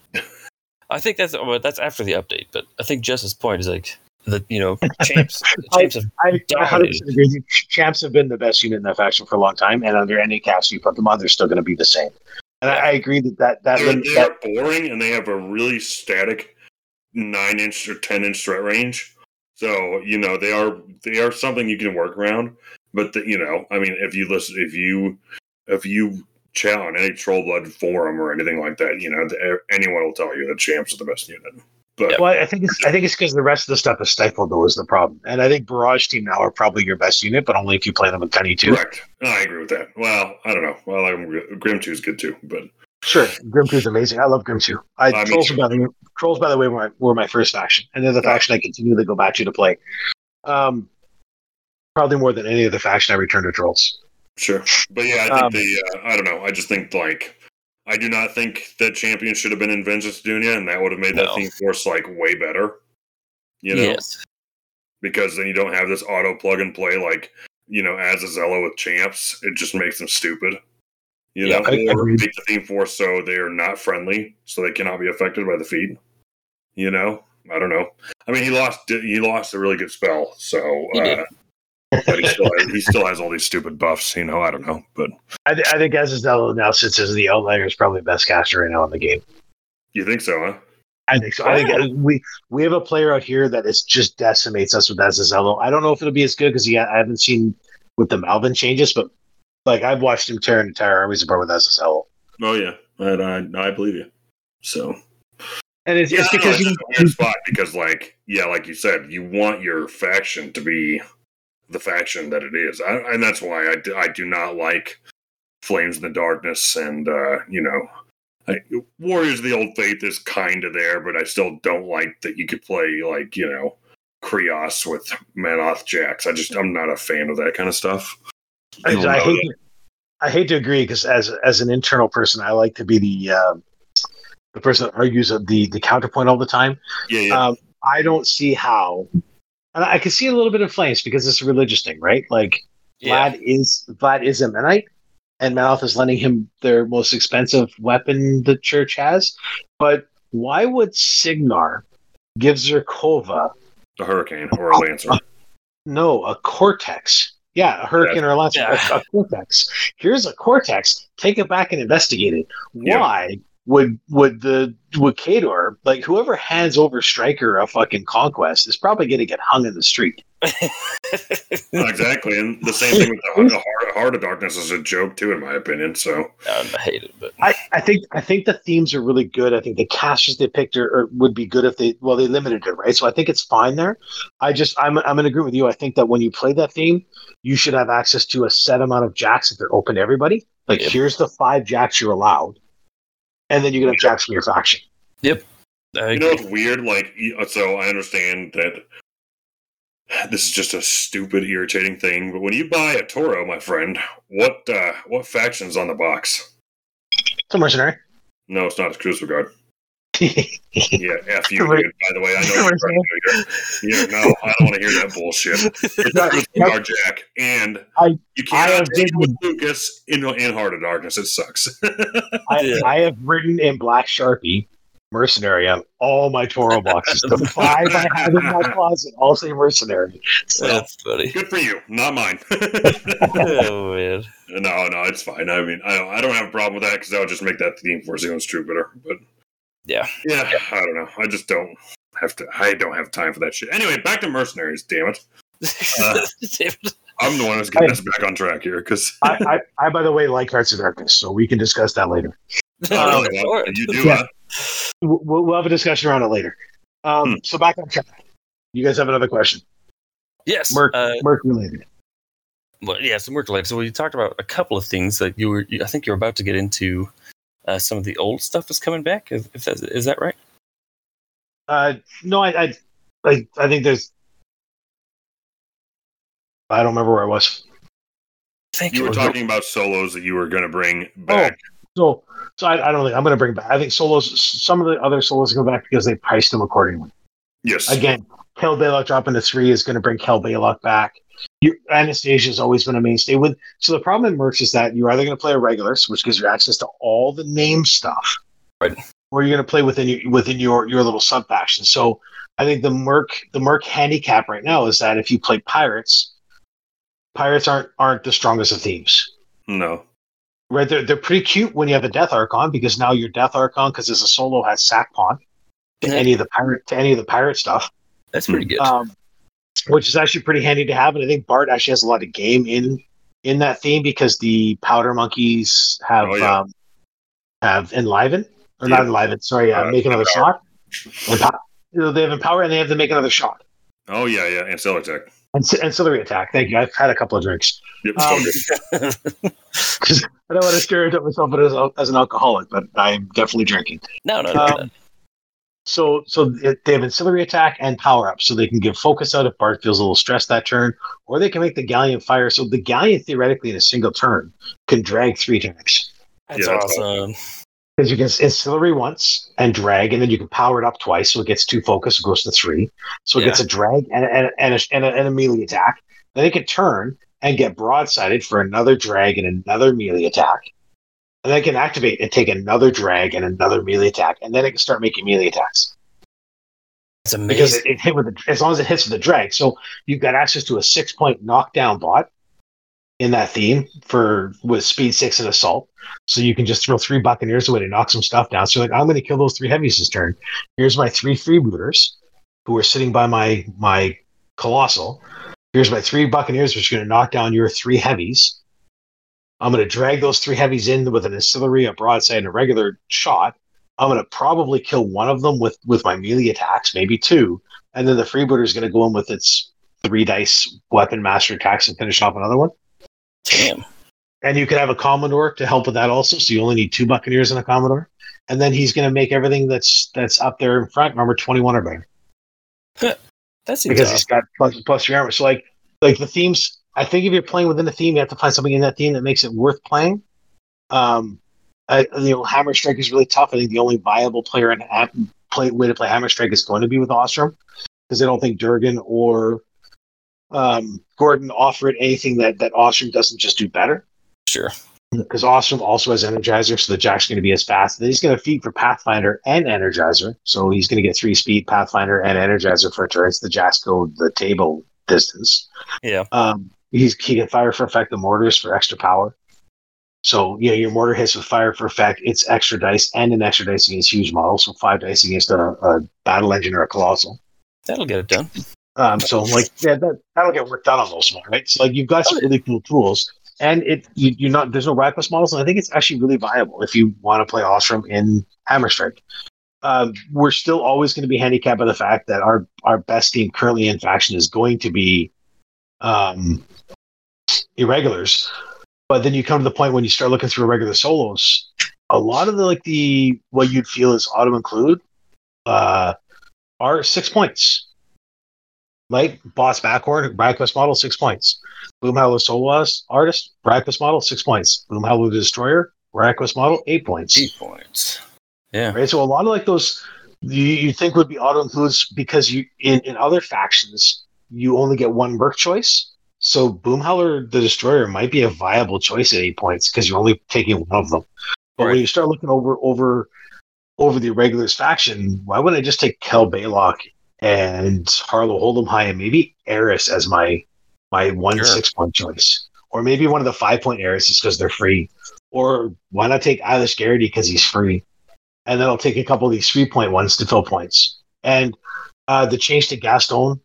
I think that's well, that's after the update, but I think Jess's point is like the you know champs champs have I, I agree. Champs have been the best unit in that faction for a long time, and under any cast you put them on, they're still going to be the same. And I, I agree that that that, they're, lim- they that are boring and they have a really static nine inch or ten inch threat range. So you know they are they are something you can work around. But the, you know, I mean, if you listen, if you if you chat on any troll blood forum or anything like that, you know, the, anyone will tell you that champs are the best unit. But Well, I think it's I think it's because the rest of the stuff is stifled though is the problem. And I think Barrage Team now are probably your best unit, but only if you play them with Penny too. correct, I agree with that. Well, I don't know. Well, I'm, Grim Two is good too, but Sure, Grim Two is amazing. I love Grim Two. I Uh, me trolls too. by the trolls by the way were my, were my first faction, and they're the faction I continue to go back to to play. Um, probably more than any other faction I return to trolls. Sure, but yeah, I think Um, the uh, I don't know. I just think like I do not think that champion should have been in Vengeance Dhunia, and that would have made that No. theme force like way better. You know, yes. because then you don't have this auto plug and play like you know Azazello with champs. It just makes them stupid. You Yeah, know, I- or agreed. make the theme force so they are not friendly, so they cannot be affected by the feed. You know, I don't know. I mean, he lost he lost a really good spell, so. He. Uh, but he still has, he still has all these stupid buffs, you know. I don't know, but I, th- I think Azazello now sits as the outlier is probably the best caster right now in the game. you think so, huh? I think so. I think uh, we we have a player out here that is just decimates us with Azazello. I don't know if it'll be as good because I haven't seen with the Malvin changes, but like I've watched him tear an entire armies apart with Azazello. Oh yeah, and I I believe you. So And it's, yeah, it's I know, because it's you, just a weird spot because like yeah, like you said, you want your faction to be the faction that it is, I, and that's why I do, I do not like Flames in the Darkness and uh, you know. I, Warriors of the Old Faith is kind of there, but I still don't like that you could play like you know Kreoss with Menoth Jacks. I just I'm not a fan of that kind of stuff. I, I hate to, I hate to agree because as as an internal person, I like to be the um the person that argues the the counterpoint all the time. yeah, yeah. Um, I don't see how, and I can see a little bit of flames because it's a religious thing, right? Like Yeah. Vlad is Vlad is a Mennonite, and Mouth is lending him their most expensive weapon the church has. But why would Cygnar give Zerkova A hurricane or a lancer. no a Cortex? Yeah, a Hurricane or a Lancer, Yeah. a, a Cortex. Here's a Cortex. Take it back and investigate it. Yeah. Why would would the would Khador like whoever hands over Stryker a fucking conquest is probably going to get hung in the street? exactly, and the same thing with the, the heart, heart of darkness is a joke too, in my opinion. So I hate it, but I, I think I think the themes are really good. I think the casters they picked are, are would be good if they well they limited it right. So I think it's fine there. I just I'm I'm in agreement with you. I think that when you play that theme, you should have access to a set amount of jacks if they're open to everybody. Like Yep. here's the five jacks you're allowed, and then you can have jacks from your faction. I you know it's weird. Like so, I understand that this is just a stupid, irritating thing. But when you buy a Toro, my friend, what uh, what faction's on the box? It's a mercenary. No, it's not. It's Crucible Guard. yeah, Yeah, F you, dude. By the way, I know you're trying to do here. Yeah, no, I don't want to hear that bullshit. It's Right. Crucible Guard, Jack, and I- you can't have take it with Lucas in in Heart of Darkness. It sucks. I, Yeah. I have written in black sharpie mercenary on all my Toro boxes. The five I have in my closet all say mercenary. So That's funny. Good for you, not mine. oh man. no, no, it's fine. I mean, I don't, I don't have a problem with that because that would just make that theme for Zeon's Troubadour. But Yeah. yeah, I don't know. I just don't have to. I don't have time for that shit. Anyway, back to mercenaries. Damn it, Uh, I'm the one who's getting us back on track here because I, I, I, by the way, like Hearts of Darkness, so we can discuss that later. Oh, of really? course. you do. Yeah. Huh? We'll, we'll have a discussion around it later. Um, Hmm. So back on track. You guys have another question, Yes. Merc, uh, Merc related. well, yeah, some work related. So we talked about a couple of things that you were. You, I think you're about to get into. Uh, some of the old stuff is coming back. If, if that's, is that right? Uh, no, I, I, I, I think there's. I don't remember where I was. Thank you, You were talking about solos that you were going to bring back. So, so I, I don't think I'm going to bring back. I think solos. Some of the other solos go back because they priced them accordingly. Yes. Again, Kell Bailoch dropping to three is going to bring Kell Bailoch back. Your, Anastasia has always been a mainstay. With so the problem in merch is that you're either going to play a regulars, which gives you access to all the name stuff, Right. or you're going to play within your, within your your little sub faction. So I think the merc the merc handicap right now is that if you play pirates, pirates aren't aren't the strongest of themes. No. Right, they're, they're pretty cute when you have a Death Archon because now your Death Archon, because as a solo has sac pawn to Yeah. any of the pirate to any of the pirate stuff That's pretty good. um, which is actually pretty handy to have. And I think Bart actually has a lot of game in in that theme because the powder monkeys have Oh, yeah. um, have enliven or Yeah. not enliven. Sorry, uh, Uh, make another empower. shot. Empower. You know, they have empower and they have to make another shot. Oh yeah, yeah. Ancillary tech. And ancillary attack. Thank you. I've had a couple of drinks. Yep. Um, so good. 'Cause I don't want to stereotype myself as, as an alcoholic, but I'm definitely drinking. no, no, no. um, no. So, so they have ancillary attack and power up, so they can give focus out if Bart feels a little stressed that turn, or they can make the galleon fire. So the galleon theoretically in a single turn can drag three tanks That's yeah, that's awesome. Because you can ancillary once and drag, and then you can power it up twice, so it gets two focus, it goes to three, so it Yeah. gets a drag and and and a, and, a, and a melee attack. Then it can turn and get broadsided for another drag and another melee attack. And then it can activate and take another drag and another melee attack, and then it can start making melee attacks. It's because amazing. it, it hit with the, as long as it hits with the drag. So you've got access to a six point knockdown bot in that theme for with speed six and assault. So you can just throw three buccaneers away to knock some stuff down. So like, I'm going to kill those three heavies this turn. Here's my three freebooters who are sitting by my my colossal. Here's my three buccaneers, which are going to knock down your three heavies. I'm going to drag those three heavies in with an ancillary, a broadside, and a regular shot. I'm going to probably kill one of them with with my melee attacks, maybe two, and then the freebooter is going to go in with its three dice weapon master attacks and finish off another one. Damn. And you could have a commodore to help with that also, so you only need two buccaneers and a commodore. And then he's going to make everything that's that's up there in front. Remember, twenty one or better That seems because he's got plus plus your armor. So like like the themes. I think if you're playing within the theme, you have to find something in that theme that makes it worth playing. Um, I, you know, Hammer Strike is really tough. I think the only viable player and play way to play Hammer Strike is going to be with Ostrom because I don't think Durgen or um, Gorten offer it anything that that Ostrom doesn't just do better. Sure. because Ostrom also has Energizer, so the Jack's going to be as fast. Then he's going to feed for Pathfinder and Energizer, so he's going to get three speed Pathfinder and Energizer for turns. The Jack's go the table distance. Yeah. Um, he's he can fire for effect the mortars for extra power. So yeah, your mortar hits with fire for effect. It's extra dice and an extra dice against huge models. So five dice against a, a battle engine or a colossal. That'll get it done. Um, so like yeah, that that'll get worked out on those small, right? So like you've got some really cool tools, and it you, you're not there's no Rakdos models, and I think it's actually really viable if you want to play Ossrum in Hammer Strike. Um, we're still always going to be handicapped by the fact that our our best team currently in faction is going to be um, irregulars. But then you come to the point when you start looking through irregular solos, a lot of the like the what you'd feel is auto include uh, are six points. Like boss backward, Rakdos model, six points. Boomhowler solo artist, Rakdos model, six points. Boomhowler the destroyer, Rakdos model, eight points. Eight points. Yeah. Right. So a lot of like those you, you think would be auto includes because you in, in other factions you only get one merc choice. So Boomhowler the Destroyer might be a viable choice at eight points because you're only taking one of them. But Right. when you start looking over over over the regulars faction, why wouldn't I just take Kell Bailoch and Harlow Hold'em High and maybe Eiryss as my my one Sure. six point choice, or maybe one of the five point Eiryss just because they're free, or why not take Eilish Garrity because he's free, and then I'll take a couple of these three point ones to fill points, and uh, the change to Gastone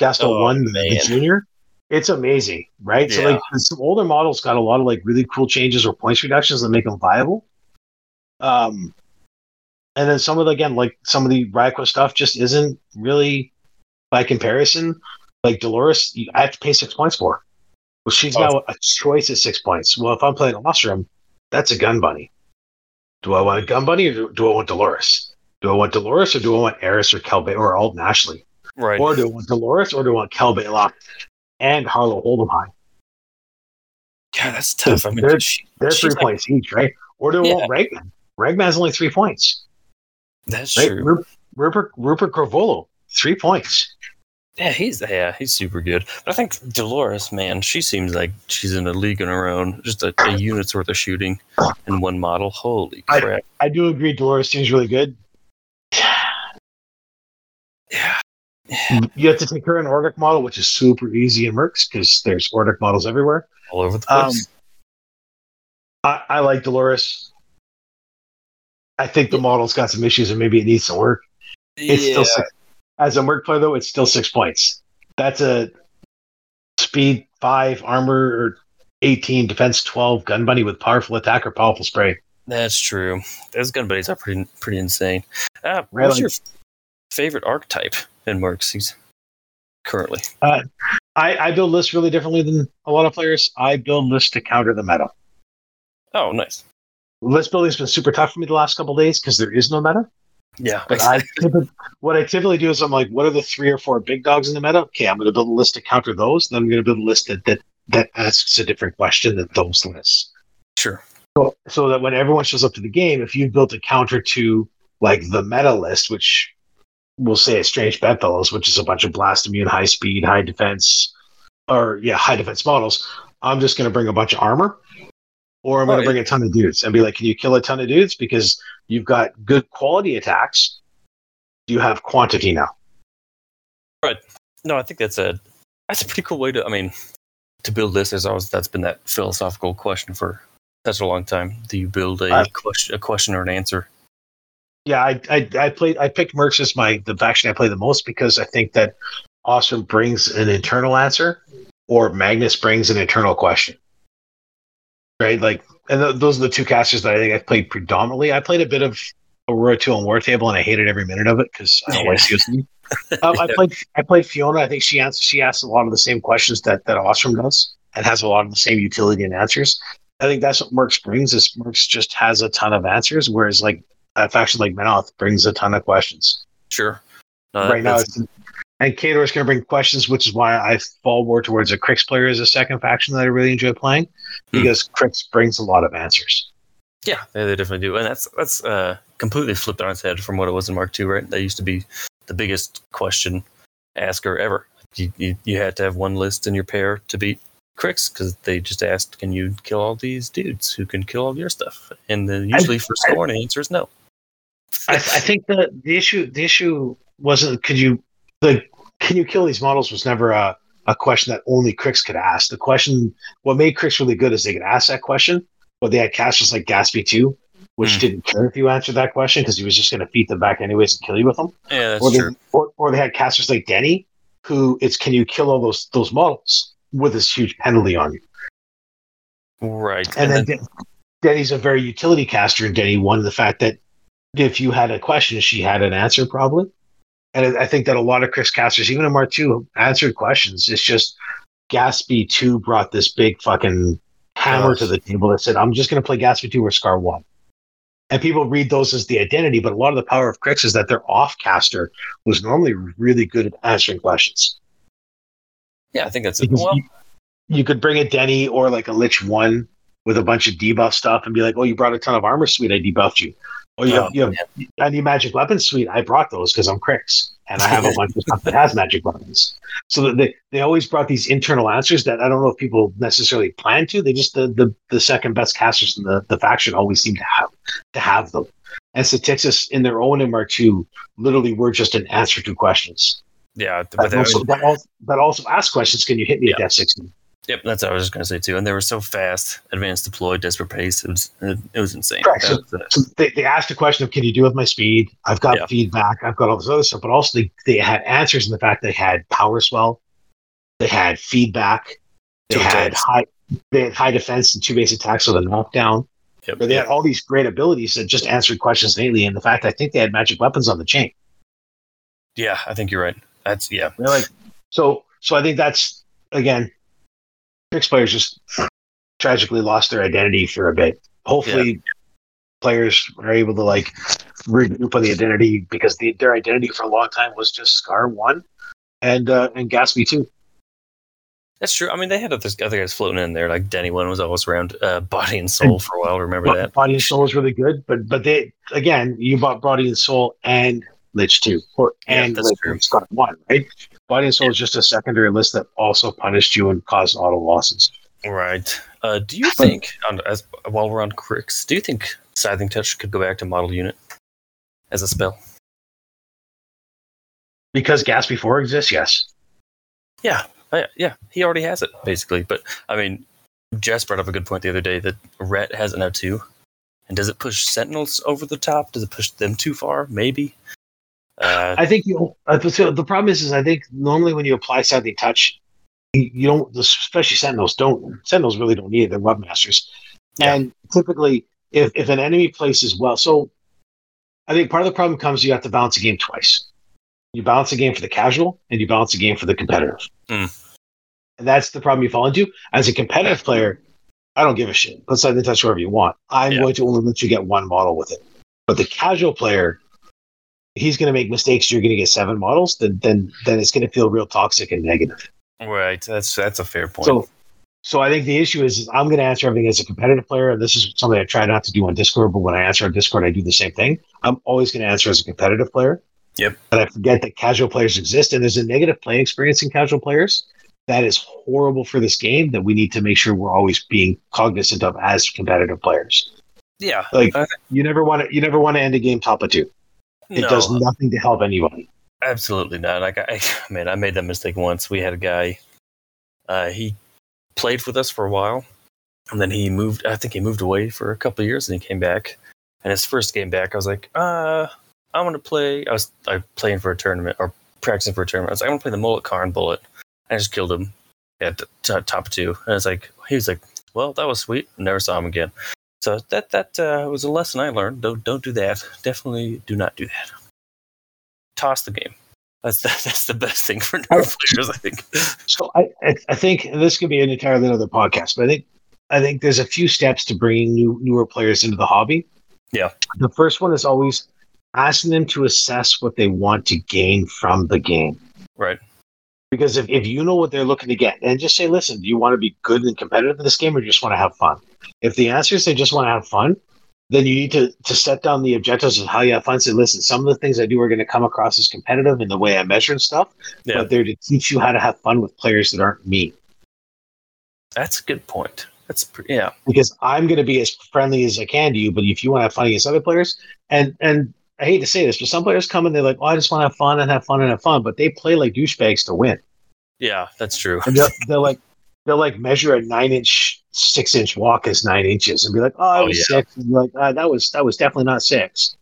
Gastone Oh, one the junior. It's amazing, right? So like some older models got a lot of like really cool changes or points reductions that make them viable. Um, and then some of the again like some of the Ryko stuff just isn't really by comparison. Like Dolores, you- I have to pay six points for. Well, she's Oh. now a choice at six points. Well, if I'm playing Ossrum, that's a gun bunny. Do I want a gun bunny or do, do I want Dolores? Do I want Dolores or do I want Eiryss or Kelbay or Alten Ashley? Right. Or do I want Dolores or do I want Kell Bailoch and Harlow Hold'em High? God, that's tough. I mean, They're- she- They're three like- points each, right? Or do I Yeah. want Regman? Regman's only three points, That's right? true. Ru- Rupert Rhupert Carvolo, three points. Yeah, he's yeah, he's super good. But I think Dolores, man, she seems like she's in a league on her own. Just a, a unit's worth of shooting in one model. Holy I- crap! I do agree. Dolores seems really good. yeah, You have to take her an Ordic model, which is super easy in Mercs because there's Ordic models everywhere. all over the Um, place. I, I like Dolores. I think the model's got some issues and maybe it needs some work. It's yeah, still six. As a Merc player, though, it's still six points. That's a speed five, armor or 18, defense 12, gun bunny with powerful attack or powerful spray. that's true. Those gun buddies are pretty pretty insane. Uh, Right, what's your favorite archetype in Mercs currently? I, I build lists really differently than a lot of players. I build lists to counter the meta. Oh, nice. List building's been super tough for me the last couple of days because there is no meta. Yeah, But I what I typically do is I'm like, what are the three or four big dogs in the meta? Okay, I'm going to build a list to counter those. Then I'm going to build a list that, that that asks a different question than those lists. sure. So, so that when everyone shows up to the game, if you've built a counter to like the meta list, which we'll say is Strange Bedfellows, which is a bunch of blast immune, high speed, high defense, or yeah, high defense models, I'm just going to bring a bunch of armor, or I'm going Oh, to bring a ton of dudes and be like, can you kill a ton of dudes because you've got good quality attacks? Do you have quantity now? Right. No, I think that's a that's a pretty cool way to. I mean, to build this is always that's been that philosophical question for such a long time. Do you build a uh, I- question, a question or an answer? Yeah, I, I I played I picked Mercs as my the faction I play the most because I think that Austin brings an internal answer or Magnus brings an internal question. Right? Like and th- those are the two casters that I think I've played predominantly. I played a bit of Aurora 2 on War Table and I hated every minute of it because I don't like COC. um, I played I played Fiona. I think she answers she asks a lot of the same questions that that Ossrum does and has a lot of the same utility and answers. I think that's what Mercs brings is Mercs just has a ton of answers, whereas like a faction like Menoth brings a ton of questions. Sure. No, right now, it's, and Khador is going to bring questions, which is why I fall more towards a Cryx player as a second faction that I really enjoy playing Hmm. because Cryx brings a lot of answers. yeah, they, they definitely do, and that's that's uh, completely flipped on its head from what it was in Mark II. Right? That used to be the biggest question asker ever. You, you you had to have one list in your pair to beat Cryx because they just asked, "Can you kill all these dudes who can kill all your stuff?" And then usually for scoring, the answer is no. I, I think the the issue the issue wasn't could you the can you kill these models was never a, a question that only Cryx could ask. The question what made Cryx really good is they could ask that question, but they had casters like Gaspy too, which Hmm. didn't care if you answered that question because he was just going to feed them back anyways and kill you with them. Yeah, that's or, they, true. or, or they had casters like Denny, who it's can you kill all those those models with this huge penalty on you. Right. And, then, Den- Denny's a very utility caster, and Denny won the fact that if you had a question, she had an answer probably. And I think that a lot of Cryx casters, even in Mark two, answered questions. It's just Gaspy two brought this big fucking hammer to the table that said, "I'm just going to play Gaspy two or Skarre one." And people read those as the identity, but a lot of the power of Cryx is that their off caster was normally really good at answering questions. yeah, I think that's. Because Well, you, you could bring a Denny or like a Lich one with a bunch of debuff stuff and be like, "Oh, you brought a ton of armor sweet. I debuffed you." Oh, you Oh, you have I need magic weapons sweet. I brought those because I'm Cryx and I have a bunch of stuff that has magic weapons. So they, they always brought these internal answers that I don't know if people necessarily plan to. They just the the, the second best casters in the, the faction always seem to have to have them. And Satyxis in their own MR2 literally were just an answer to questions. yeah, but But that also, was, that also, that also ask questions. Can you hit me at Yeah. death 16? Yep, that's what I was just gonna say too. And they were so fast, advanced deploy, desperate pace. It was it, was insane. Correct. That was, uh, So they, they asked a question of can you do with my speed? I've got Yeah. feedback, I've got all this other stuff, but also they, they had answers in the fact they had power swell, they had feedback, they Two had attacks. high they had high defense and two base attacks with a knockdown. yep, But they had all these great abilities that just answered questions innately. And the fact I think they had magic weapons on the chain. yeah, I think you're right. That's yeah, They're like so so I think that's again six players just tragically lost their identity for a bit. Hopefully players are able to like regroup on the identity because the, their identity for a long time was just Skarre one and uh and Gaspy two. that's true. I mean, they had other, other guys floating in there, like Denny one was always around, uh, Body and Soul for a while. Remember that? Body and Soul is really good, but but they again you bought Body and Soul and Lich two or and that's Lich and one, right? Body and Soul is just a secondary list that also punished you and caused auto losses. Right. Uh, do you think, on, as while we're on Cryx, do you think Scything Touch could go back to model unit as a spell? Because Gas Before exists, yes. Yeah, Uh, yeah, he already has it basically. But I mean, Jess brought up a good point the other day that Ret has it now too. And does it push Sentinels over the top? Does it push them too far? Maybe. Uh, I think you. Uh, the, so the problem is, is I think normally when you apply something touch, you, don't, especially Sentinels don't. Sentinels really don't need it. They're webmasters, Yeah. and typically, if if an enemy places well, so I think part of the problem comes you have to balance a game twice. You balance a game for the casual, and you balance a game for the competitive. Mm. And that's the problem you fall into. As a competitive player, I don't give a shit. Put something touch wherever you want. I'm Yeah. going to only let you get one model with it. But the casual player, he's going to make mistakes. You're going to get seven models. Then, then, then it's going to feel real toxic and negative. right. That's that's a fair point. So, so I think the issue is, is I'm going to answer everything as a competitive player, and this is something I try not to do on Discord. But when I answer on Discord, I do the same thing. I'm always going to answer as a competitive player. Yep. But I forget that casual players exist, and there's a negative playing experience in casual players that is horrible for this game. That we need to make sure we're always being cognizant of as competitive players. yeah. Like Uh, you never want to, you never want to end a game top of two. It no, does nothing to help anybody. Absolutely not. Like I, man, I made that mistake once. We had a guy. Uh, he played with us for a while, and then he moved. I think he moved away for a couple of years, and he came back. And his first game back, I was like, uh, I want to play. I was I playing for a tournament or practicing for a tournament. I was like, I want to play the Mullet Karn Bullet. I just killed him at the t- top two, and it's like he was like, well, that was sweet. Never saw him again. So that that uh, was a lesson I learned. Don't don't do that. Definitely do not do that. Toss the game. That's the, that's the best thing for new players, I think. So I, I, think this could be an entirely another podcast, but I think I think there's a few steps to bringing new newer players into the hobby. Yeah. The first one is always asking them to assess what they want to gain from the game. Right. Because if, if you know what they're looking to get, and just say, listen, do you want to be good and competitive in this game or do you just want to have fun? If the answer is they just want to have fun, then you need to, to set down the objectives of how you have fun. Say, listen, some of the things I do are going to come across as competitive in the way I measure and stuff, Yeah. but they're to teach you how to have fun with players that aren't me. That's a good point. That's pretty, yeah. Because I'm going to be as friendly as I can to you, but if you want to have fun against other players, and and I hate to say this, but some players come and they're like, "Oh, I just want to have fun and have fun and have fun," but they play like douchebags to win. Yeah, that's true. They're, they're like, they'll like measure a nine inch, six inch walk as nine inches, and be like, "Oh, I Oh, yeah. six. And like, ah, "That was that was definitely not six.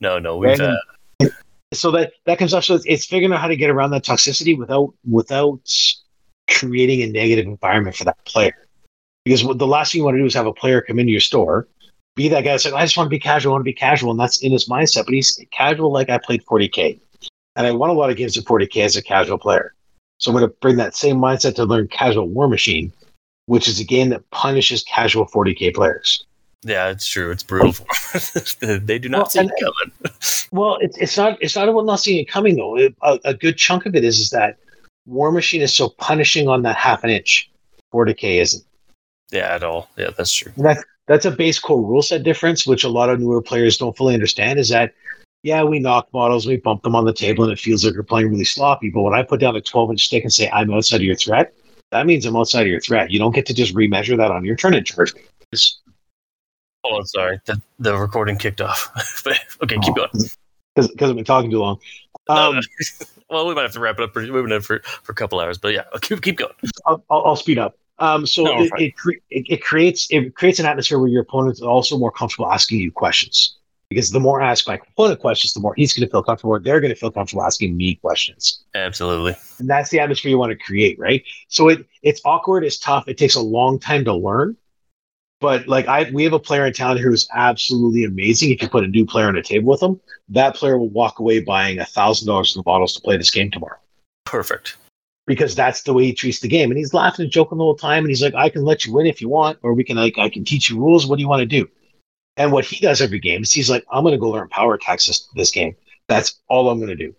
No, no, we've Right. uh, So that that comes up. So it's, it's figuring out how to get around that toxicity without without creating a negative environment for that player. Because the last thing you want to do is have a player come into your store, be that guy that's like, I just want to be casual, I want to be casual, and that's in his mindset. But he's casual like I played 40k, and I won a lot of games at 40k as a casual player. So I'm going to bring that same mindset to learn Casual War Machine, which is a game that punishes casual 40k players. yeah, it's true. It's brutal. they do not Well, see it coming. Well, it's it's not it's not about not seeing it coming though. It- a, a good chunk of it is is that War Machine is so punishing on that half an inch. 40k isn't. Yeah, at all. Yeah, that's true. And that's a base core rule set difference, which a lot of newer players don't fully understand. Is that yeah, we knock models, we bump them on the table, and it feels like we're playing really sloppy. But when I put down a 12 inch stick and say I'm outside of your threat, that means I'm outside of your threat. You don't get to just remeasure that on your turn and charge me. It's- Oh, I'm sorry. The, the recording kicked off. but okay, keep going. because because I've been talking too long. Um, no. well, we might have to wrap it up. Pretty, we've been in for, for a couple hours, but yeah, keep keep going. I'll, I'll, I'll speed up. Um, so No, it, it, cre- it, it creates it creates an atmosphere where your opponent is also more comfortable asking you questions. Because the more I ask my opponent questions, the more he's going to feel comfortable. They're going to feel comfortable asking me questions, Absolutely. and that's the atmosphere you want to create, right? So it it's awkward, it's tough, it takes a long time to learn. But like I, we have a player in town who's absolutely amazing. If you put a new player on a table with him, that player will walk away buying a thousand dollars in bottles to play this game tomorrow Perfect. Because that's the way he treats the game. And he's laughing and joking the whole time. And he's like, I can let you win if you want, or we can like I can teach you rules. What do you want to do? And what he does every game is he's like, I'm gonna go learn power attacks this, this game. That's all I'm gonna do.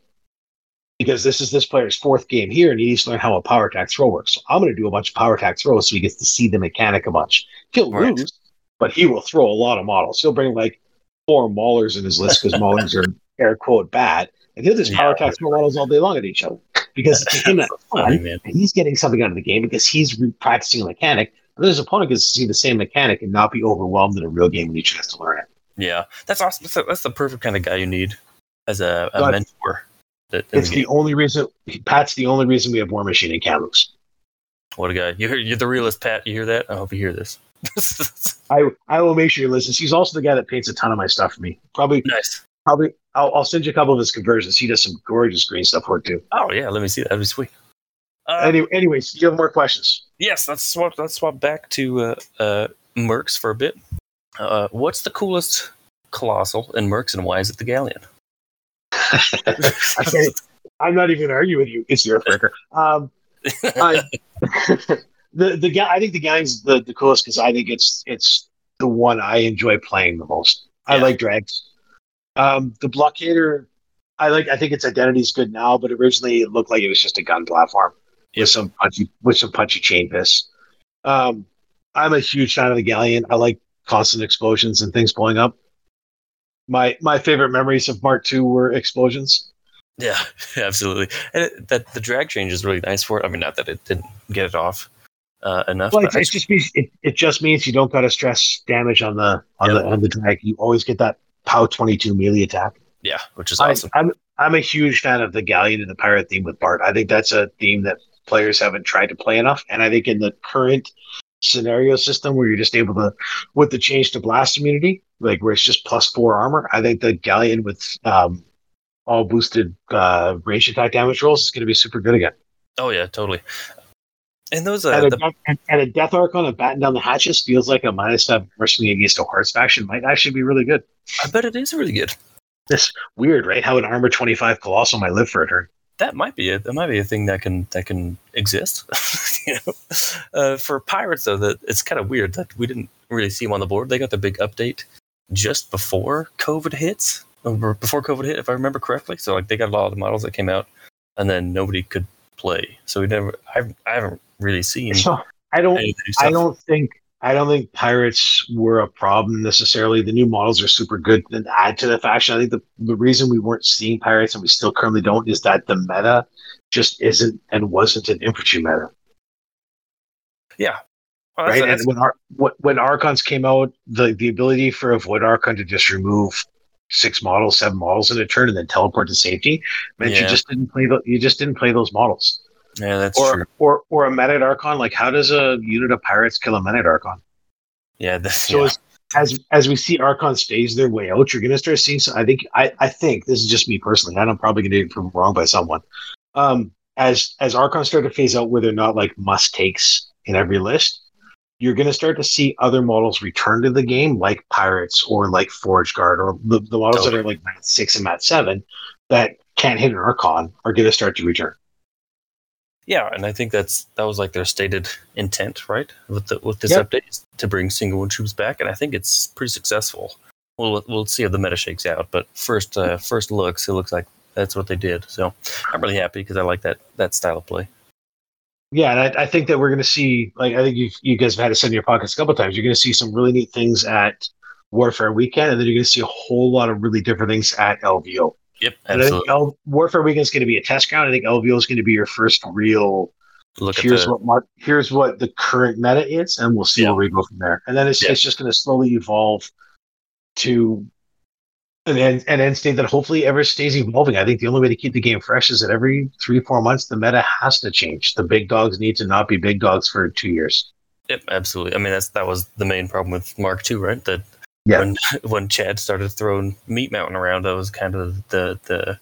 Because this is this player's fourth game here, and he needs to learn how a power attack throw works. So I'm gonna do a bunch of power attack throws so he gets to see the mechanic a bunch. He'll Right. lose, but he will throw a lot of models. He'll bring like four maulers in his list because maulers are air quote bad. And he'll just power Yeah. attack throw models all day long at each other. Because to him that's fun man. he's getting something out of the game because he's re- practicing a mechanic. And his opponent gets to see the same mechanic and not be overwhelmed in a real game when he tries to learn it. Yeah, that's awesome. That's, the- that's the perfect kind of guy you need as a, a mentor. That, It's the the only reason Pat's the only reason we have War Machine in Kamloops. What a guy! You hear, you're the realist, Pat. You hear that? I hope you hear this. I I will make sure he listens. He's also the guy that paints a ton of my stuff for me. Probably nice. probably I'll, I'll send you a couple of his conversions. He does some gorgeous green stuff work too. Oh yeah, let me see that. That'd be sweet. Uh, Any, anyways, you have more questions? yes, let's swap. Let's swap back to uh, uh, Mercs for a bit. Uh, what's the coolest colossal in Mercs, and why is it the Galleon? I am not even going to argue with you. It's the Earthbreaker. Um, I, the the ga- I think the gang's the, the coolest because I think it's it's the one I enjoy playing the most. I like drags. Um, the blockader, I like. I think its identity is good now, but originally it looked like it was just a gun platform Yep. with some punchy with some punchy chain piss. Um, I'm a huge fan of the galleon. I like constant explosions and things blowing up. My my favorite memories of Mark II were explosions. Yeah, absolutely. And it, that the drag change is really nice for it. I mean, not that it didn't get it off uh, enough. Well, it, it just means it, it just means you don't got to stress damage on the on Yep. the on the drag. You always get that POW twenty two melee attack. yeah, which is I, awesome. I'm I'm a huge fan of the galleon and the pirate theme with Bart. I think that's a theme that players haven't tried to play enough, and I think in the current scenario system where you're just able to with the change to blast immunity, like where it's just plus four armor, I think the galleon with um, all boosted uh, range attack damage rolls is going to be super good again. Oh yeah, totally. And those uh, and, a, the, death- and a death arc on a batten down the hatches feels like a minus five mercenary against a horse faction might actually be really good. I bet it is really good. This weird, right? How an armor twenty five colossal might live for a turn. That might be it. That might be a thing that can that can exist. you know, uh, for pirates though, that it's kind of weird that we didn't really see them on the board. They got the big update just before COVID hits, before COVID hit, if I remember correctly. So like they got a lot of the models that came out, and then nobody could play. So we never. I've, I haven't really seen So I don't. any of the new I don't think. I don't think pirates were a problem necessarily. The new models are super good and add to the faction. I think the, the reason we weren't seeing pirates and we still currently don't is that the meta just isn't and wasn't an infantry meta. Yeah, that's- right? that's- And when Ar- when Archons came out, the the ability for a Void Archon to just remove six models, seven models in a turn, and then teleport to safety meant you just didn't play the, you just didn't play those models. Yeah, that's or, true. or or a Menad Archon. Like, how does a unit of pirates kill a Menad Archon? Yeah, that's So yeah. as, as as we see Archon phase their way out, you're going to start seeing. Some, I think I I think this is just me personally. and I'm probably going to get proven wrong by someone. Um, as as Archons start to phase out, where they're not like must takes in every list, you're going to start to see other models return to the game, like pirates or like Forge Guard or the, the models that are like Mat six and Mat seven that can't hit an Archon are going to start to return. Yeah, and I think that's that was like their stated intent, right? With the with this Yep. update to bring single one troops back, and I think it's pretty successful. We'll we'll see how the meta shakes out, but first uh, first looks, it looks like that's what they did. So I'm really happy because I like that that style of play. Yeah, and I, I think that we're going to see, like, I think you you guys have had to send your pockets a couple times. You're going to see some really neat things at Warfare Weekend, and then you're going to see a whole lot of really different things at LVO. Yep, And I think absolutely. Warfare Weekend is going to be a test ground. I think LVO is going to be your first real. Look at here's the what mar- here's what the current meta is, and we'll see Yeah. where we go from there. And then it's Yeah. it's just going to slowly evolve to an end, an end state that hopefully ever stays evolving. I think the only way to keep the game fresh is that every three four months the meta has to change. The big dogs need to not be big dogs for two years. Yep, absolutely. I mean, that's that was the main problem with Mark II, right? That Yeah. when when Chad started throwing Meat Mountain around, that was kind of the the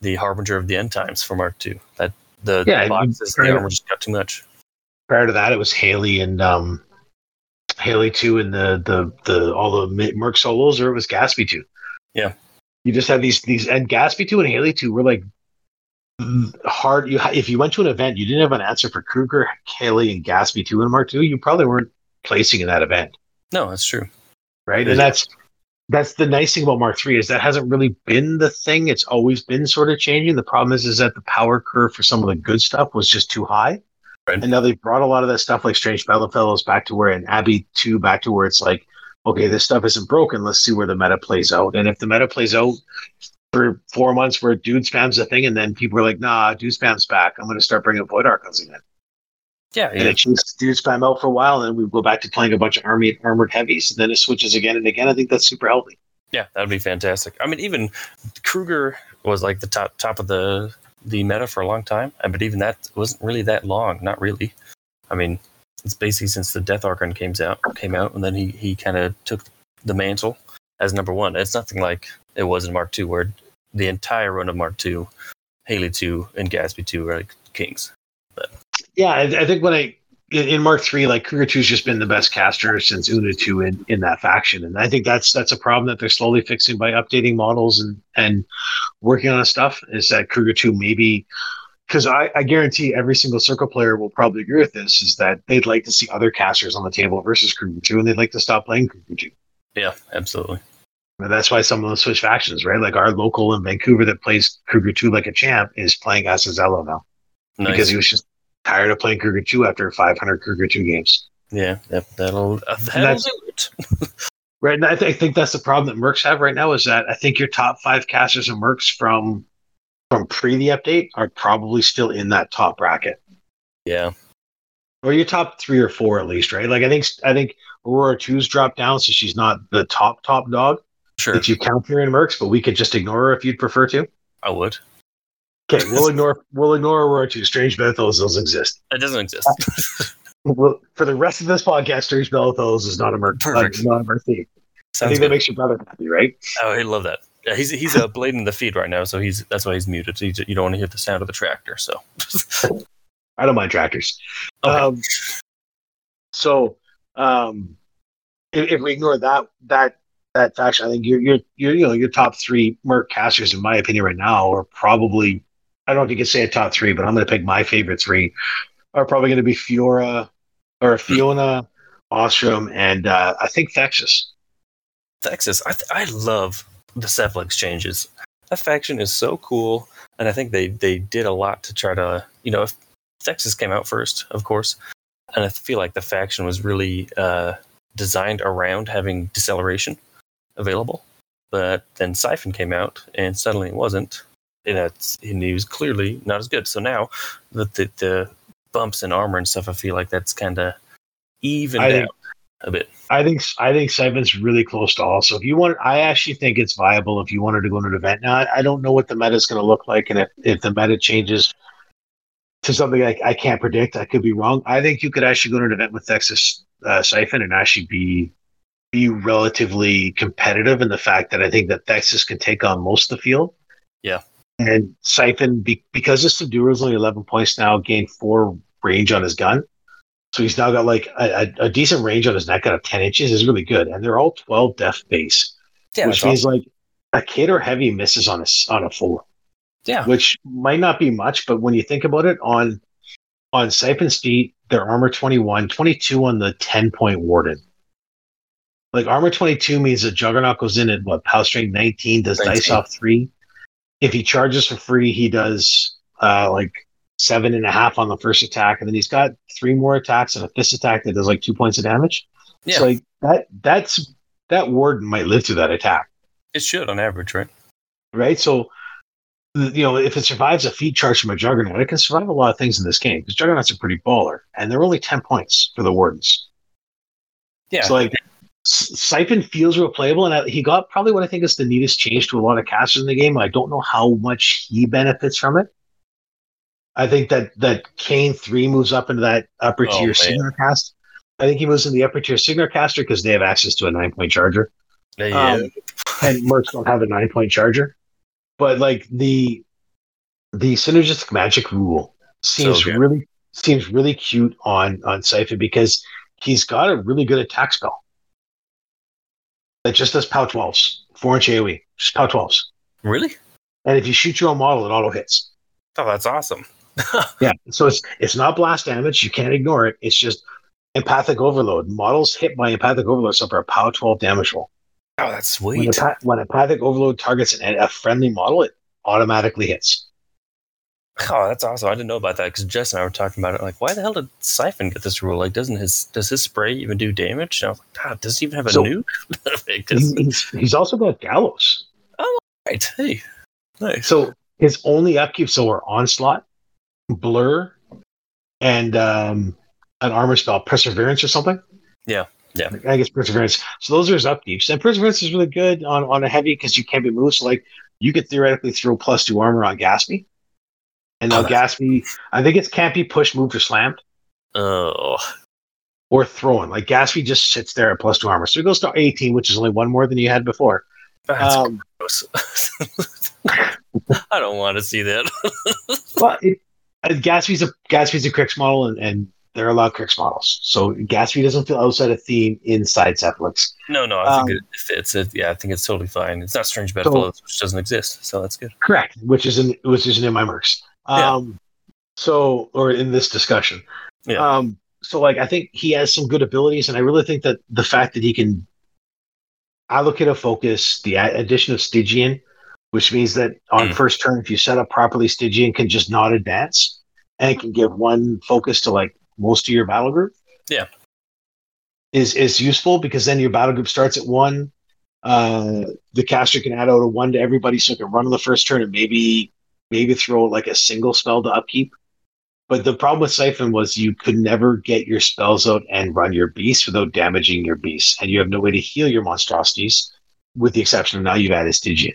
the harbinger of the end times for Mark II. That the, Yeah, the boxes, the armor just got too much. Prior to that, it was Haley and um, Haley two and the the the all the Merc solos, or it was Gaspy two. Yeah. you just have these these and Gaspy two and Haley two were like hard. You if you went to an event, you didn't have an answer for Krueger, Haley, and Gaspy two and Mark two. You probably weren't placing in that event, No, that's true. Right? And that's that's the nice thing about Mark three is that hasn't really been the thing. It's always been sort of changing. The problem is is that the power curve for some of the good stuff was just too high. Right. And now they've brought a lot of that stuff like Strange Fellows back to where and Abbey 2 back to where it's like, okay, this stuff isn't broken. Let's see where the meta plays out. And if the meta plays out for four months where dude spam's a thing, and then people are like, nah, dude spam's back. I'm going to start bringing Void Archons again. Yeah, And yeah. it keeps dude spam out for a while, and then we go back to playing a bunch of army, armored heavies, and then it switches again and again. I think that's super healthy. Yeah, that'd be fantastic. I mean, even Krueger was like the top top of the the meta for a long time, but even that wasn't really that long. Not really. I mean, it's basically since the Death Archon came out came out, and then he he kind of took the mantle as number one. It's nothing like it was in Mark II, where the entire run of Mark II, Haley two, and Gaspy two are like kings. Yeah, I, I think when I in, in Mark Three, like Krueger Two's just been the best caster since Una Two in, in that faction, and I think that's that's a problem that they're slowly fixing by updating models and and working on stuff. Is that Krueger Two maybe? Because I, I guarantee every single circle player will probably agree with this. Is that they'd like to see other casters on the table versus Krueger Two, and they'd like to stop playing Krueger Two. Yeah, absolutely. And that's why some of them switch factions, right? Like our local in Vancouver that plays Krueger Two like a champ is playing Azazello now Nice. because he was just tired of playing Krueger Two after 500 Krueger Two games. yeah, that, that'll uh, that'll do it. Right, and I, th- I think that's the problem that Mercs have right now is that I think your top five casters and Mercs from from pre the update are probably still in that top bracket, yeah, or your top three or four at least, right? Like I think I think Aurora 2's dropped down, so she's not the top top dog sure. that you count here in Mercs, but we could just ignore her if you'd prefer to. I would. Okay, we'll ignore we'll ignore Aurora 2. Strange Bethels those exist. It doesn't exist. Well, for the rest of this podcast, Strange Bethels is not a Merc. Perfect. Not a Merc theme. I Sounds think that makes your brother happy, right? Oh, he'd love that. Yeah, he's he's uh, blading the feed right now, so he's that's why he's muted. He's, you don't want to hear the sound of the tractor. So I don't mind tractors. Okay. Um, so, um, if, if we ignore that that that faction, I think you're you're you're you know your top three Merc casters, in my opinion, right now are probably I don't know if you could say a top three, but I'm going to pick my favorite three are probably going to be Fiora or Fiona, Ossrum, and uh, I think Thexus. Texas, I th- I love the Cephalyx changes. That faction is so cool, and I think they they did a lot to try to you know if Thexus came out first, of course, and I feel like the faction was really uh, designed around having deceleration available. But then Siphon came out, and suddenly it wasn't, and, it's, and he was clearly not as good. So now, with the, the bumps in armor and stuff, I feel like that's kind of even I down think- a bit. I think I think Siphon's really close to all. So if you want, I actually think it's viable if you wanted to go to an event. Now I, I don't know what the meta is going to look like, and if if the meta changes to something like I can't predict, I could be wrong. I think you could actually go to an event with Thexus uh, Siphon and actually be be relatively competitive in the fact that I think that Thexus can take on most of the field. Yeah. And Siphon, be, because this Subduer is only 11 points now, gained four range on his gun. So he's now got like a, a, a decent range on his neck out of 10 inches is really good. And they're all 12 def base, Yeah, which means awesome. like a kid or heavy misses on a, on a full, yeah, which might not be much, but when you think about it on, on Siphon's feet, their armor 21, 22 on the 10 point warden. Like armor 22 means the Juggernaut goes in at what, power strength 19, does dice off three. If he charges for free, he does uh, like seven and a half on the first attack, and then he's got three more attacks and a fist attack that does like two points of damage. Yeah. So like that that's that warden might live through that attack, it should on average, right? right? So you know, if it survives a feed charge from a juggernaut, it can survive a lot of things in this game because juggernauts are pretty baller, and they're only ten points for the wardens. Yeah, So like Siphon feels real playable, and I, he got probably what I think is the neatest change to a lot of casters in the game. I don't know how much he benefits from it. I think that that Caine three moves up into that upper Oh, tier man. Cygnar cast. I think he moves in the upper tier Cygnar caster because they have access to a nine point charger, yeah, um, and mercs don't have a nine point charger. But like the the synergistic magic rule seems So really seems really cute on on Siphon because he's got a really good attack spell that just does POW 12s, four inch AoE, just POW 12s. really? And if you shoot your own model, it auto hits. Oh, that's awesome. Yeah. So it's it's not blast damage. You can't ignore it. It's just empathic overload. Models hit by empathic overload suffer a POW 12 damage roll. Oh, that's When, sweet. empath- when empathic overload targets an, a friendly model, it automatically hits. Oh, that's awesome. I didn't know about that because Jess and I were talking about it. Like, why the hell did Siphon get this rule? Like, doesn't his does his spray even do damage? And I was like, God, does he even have a So- nuke? He's, he's, also got Gallows. Oh, right. Hey, nice. So his only upkeep so are onslaught, blur, and um, an armor spell, perseverance or something. Yeah, yeah. I guess perseverance. So those are his upkeeps, and perseverance is really good on on a heavy because you can't be moved. So like you could theoretically throw plus two armor on Gatsby, and now Oh, that's- Gatsby, I think it's can't be pushed, moved, or slammed. Oh, Or thrown. Like Gatsby just sits there at plus two armor. So he goes to 18, which is only one more than you had before. that's Um, gross. I don't want to see that. Well, it, uh, Gatsby's a Gatsby's a Cryx model, and, and they're allowed Cryx models. So Gatsby doesn't feel outside of theme inside Cephalyx. no, no, I think Um, it fits. It, yeah, I think it's totally fine. It's not strange So- bedfellows, which doesn't exist, so that's good. Correct, which isn't which isn't in my mercs. Yeah. Um, so or in this discussion. Yeah. Um, so like I think he has some good abilities, and I really think that the fact that he can allocate a focus, the addition of Stygian, which means that on Mm. first turn, if you set up properly, Stygian can just not advance and it can give one focus to like most of your battle group. Yeah. Is is useful because then your battle group starts at one. Uh, the caster can add out a one to everybody, so it can run on the first turn and maybe maybe throw like a single spell to upkeep. But the problem with Siphon was you could never get your spells out and run your beast without damaging your beast, and you have no way to heal your monstrosities, with the exception of now you've added Stygian.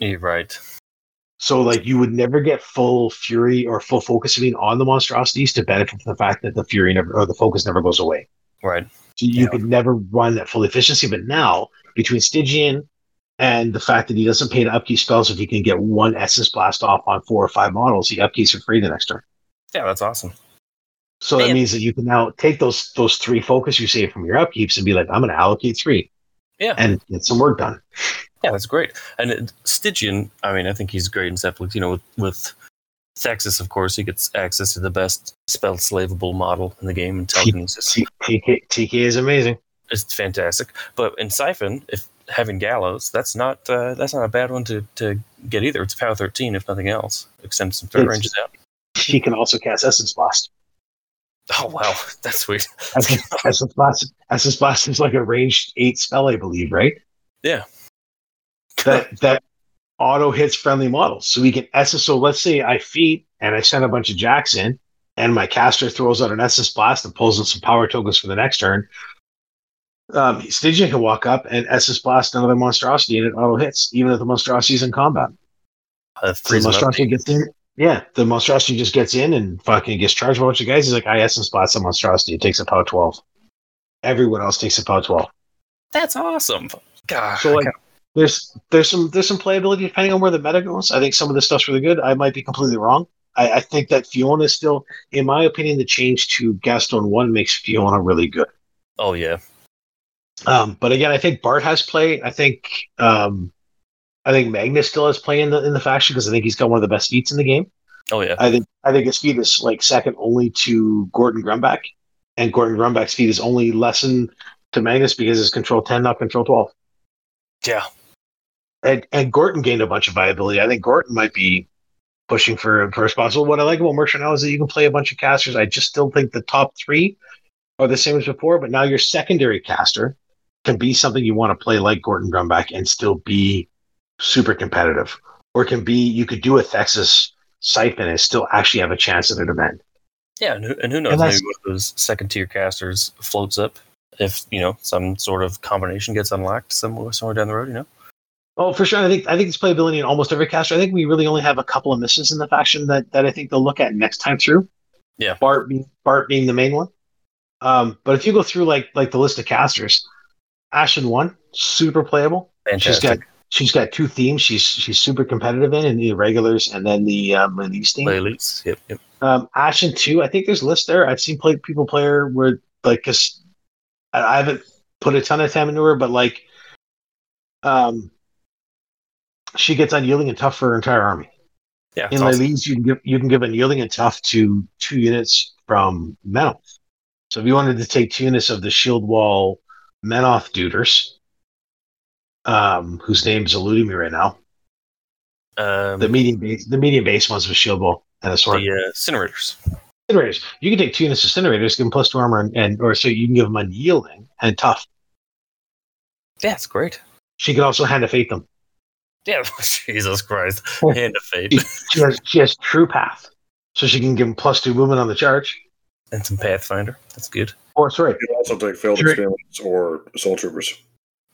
Right. So like you would never get full fury or full focus focusing on the monstrosities to benefit from the fact that the fury never or the focus never goes away. Right. So you Yeah. could never run at full efficiency. But now between Stygian and the fact that he doesn't pay to upkeep spells, if he can get one essence blast off on four or five models, he upkeeps for free the next turn. Yeah, that's awesome. So that means that you can now take those those three focus you save from your upkeeps and be like, I'm going to allocate three Yeah. and get some work done. Yeah, that's great. And uh, Stygian, I mean, I think he's great in Cephalyx. You know, with, with Thexus, of course, he gets access to the best spell slavable model in the game, and telekinesis TK, TK is amazing. It's fantastic. But in Siphon, if having Gallows, that's not uh, that's not a bad one to, to get either. It's power thirteen, if nothing else. Extend some It's- ranges out. He can also cast Essence Blast. Oh wow, that's sweet. Essence, Essence Blast. Essence Blast is like a ranged eight spell, I believe, right? Yeah. That that auto hits friendly models. So we can Essence. So let's say I feed and I send a bunch of jacks in, and my caster throws out an Essence Blast and pulls in some power tokens for the next turn, um, Stygian can walk up and Essence Blast another monstrosity and it auto hits, even if the monstrosity is in combat. Uh, So the monstrosity gets in. Yeah, the monstrosity just gets in and fucking gets charged by a bunch of guys. He's like, I Essence Blast a monstrosity. It takes a power 12. Everyone else takes a power 12. That's awesome. God, So like there's there's some there's some playability depending on where the meta goes. I think some of this stuff's really good. I might be completely wrong. I, I think that Fiona is still, in my opinion, the change to Gastone one makes Fiona really good. oh yeah, Um, but again, I think Bart has play. I think um, I think Magnus still has play in the in the faction because I think he's got one of the best feats in the game. oh yeah. I think I think his feat is like second only to Gorten Grundback, and Gorten Grundback's feat is only lessened to Magnus because it's control ten, not control twelve. Yeah. and and Gorten gained a bunch of viability. I think Gorten might be pushing for for a spot. What I like about Merch now is that you can play a bunch of casters. I just still think the top three are the same as before, but now your secondary caster can be something you want to play like Gorten Grundback and still be super competitive. Or can be you could do a Thexus siphon and still actually have a chance at an event. Yeah, and who, and who knows? And Maybe one of those second tier casters floats up if you know some sort of combination gets unlocked somewhere somewhere down the road. You know. Oh, for sure. I think I think it's playability in almost every caster. I think we really only have a couple of misses in the faction that, that I think they'll look at next time through. Yeah. Bart being Bart being the main one. Um, but if you go through like like the list of casters, Ashlynn one, super playable. She's got she's got two themes she's she's super competitive in, in the regulars and then the um release theme. Elites. Yep. Yep. Um, Ashlynn two, I think there's lists there. I've seen play, people play her where like because I, I haven't put a ton of time into her, but like, um, she gets unyielding and tough for her entire army. Yeah. In awesome. you can give you can give unyielding and tough to two units from Metal. So if you wanted to take two units of the Shield Wall Menoth duders, um, whose name's eluding me right now, Um, the medium base the medium base ones with Shield Wall and a sword. the uh, incinerators. incinerators. You can take two units of incinerators, give them plus two armor, and, and or so you can give them unyielding and tough. Yeah, it's great. She can also hand of fate them. Yeah, Jesus Christ. Oh. Hand of fate. She has she has true path, so she can give them plus two movement on the charge. and some Pathfinder. That's good. Or sorry, You can also take failed Sure. experiments or soul troopers.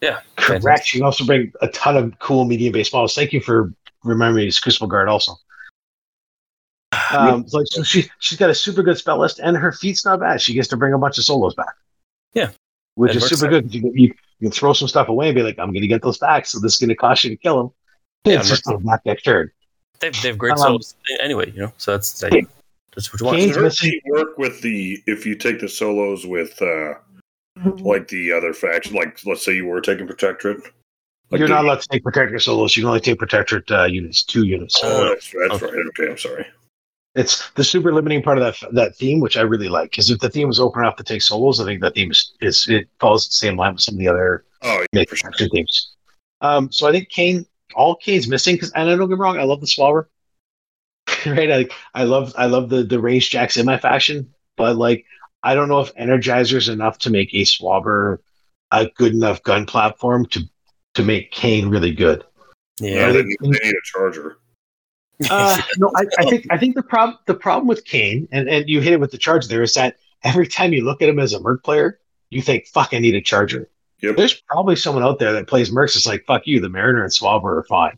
Yeah. correct. Fantastic. She can also bring a ton of cool medium base models. Thank you for remembering me. It's Crucible Guard also. Um, it's like so she she's got a super good spell list, and her feat's not bad. She gets to bring a bunch of solos back. Yeah. which It is super out. good. You, can- you, you can throw some stuff away and be like, "I'm going to get those back, so this is going to cost you to kill them." Yeah, it's just a black deck turn. They've, they have great Um, souls anyway, you know. So that's that, Yeah. That's what you want. Caine- Does He's her missing- work with the if you take the solos with uh like the other faction? Like let's say you were taking protectorate. Like You're the- not allowed to take Protectorate solos. You can only take Protectorate uh, units, two units. Oh, that's, that's Okay. right. Okay, I'm sorry. It's the super limiting part of that that theme, which I really like. Because if the theme was open enough to take solos, I think that theme is, is it follows the same line with some of the other Oh, yeah, for sure. themes. Um, so I think Caine, all Caine's missing. Because and I don't get me wrong, I love the Swallower. right, I I love I love the the range jacks in my faction, but like I don't know if Energizer is enough to make a Swabber a good enough gun platform to to make Caine really good. No, Yeah. they, need- they need a charger. Uh, no, I, I think I think the problem the problem with Caine, and, and you hit it with the charge there, is that every time you look at him as a Merc player, you think, "Fuck, I need a charger." Yep. There's probably someone out there that plays Mercs. It's like, "Fuck you." The Mariner and Swabber are fine.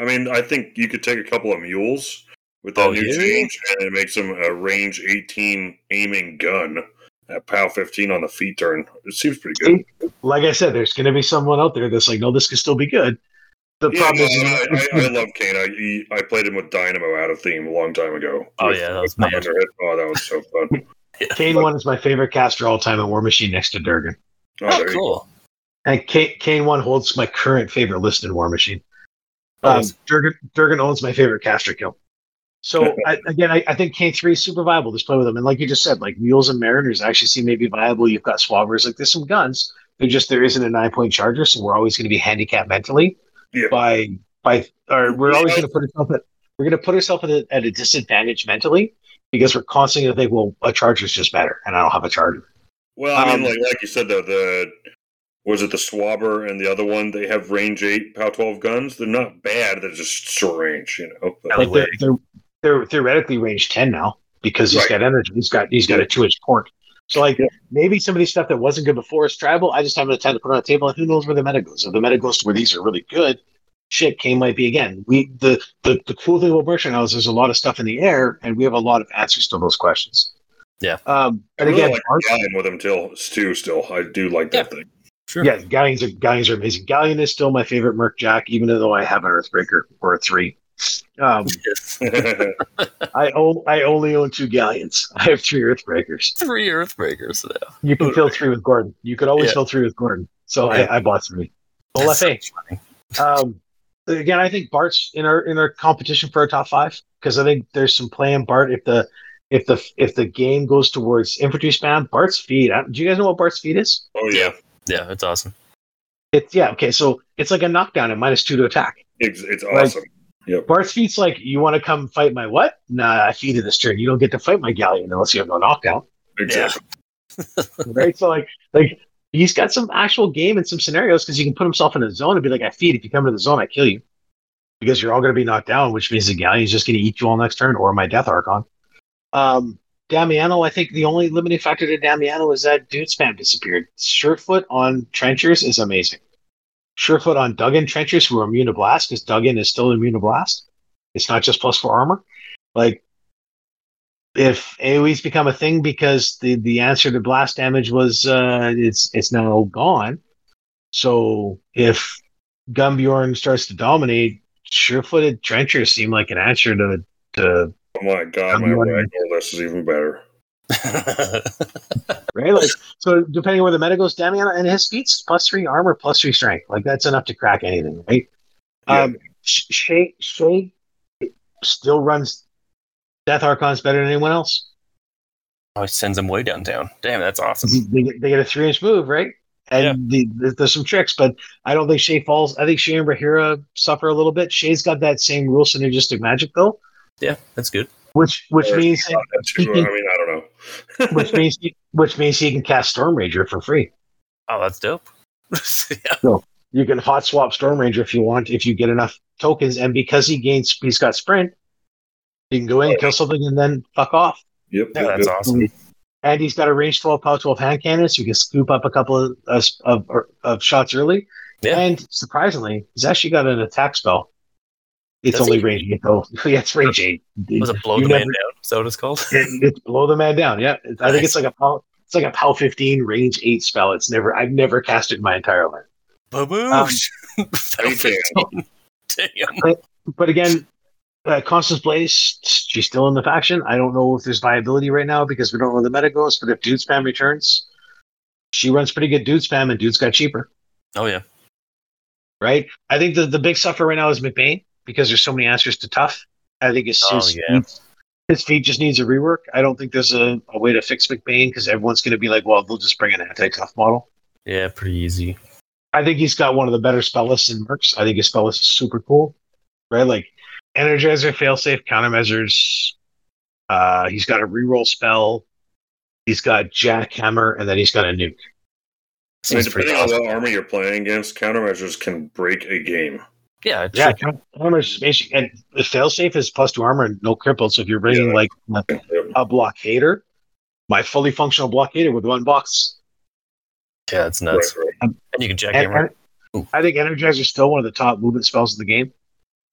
I mean, I think you could take a couple of mules with that Oh, new yeah? change, and it makes them a range 18 aiming gun at POW 15 on the feet turn. It seems pretty good. Like I said, there's going to be someone out there that's like, "No, this could still be good." The Yeah, problem no, is, I, I, I love Caine. I he- I played him with Dynamo out of theme a long time ago. Oh, yeah, that was with mad. Oh, that was so fun. Caine one is my favorite caster all time at War Machine next to Durgen, Oh, Oh, there you go. cool. and Caine, Caine one holds my current favorite list in War Machine. Oh, Um, Durgen, Durgen owns my favorite caster kill. So I, again, I, I think K three is super viable. Just play with them, and like you just said, like mules and mariners actually seem maybe viable. You've got swabbers, like there's some guns. They're just there isn't a nine point charger, so we're always going to be handicapped mentally Yeah. by by or we're always going to put ourselves at we're going to put ourselves at a, at a disadvantage mentally because we're constantly going to think, well, a charger's just better, and I don't have a charger. Well, I Um, mean, like like you said, though, the was it the Swabber and the other one? They have range eight POW 12 guns. They're not bad. They're just short range, you know. But, Like they're, they're they're theoretically range ten now because he's Right. got energy. He's got he's got a two inch port. So like Yeah. maybe some of these stuff that wasn't good before is tribal. I just haven't had time to put on the table, and who knows where the meta goes? If the meta goes to where these are really good, shit, Kane might be again. We the the, the cool thing about Merchant now is there's a lot of stuff in the air, and we have a lot of answers to those questions. Yeah. Um, I and really again, like Galleon with him till too. Still, I do like that thing. Sure. yeah, galleons are galleons are amazing. Galleon is still my favorite Merc Jack, even though I have an Earthbreaker or a three. Um, Yes. I own I only own two galleons. I have three Earthbreakers. Three Earthbreakers now. You can fill three with Gorten. You could always Yeah. fill three with Gorten. So Yeah. I, I bought three. That's Olefe. so. Um, again, I think Bart's in our in our competition for a top five because I think there's some play in Bart if the if the if the game goes towards infantry spam. Bart's feed. I- Do you guys know what Bart's feed is? oh yeah, Yeah, it's awesome. It's yeah okay. So it's like a knockdown at minus two to attack. it's, it's Like- awesome. Yep. Bart's feed's like you want to come fight my what? Nah, I feed in this turn. You don't get to fight my galleon unless you have no knockdown. Exactly. right? So like like he's got some actual game and some scenarios because he can put himself in a zone and be like, I feed. If you come to the zone, I kill you. Because you're all going to be knocked down, which means the Galleon's just going to eat you all next turn, or my Death Archon. Um, Damiano, I think the only limiting factor to Damiano is that dude spam disappeared. Surefoot on trenchers is amazing. Surefoot on Duggan trenchers who are immune to blast, because Duggan is still immune to blast. It's not just plus four armor. Like if AoE's become a thing because the the answer to blast damage was uh it's it's now gone. So if Gunnbjorn starts to dominate, sure-footed trenchers seem like an answer to to Oh my god, my I'm wondering- Ragnar list is even better. right like so depending on where the meta goes, Damian and his feats plus three armor plus three strength like that's enough to crack anything, right? Yeah. Um, Sh- Shae Shae still runs Death Archons better than anyone else. oh, it sends them way downtown. Damn, that's awesome. they get, they get a three inch move, right? And the, the, there's some tricks, but I don't think Shae falls. I think Shae and Rahira suffer a little bit. Shae's got that same rule synergistic magic though, Yeah, that's good. Which which Or means That too, I mean, I don't know. which means he, which means he can cast Storm Ranger for free. Oh, that's dope. yeah. You can hot swap Storm Ranger if you want, if you get enough tokens, and because he gains, he's got sprint. You can go in, kill something, and then fuck off. Yep. Yeah, that's yep. awesome. And he's got a range 12 power 12 hand cannon, so you can scoop up a couple of uh, of, of shots early. Yeah. And surprisingly, he's actually got an attack spell. It's Does only he? range eight though. yeah, it's range eight. Was it blow You the never- man down? Is that what it's called? It, it's blow the man down. Yeah, It- I think it's like a POW, it's like a POW fifteen range eight spell. It's never I've never cast it in my entire life. Baboosh! Okay. Damn. But again, uh, Constance Blaze, she's still in the faction. I don't know if there's viability right now because we don't know where the meta goes. But if Dude Spam returns, she runs pretty good Dude Spam, and Dude's got cheaper. Oh yeah. right? I think the, the big suffer right now is MacBain because there's so many answers to tough. I think his, Oh, his, yeah. feat, his feat just needs a rework. I don't think there's a, a way to fix MacBain because everyone's going to be like, well, they'll just bring an anti tough model. Yeah, pretty easy. I think he's got one of the better spell lists in Mercs. I think his spell list is super cool, right? Like Energizer, failsafe, countermeasures. Uh, he's got a reroll spell. He's got Jackhammer, and then he's got a nuke. I mean, depending on what army you're playing against, countermeasures can break a game. Yeah, it's Yeah, tricky. countermeasures is basic. And the failsafe is plus two armor and no crippled. So if you're bringing Yeah. like Yep. a blockader, my fully functional blockader with one box. yeah, it's nuts. right. And you can And, jackhammer. and I think Energizer is still one of the top movement spells in the game.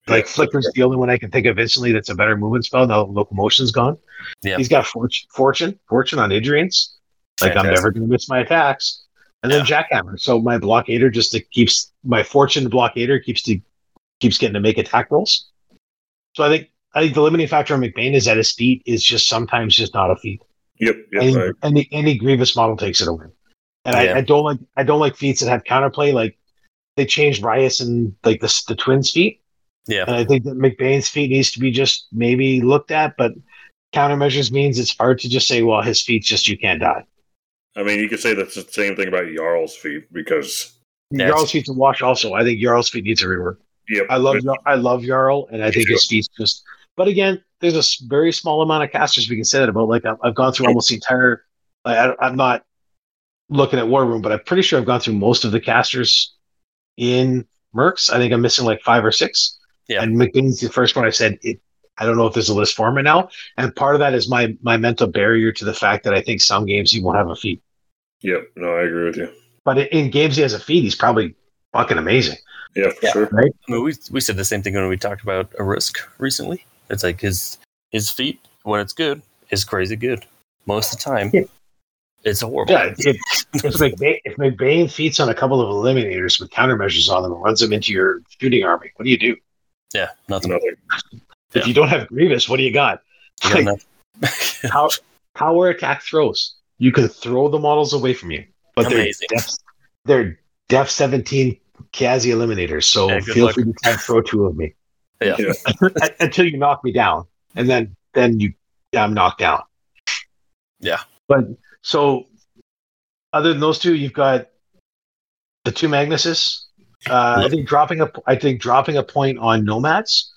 Like Yeah. Flicker's the only one I can think of instantly that's a better movement spell. Now locomotion's gone. Yeah. He's got fortune, fortune, fortune on Idrians. Like I'm never going to miss my attacks. And then Jackhammer. So my blockader just to keeps my fortune blockader keeps to keeps getting to make attack rolls. So I think I think the limiting factor on MacBain is that his feat is just sometimes just not a feat. Yep. Yep. any, right. any any grievous model takes it away. And Yeah. I, I don't like I don't like feats that have counterplay. Like they changed Rias and like the the twins feat. Yeah. and I think that MacBain's feat needs to be just maybe looked at. But countermeasures means it's hard to just say, well, his feat's just you can't die. I mean, you could say that's the same thing about Jarl's feat because, Yeah, Jarl's feat's a wash. Also, I think Jarl's feat needs a rework. Yep. I love Jarl- I love Jarl, and I think his feat's just. But again, there's a very small amount of casters we can say that about. Like I've, I've gone through almost the entire. I, I, I'm not looking at War Room, but I'm pretty sure I've gone through most of the casters in Mercs. I think I'm missing like five or six. Yeah. And MacBain's the first one I said it. I don't know if there's a list form right now, and part of that is my my mental barrier to the fact that I think some games he won't have a feat. Yep. No, I agree with you. But in- in games he has a feat, he's probably fucking amazing. Yeah, for Yeah. sure. I mean, we we said the same thing when we talked about a risk recently. It's like his his feat when it's good is crazy good. Most of the time, Yeah. it's horrible. Yeah, it, if MacBain if MacBain feats on a couple of eliminators with countermeasures on them and runs them into your shooting army, what do you do? Yeah, nothing. Nothing. If Yeah. you don't have Grievous, what do you got? You got Like, power, power attack throws. You can throw the models away from you, but Amazing. they're def, they're def seventeen Kayazy eliminators. So Yeah, feel luck. free to tag throw two of me Yeah. Yeah. until you knock me down, and then then you I'm knocked down. Yeah. But so other than those two, you've got the two Magnuses. Uh, I think dropping a I think dropping a point on Nomads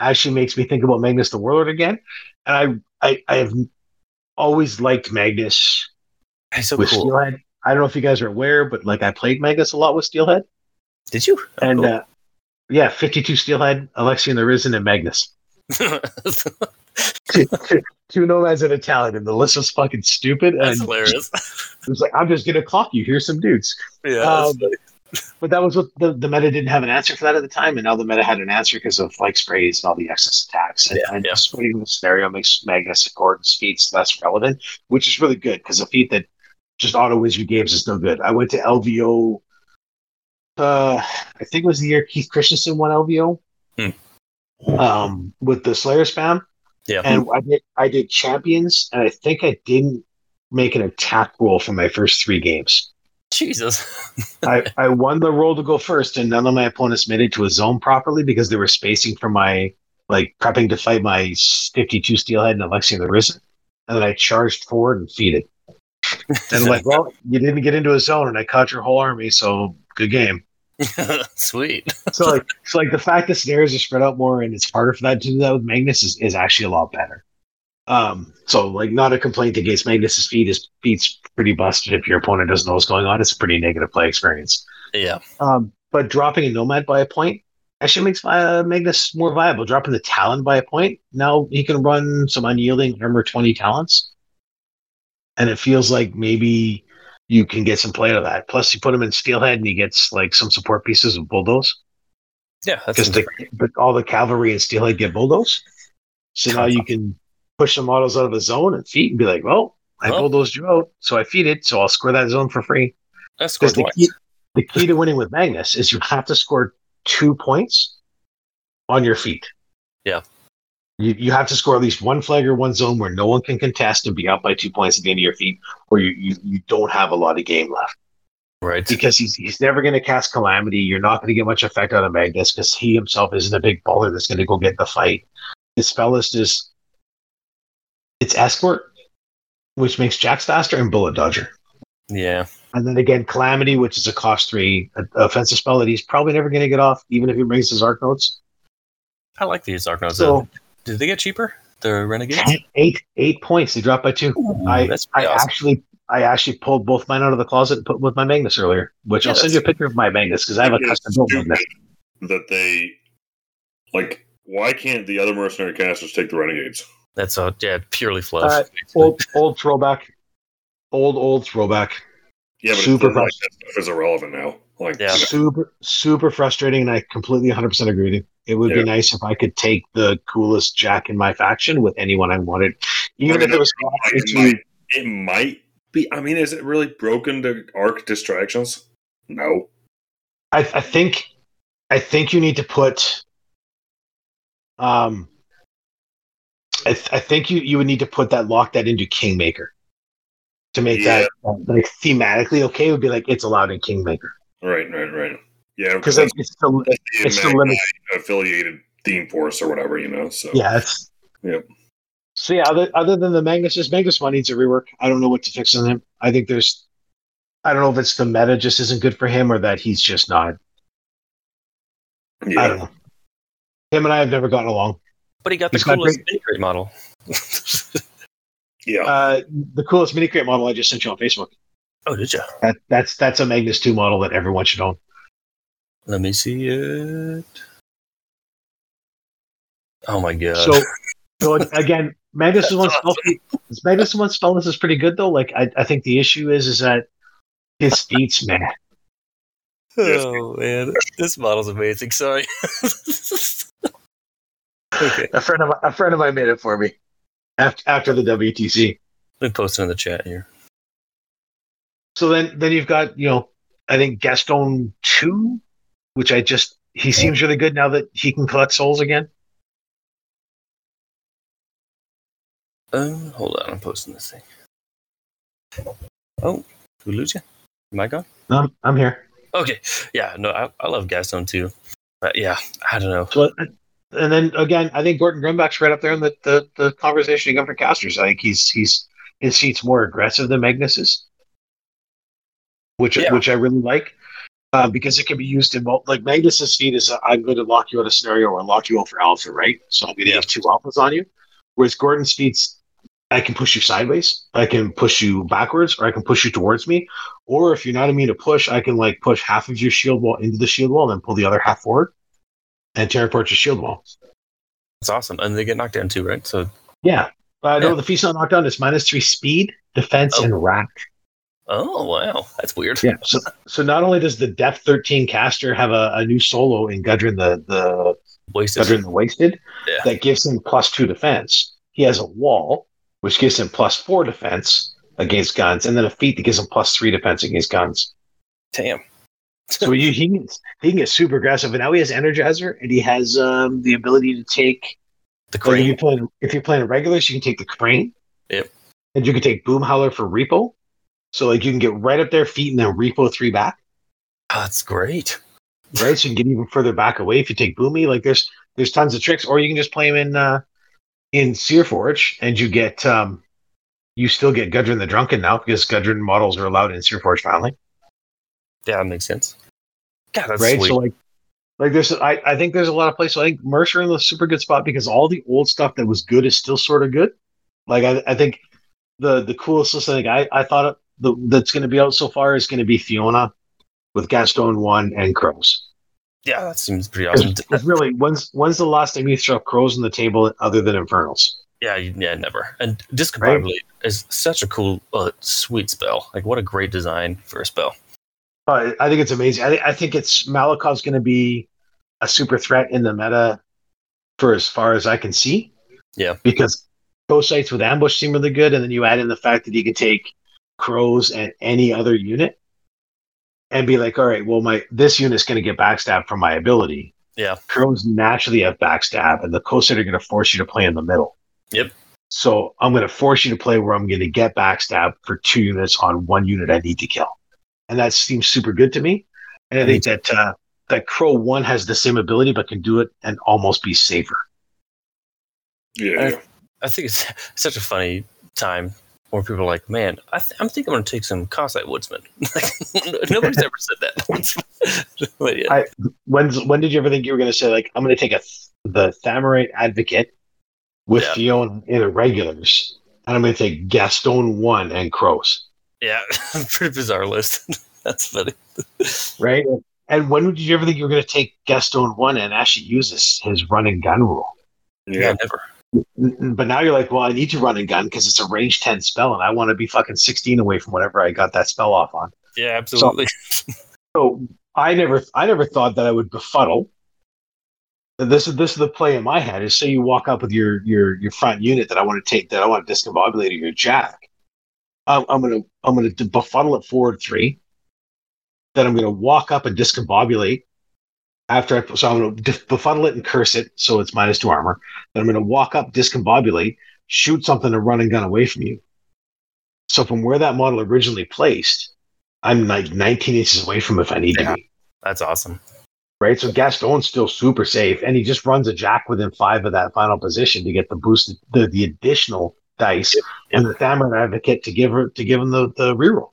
actually makes me think about Magnus the Warlord again. And I I, I have always liked Magnus so with cool. Steelhead. I don't know if you guys are aware, but like I played Magnus a lot with Steelhead. Did you? Oh, And cool. uh, yeah, 52 Steelhead, Alexian the Risen, and Magnus. two, two- two nomads and a Talon, and the list was fucking stupid. That's and hilarious. it was like, I'm just gonna clock you. Here's some dudes. Yeah, Um. But that was what the, the meta didn't have an answer for that at the time, and now the meta had an answer because of like sprays and all the excess attacks. And, Yeah, and yeah. splitting the scenario makes Magnus and Gorten's feats less relevant, which is really good because a feat that just auto wins you games is no good. I went to LVO. Uh, I think it was the year Keith Christensen won LVO. Hmm. Um, with the Slayer spam, Yeah. and I did I did champions, and I think I didn't make an attack roll for my first three games. Jesus. I, I won the roll to go first, and none of my opponents made it to a zone properly because they were spacing for my like prepping to fight my 52 Steelhead and Alexia the Risen. And then I charged forward and feeded. And I'm like, well, you didn't get into a zone, and I caught your whole army, so good game. Sweet. So like, so like the fact that scenarios are spread out more and it's harder for that to do that with Magnus is, is actually a lot better. Um, so like not a complaint against Magnus's feed. His feed's pretty busted if your opponent doesn't know what's going on. It's a pretty negative play experience. Yeah. Um, but dropping a nomad by a point actually makes uh, Magnus more viable. Dropping the Talon by a point, now he can run some unyielding armor 20 Talons. And it feels like maybe you can get some play out of that. Plus, you put him in Steelhead and he gets like some support pieces of Bulldoze Yeah. That's because all the cavalry and Steelhead get Bulldoze. So now you can push the models out of the zone and feed and be like, well, I Well- bulldozed you out, so I feed it, so I'll score that zone for free. that's Because scored the key, the key to winning with Magnus is you have to score two points on your feat. Yeah. You, you have to score at least one flag or one zone where no one can contest and be up by two points at the end of your feat, or you, you, you don't have a lot of game left. Right. Because he's, he's never going to cast Calamity. You're not going to get much effect out of Magnus because he himself isn't a big baller that's going to go get the fight. His spell is just. it's Escort, which makes Jax faster, and Bullet Dodger. Yeah. And then again, Calamity, which is a cost three a- offensive spell that he's probably never going to get off, even if he brings his arc notes. I like these Dark Notes. So Did they get cheaper? The Renegades? eight eight points, they dropped by two. I that's I awesome. actually I actually pulled both mine out of the closet and put with my Magnus earlier, which Yeah, I'll send you a picture of my Magnus because I have a custom built stupid Magnus. that they like. Why can't the other mercenary casters take the renegades? That's a yeah, purely fluff. Uh, Old old throwback, old old throwback. Yeah, but Super Super like, stuff is irrelevant now. Like, Yeah. super super frustrating and i completely 100% agree with you it would Yeah. be nice if i could take the coolest jack in my faction with anyone i wanted even I mean, if it was it, might, it might be. I mean, is it really broken to arc distractions? No. I, I think i think you need to put um I, th- I think you, you would need to put that lock that into Kingmaker to make Yeah. that like thematically okay. It would be like it's allowed in Kingmaker Right, right, right. Yeah, because that's, it's the the it's the Magni limit. affiliated theme force or whatever, you know. So Yeah, it's Yep. So yeah, other, other than the Magnus, just Magnus one needs a rework. I don't know what to fix on him. I think there's, I don't know if it's the meta just isn't good for him or that he's just not. I don't know. Him and I have never gotten along. but he got the he's got coolest mini crate model. yeah. Uh, the coolest mini crate model I just sent you on Facebook. oh, did you? That, that's that's a Magnus two model that everyone should own. Let me see it. Oh my god. So, so again, Magnus one spell. Magnus one spell list is pretty good though. Like I, I think the issue is is that his feats, man. oh man, this model's amazing. Sorry. okay, A friend of a friend of mine made it for me after after the WTC. let me post it in the chat here. So then then you've got you know I think Gastone two, which I just he seems really good now that he can collect souls again. Um, hold on, I'm posting this thing. Oh, we lose you? Am I gone? Um, I'm here. Okay, yeah, no, I, I love Gastone too, but yeah, I don't know. So, and then again, I think Gorten Grundback's right up there in the, the, the conversation again for casters. I think he's he's his feat's more aggressive than Magnus's, which Yeah. which I really like. Uh, because it can be used in both. Like Magnus's feat is, uh, I'm going to lock you out a scenario or lock you out for alpha, right? So I'm going to Yeah. use two alphas on you. Whereas Gorten's feat's, I can push you sideways, I can push you backwards, or I can push you towards me. Or if you're not immune to push, I can like push half of your shield wall into the shield wall, and then pull the other half forward, and tear apart your shield wall. It's awesome, and they get knocked down too, right? So, Yeah. Uh, no, Yeah. the feat's not knocked down. It's minus three speed, defense, Oh. and rack. Oh wow, that's weird. Yeah. So, so not only does the depth 13 caster have a, a new solo in Gudrun the the Wasted. Gudrun the Wasted Yeah. that gives him plus two defense. He has a wall which gives him plus four defense against guns, and then a feat that gives him plus three defense against guns. Damn. So you, he can he can get super aggressive, and now he has Energizer, and he has um, the ability to take The Like if crane. you're playing if you're playing regulars, you can take the crane. Yep. And you can take Boomhowler for repo. So like you can get right up there, feet, and then repo three back. Oh, that's great. Right. so you can get even further back away if you take boomy. Like there's there's tons of tricks. Or you can just play him in uh in Searforge and you get um you still get Gudrun the Drunken now because Gudrun models are allowed in Searforge finally. Yeah, that makes sense. God, that's right. sweet. So like like there's I, I think there's a lot of places. I think Mercer in a super good spot because all the old stuff that was good is still sort of good. Like I, I think the the coolest list I think I, I thought of, the, that's going to be out so far is going to be Fiona with Gastone one and Crows. yeah, that seems pretty awesome. Because really, when's when's the last time you throw Crows on the table other than Infernals? Yeah, yeah, never. And discombobulate is such a cool, uh, sweet spell. Like, what a great design for a spell. Uh, I think it's amazing. I, I think it's Malakov's going to be a super threat in the meta for as far as I can see. Yeah. Because both sites with ambush seem really good, and then you add in the fact that you can take crows and any other unit and be like, all right, well, my this unit's going to get backstab from my ability. Yeah. Crows naturally have backstab, and the coast are going to force you to play in the middle. Yep. So I'm going to force you to play where I'm going to get backstab for two units on one unit I need to kill, and that seems super good to me. And I think that uh, that Crow one has the same ability, but can do it and almost be safer. Yeah. I think it's such a funny time where people are like, man, I th- I'm thinking I'm going to take some Kossite Woodsman. like, nobody's ever said that. but yeah. I- When's when did you ever think you were going to say like I'm going to take a the Thamarite Advocate with Yeah. Fiona in the regulars, and I'm going to take Gastone one and Crows, yeah, pretty bizarre list. That's funny. right? And when did you ever think you were going to take Gastone one and actually use his, his run and gun rule? Yeah, Yeah. never. But now you're like, well, I need to run and gun because it's a range ten spell, and I want to be fucking sixteen away from whatever I got that spell off on. Yeah, absolutely. So I never, I never thought that I would befuddle. This is this is the play in my head. Is say you walk up with your your your front unit that I want to take that I want to discombobulate your jack. I'm, I'm gonna I'm gonna befuddle it forward three. Then I'm gonna walk up and discombobulate. After I so I'm gonna def- befuddle it and curse it so it's minus two armor. Then I'm gonna walk up, discombobulate, shoot something to run and gun away from you. So from where that model originally placed, I'm like 19 inches away from if I need Yeah. to be. That's awesome. Right. So Gastone's still super safe, and he just runs a jack within five of that final position to get the boost, the, the additional dice, and the Thammer Advocate to give her to give him the the reroll.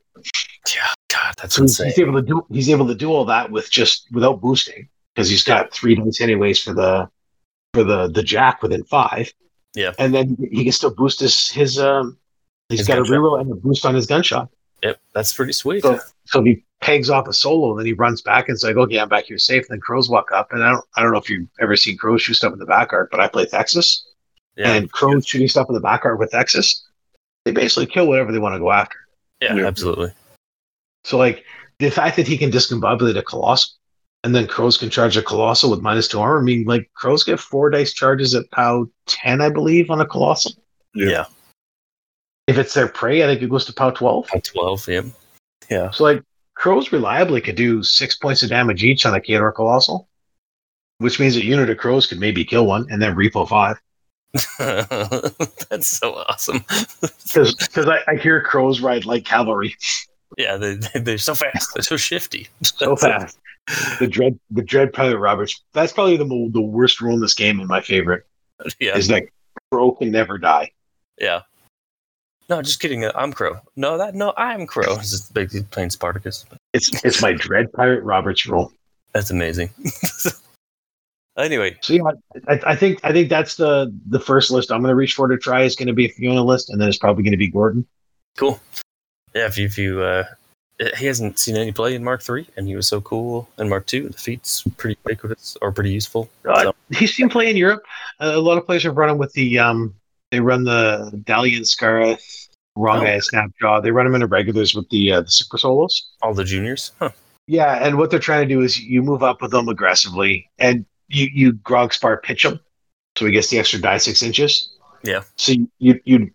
Yeah, God, that's So insane. he's able to do he's able to do all that with just without boosting because he's got three dice anyways for the for the the jack within five. Yeah. and then he can still boost his his um he's His got a gunshot. reroll and a boost on his gunshot. Yep, that's pretty sweet. So, so he pegs off a solo, and then he runs back and it's like, okay, I'm back here safe. And then crows walk up, and I don't, I don't know if you've ever seen crows shoot stuff in the back art, but I play Texas, yeah, and crows shooting stuff in the back art with Texas, they basically kill whatever they want to go after. yeah, Yeah. absolutely. So like the fact that he can discombobulate a colossal, and then crows can charge a colossal with minus two armor. I mean, like crows get four dice charges at POW ten, I believe, on a colossal. Yeah. Yeah, If it's their prey, I think it goes to POW twelve. at twelve. Yep. Yeah, So like crows reliably could do six points of damage each on a Khador Colossal, which means a unit of crows could maybe kill one and then repo five. that's so awesome. Because I, I hear crows ride like cavalry yeah, they, they they're so fast. They're so shifty. so fast. The dread the dread Pirate Roberts. That's probably the mo- the worst rule in this game and my favorite Yeah, is that crow can never die. yeah. No, just kidding. I'm Crow. No, that no, I'm Crow. It's just basically playing Spartacus. It's it's my dread Pirate Roberts rule. That's amazing. anyway, So yeah, I, I think I think that's the the first list I'm going to reach for to try is going to be a Fiona list, and then it's probably going to be Gorten. cool. Yeah, if you, if you uh, he hasn't seen any play in Mark Three, and he was so cool in Mark Two. The feat's pretty ubiquitous or pretty useful. Uh, So, He's seen play in Europe. Uh, a lot of players have run him with the um. They run the Dalian Scarith, Wrong Oh. Guy, Snapjaw. They run them into regulars with the uh, the super solos. all the juniors. Huh. Yeah, and what they're trying to do is you move up with them aggressively, and you you grog spar pitch him, so he gets the extra die six inches. Yeah. So you you, you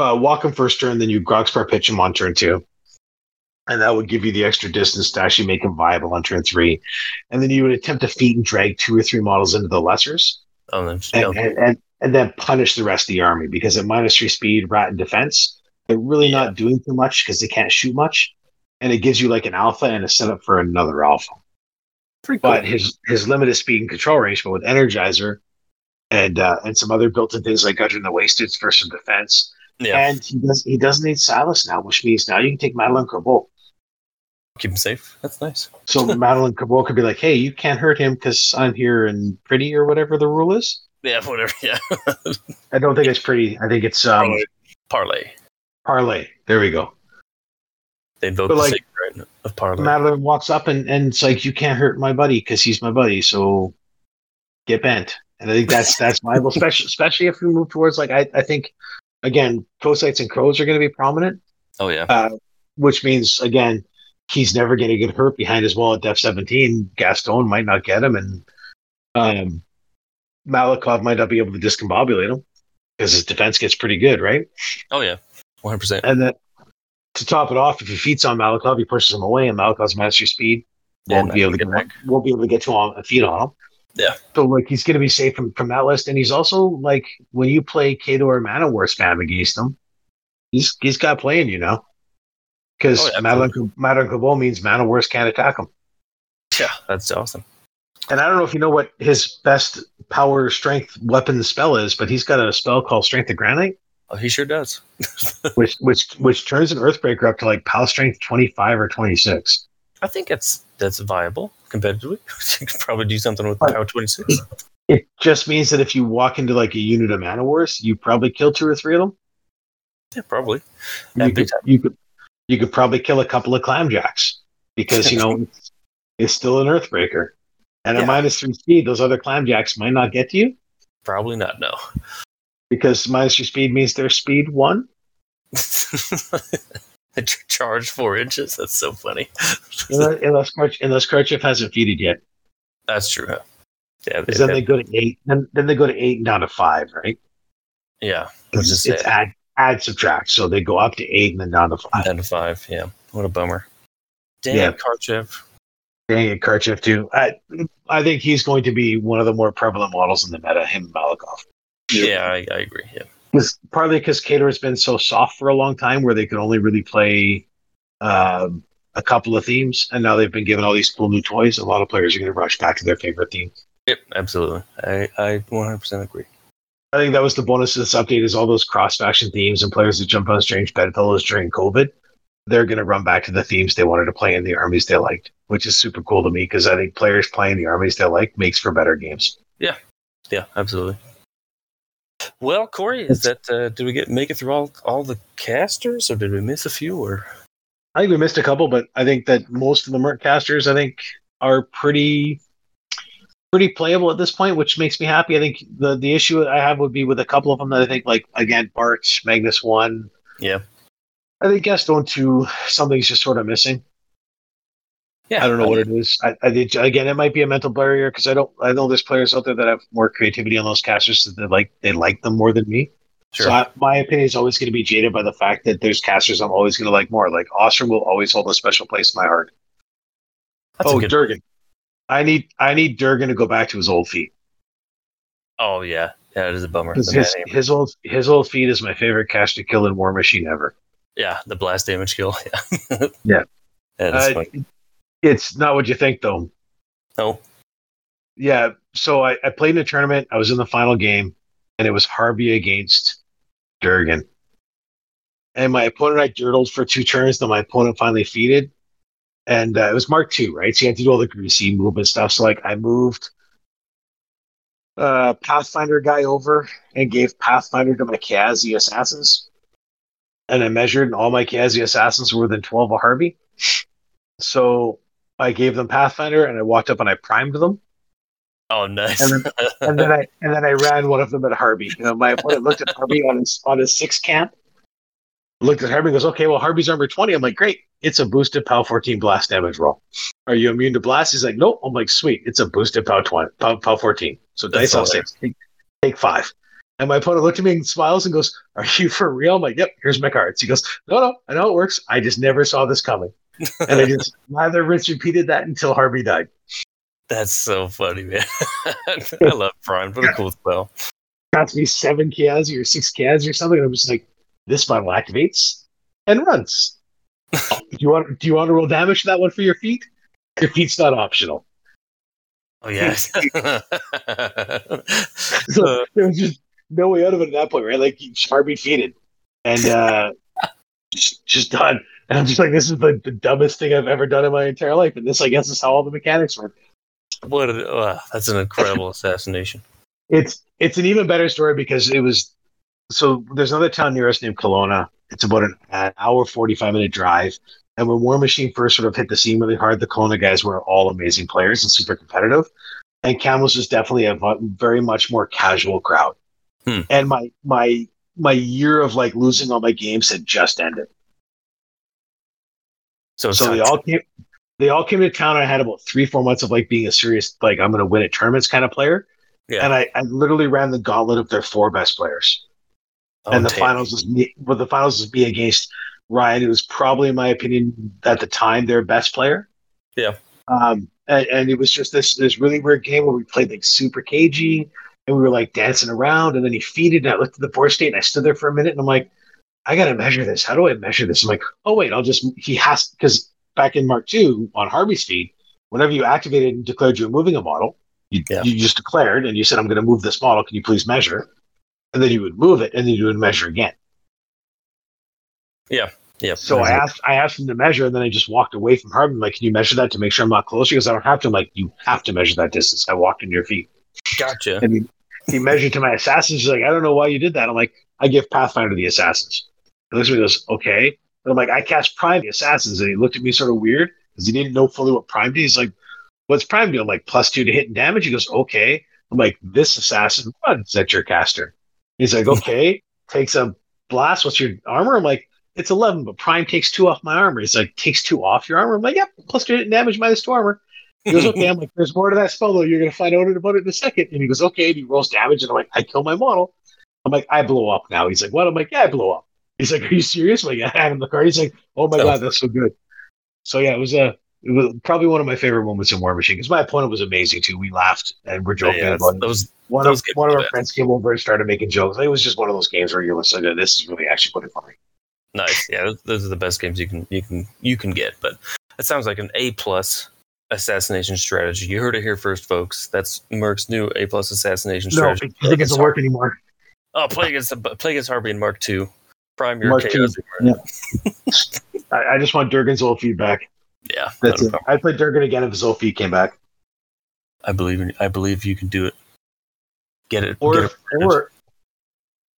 uh, walk him first turn, then you grog spar pitch him on turn two, and that would give you the extra distance to actually make him viable on turn three, and then you would attempt to feed and drag two or three models into the lessers, Oh, and and, and, and then punish the rest of the army because at minus three speed, rat and defense, they're really Yeah. not doing too much because they can't shoot much, and it gives you like an alpha and a setup for another alpha. pretty cool. But his his limited speed and control range, but with Energizer and uh, and some other built-in things like Gudrun the Wasted for some defense, yeah, and he does he doesn't need Silas now, which means now you can take Madelyn Corbeau. Keep him safe. That's nice. So Madelyn Corbeau could be like, "Hey, you can't hurt him because I'm here and pretty or whatever the rule is." Yeah, whatever. Yeah, I don't think it's pretty. I think it's um, Parlay. parlay. There we go. They invoke But the like- sacred of parlay. Madelyn walks up and, and it's like, you can't hurt my buddy because he's my buddy. So get bent. And I think that's that's viable, especially especially if we move towards like I, I think again, Kossites and crows are going to be prominent, oh yeah, uh, which means again he's never going to get hurt behind his wall at depth 17. Gastone might not get him, and um, Malakov might not be able to discombobulate him because his defense gets pretty good, right? oh yeah, one hundred percent. And then to top it off, if he feeds on Malakov, he pushes him away, and Malakov's master speed won't be able to get won't be able to get to him and feed on him. Yeah. So like he's going to be safe from, from that list, and he's also like when you play Kato or Man-O-War spam against him, he's he's got playing you know, because Oh, yeah, Madelyn Madelyn Corbeau means Man-O-Wars can't attack him. Yeah, that's awesome. And I don't know if you know what his best power strength weapon spell is, but he's got a spell called Strength of Granite, Oh, he sure does. which which which turns an Earthbreaker up to like power strength twenty five or twenty six. I think that's that's viable competitively. you could probably do something with Power Twenty Six. It just means that if you walk into like a unit of Man-O-Wars, you probably kill two or three of them. Yeah, probably. You could, you could you could probably kill a couple of clamjacks because you know it's still an earthbreaker and Yeah. at minus three speed those other clamjacks might not get to you Probably not. No. because minus three speed means their speed one charge four inches. That's so funny. unless unless, Karch- unless Karchev hasn't feeded yet that's true. Yeah. because they- then they go to eight then, then they go to eight and down to five right yeah. it's, it's add add subtract so they go up to eight and then down to five Ten to five. Yeah. What a bummer. Damn, Yeah. Karchev. Dang it, Karchev too. I I think he's going to be one of the more prevalent models in the meta. Him, and Malakov. Yep. Yeah, I, I agree. Yeah. was partly because Khador has been so soft for a long time, where they could only really play um, a couple of themes, and now they've been given all these cool new toys. A lot of players are going to rush back to their favorite theme. Yep. Absolutely. I I 100% agree. I think that was the bonus of this update: is all those cross faction themes and players that jump on strange bedfellows during COVID. They're going to run back to the themes they wanted to play in the armies they liked, which is super cool to me because I think players playing the armies they like makes for better games. Yeah, yeah, absolutely. Well, Cory, is that uh, did we get make it through all all the casters, or did we miss a few? Or I think we missed a couple, but I think that most of the Merc casters, I think, are pretty pretty playable at this point, which makes me happy. I think the the issue I have would be with a couple of them that I think, like again, Barch, Magnus one. Yeah. I think Gastone two, something's just sort of missing. Yeah. I don't know what it is. I, I did, again, it might be a mental barrier because I don't. I know there's players out there that have more creativity on those casters that they like they like them more than me. Sure. So I, my opinion is always going to be jaded by the fact that there's casters I'm always going to like more. Like Ossrum will always hold a special place in my heart. That's oh, good- Durgen. I need I need Durgen to go back to his old feat Oh yeah. Yeah, it is a bummer. his, his old his old feat is my favorite caster kill in War Machine ever. yeah, the blast damage kill. Yeah. Yeah. Uh, funny. it's not what you think though. Oh, Yeah, so I, I played in a tournament. I was in the final game, and it was Harvey against Durgen. And my opponent, I dirtled for two turns. Then my opponent finally feeded, and uh, it was Mark II, right? So you had to do all the greasy movement stuff. So like I moved uh, Pathfinder guy over and gave Pathfinder to my Kayazy assassins, and I measured, and all my Kayazy assassins were within twelve of Harvey. So I gave them Pathfinder, and I walked up and I primed them oh, nice. And and then I and then I ran one of them at Harvey. You know, my opponent looked at Harvey on his on his six camp, looked at Harvey and goes, Okay, well Harvey's armor 20. I'm like, Great, it's a boosted POW 14 blast damage roll. Are you immune to blast? He's like, Nope. I'm like, sweet, it's a boosted POW 20 POW, POW 14. So That's dice all six. Take, take five. And my opponent looked at me and smiles and goes, Are you for real? I'm like, Yep, here's my cards. He goes, No, no, I know it works. I just never saw this coming. And I just neither rinse repeated that until Harvey died. That's so funny, man. I love Prime. What a cool spell. got me seven Kayazy or six Kayazy or something. And I'm just like, this model activates and runs. do you want do you want to roll damage to that one for your feat? Your feat's not optional. Oh yes. So there was just no way out of it at that point, right? Like Sharpie feeded. And uh just, just done. And I'm just like, this is the, the dumbest thing I've ever done in my entire life. And this I guess is how all the mechanics work. what? A, uh, that's an incredible assassination. It's it's an even better story because it was so there's another town near us named Kelowna. It's about an, an hour forty five minute drive. And when War Machine first sort of hit the scene really hard, the Kelowna guys were all amazing players and super competitive. And Camels was definitely a very much more casual crowd. Hmm. And my my my year of like losing all my games had just ended. So, So they all came they all came to town. I had about three, four months of like being a serious like I'm gonna win at tournaments kind of player. Yeah. And I, I literally ran the gauntlet of their four best players. Oh, and the finals was me but the finals was me against Ryan, who was probably in my opinion at the time their best player. Yeah. Um and, and it was just this this really weird game where we played like super cagey and we were like dancing around and then he feeded and I looked at the board state and I stood there for a minute and I'm like, I gotta measure this. How do I measure this? I'm like, oh wait, I'll just he has because back in Mark II on Harvey's feed, whenever you activated and declared you were moving a model, you, Yeah. you just declared and you said, I'm gonna move this model, can you please measure? And then you would move it and then you would measure again. Yeah. Yeah. So I mm-hmm. asked I asked him to measure, and then I just walked away from Harvey. I'm like, "Can you measure that to make sure I'm not close?" Because "I don't have to." I'm like, "You have to measure that distance." I walked into your feat, Gotcha. and he, he measured to my assassins. He's like, "I don't know why you did that." I'm like, "I give Pathfinder to the assassins." He looks at me and goes, "Okay." And I'm like, "I cast Prime the assassins," and he looked at me sort of weird because he didn't know fully what Prime did. He's like, "What's Prime do?" I'm like, two to hit and damage." He goes, "Okay." I'm like, "This assassin runs at your caster." He's like, "Okay." Takes a blast. What's your armor? I'm like it's 11, but Prime takes two off my armor. He's like, takes two off your armor. I'm like, yep, plus two damage minus two armor. He goes, okay. I'm like, there's more to that spell though. You're gonna find out about it in a second. And he goes, okay. And he rolls damage, and I'm like, I kill my model. I'm like, I blow up now. He's like, what? I'm like, yeah, I blow up. He's like, are you serious? I'm like, I have him the card. He's like, oh my Oh. god, that's so good. So yeah, it was a. It was probably one of my favorite moments in War Machine because my opponent was amazing too. We laughed and we're joking oh, yeah, about it. those One those of one of our bad. friends came over and started making jokes. It was just one of those games where you're listening to this is really actually quite funny. nice. Yeah, those- are the best games you can you can you can get. But it sounds like an A plus assassination strategy. You heard it here first, folks. That's Merck's new A plus assassination No, strategy. I think it doesn't work anymore. Oh, play against the, play against Harvey and Mark two. Prime your Mark chaos. II, I, I just want Durgen's old feedback. Yeah, That's not it. I'd play Durgen again if his old feed came back. I believe in, I believe you can do it. Get it. Or get it. or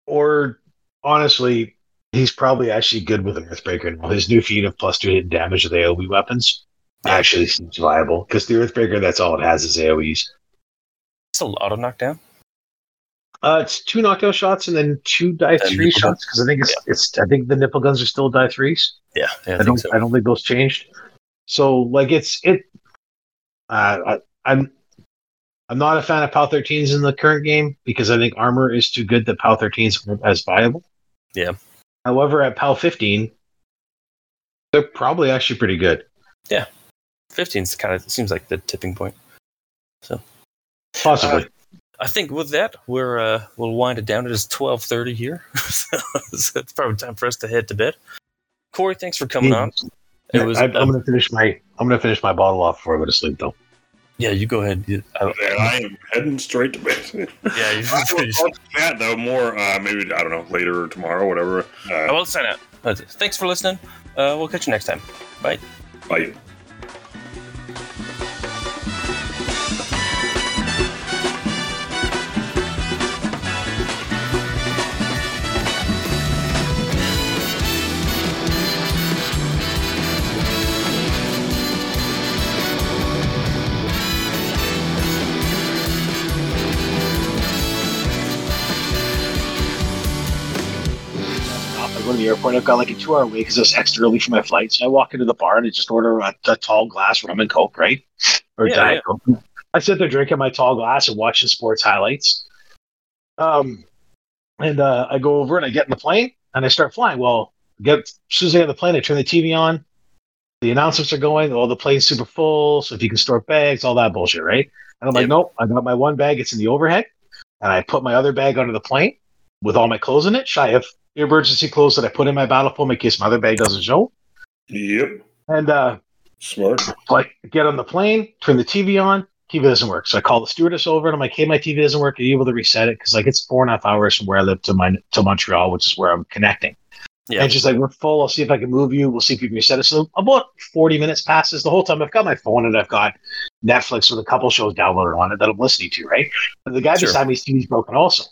or honestly, he's probably actually good with an Earthbreaker now. His new feat of plus two hit damage with AoE weapons actually seems viable because the Earthbreaker, that's all it has is AoEs. It's a lot of knockdown. Uh, it's two knockdown shots and then two die And three shots because I think it's, it's I think the nipple guns are still die threes. Yeah, yeah I, I, don't so. I don't think those changed. So like it's it. Uh, I, I'm I'm not a fan of POW 13s in the current game because I think armor is too good that POW 13s aren't as viable. Yeah. However, at POW 15, they're probably actually pretty good. Yeah. 15's kind of seems like the tipping point. So possibly. I think with that, we're uh, we'll wind it down. It is twelve thirty here, so it's it's probably time for us to head to bed. Cory, thanks for coming on. It was I, am gonna finish my I'm gonna finish my bottle off before I go to sleep though. yeah. You go ahead. You, I, And I am heading straight to bed. yeah, you I should will finish. talk to Matt though more uh, maybe I don't know later or tomorrow whatever. I Uh, will sign out. It. Thanks for listening. Uh, we'll catch you next time. Bye. bye. The airport. I've got like a two hour wait because I was extra early for my flight. So I walk into the bar and I just order a, a tall glass rum and coke, right? Or Yeah, diet coke. I sit there drinking my tall glass and watching sports highlights. Um, and uh, I go over and I get in the plane and I start flying. Well, get as soon as I get in the plane, I turn the TV on. The announcements are going. Oh, the plane's super full. So if you can store bags, all that bullshit, right? And I'm like, Yep. nope. I got my one bag. It's in the overhead, and I put my other bag under the plane with all my clothes in it. Shy of emergency clothes that I put in my battle foam in case my other bag doesn't show. Yep. And uh, Smart. like get on the plane, turn the TV on. TV doesn't work. So I call the stewardess over and I'm like, hey, my TV doesn't work. Are you able to reset it? Because like it's four and a half hours from where I live to my to Montreal, which is where I'm connecting. Yeah. And she's like, we're full. I'll see if I can move you. We'll see if you can reset it. So about 40 minutes passes. The whole time I've got my phone and I've got Netflix with a couple shows downloaded on it that I'm listening to, right? And the guy Sure. beside me's TV's broken also.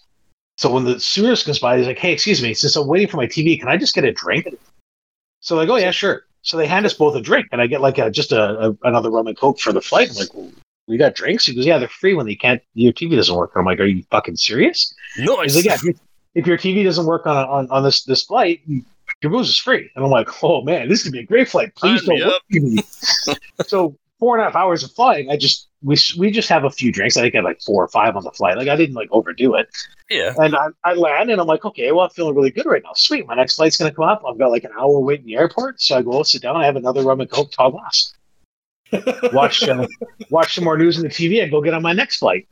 So when the stewardess comes by, he's like, hey, excuse me, since I'm waiting for my TV, can I just get a drink? So I go, oh, yeah, sure. So they hand us both a drink, and I get like a just a, a another rum and coke for the flight. I'm like, well, we got drinks. He goes, yeah, they're free when they can't. Your TV doesn't work. I'm like, are you fucking serious? No, He's like, yeah, if, your- if your TV doesn't work on on, on this this flight, your booze is free. And I'm like, oh man, this could be a great flight. Please Sign don't work me. so four and a half hours of flying, I just we we just have a few drinks. I think I had like four or five on the flight. Like I didn't like overdo it. yeah. And I, I land and I'm like, okay, well, I'm feeling really good right now. Sweet. My next flight's going to come up. I've got like an hour wait in the airport. So I go sit down. I have another rum and coke tall glass. Watch, uh, watch some more news on the TV. I go get on my next flight.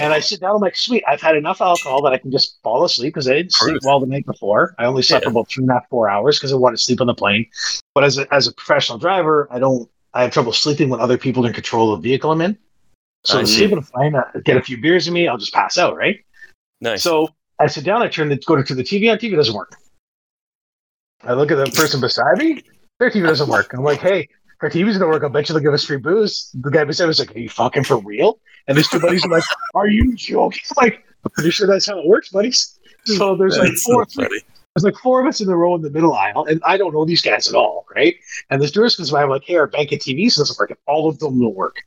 And I sit down. I'm like, sweet. I've had enough alcohol that I can just fall asleep because I didn't sleep well the night before. I only slept Yeah. for about three and a half, four hours because I wanted to sleep on the plane. But as a, as a professional driver, I don't, I have trouble sleeping when other people are in control of the vehicle I'm in. So I to see. sleep on a get a few beers in me, I'll just pass out, right? Nice. So I sit down, I turn the go to the TV on TV doesn't work. I look at the person beside me, their TV doesn't work. I'm like, hey, our TV's gonna work. I'll bet you they'll give us free booze. The guy beside me was like, Are you fucking for real? And his two buddies are like, Are you joking? I'm like, I'm pretty sure that's how it works, buddies. So there's like four so there's like four of us in the row in the middle aisle, and I don't know these guys at all, right? And this stewardess comes by, I'm like, hey, our bank of TVs doesn't work, and all of them will work.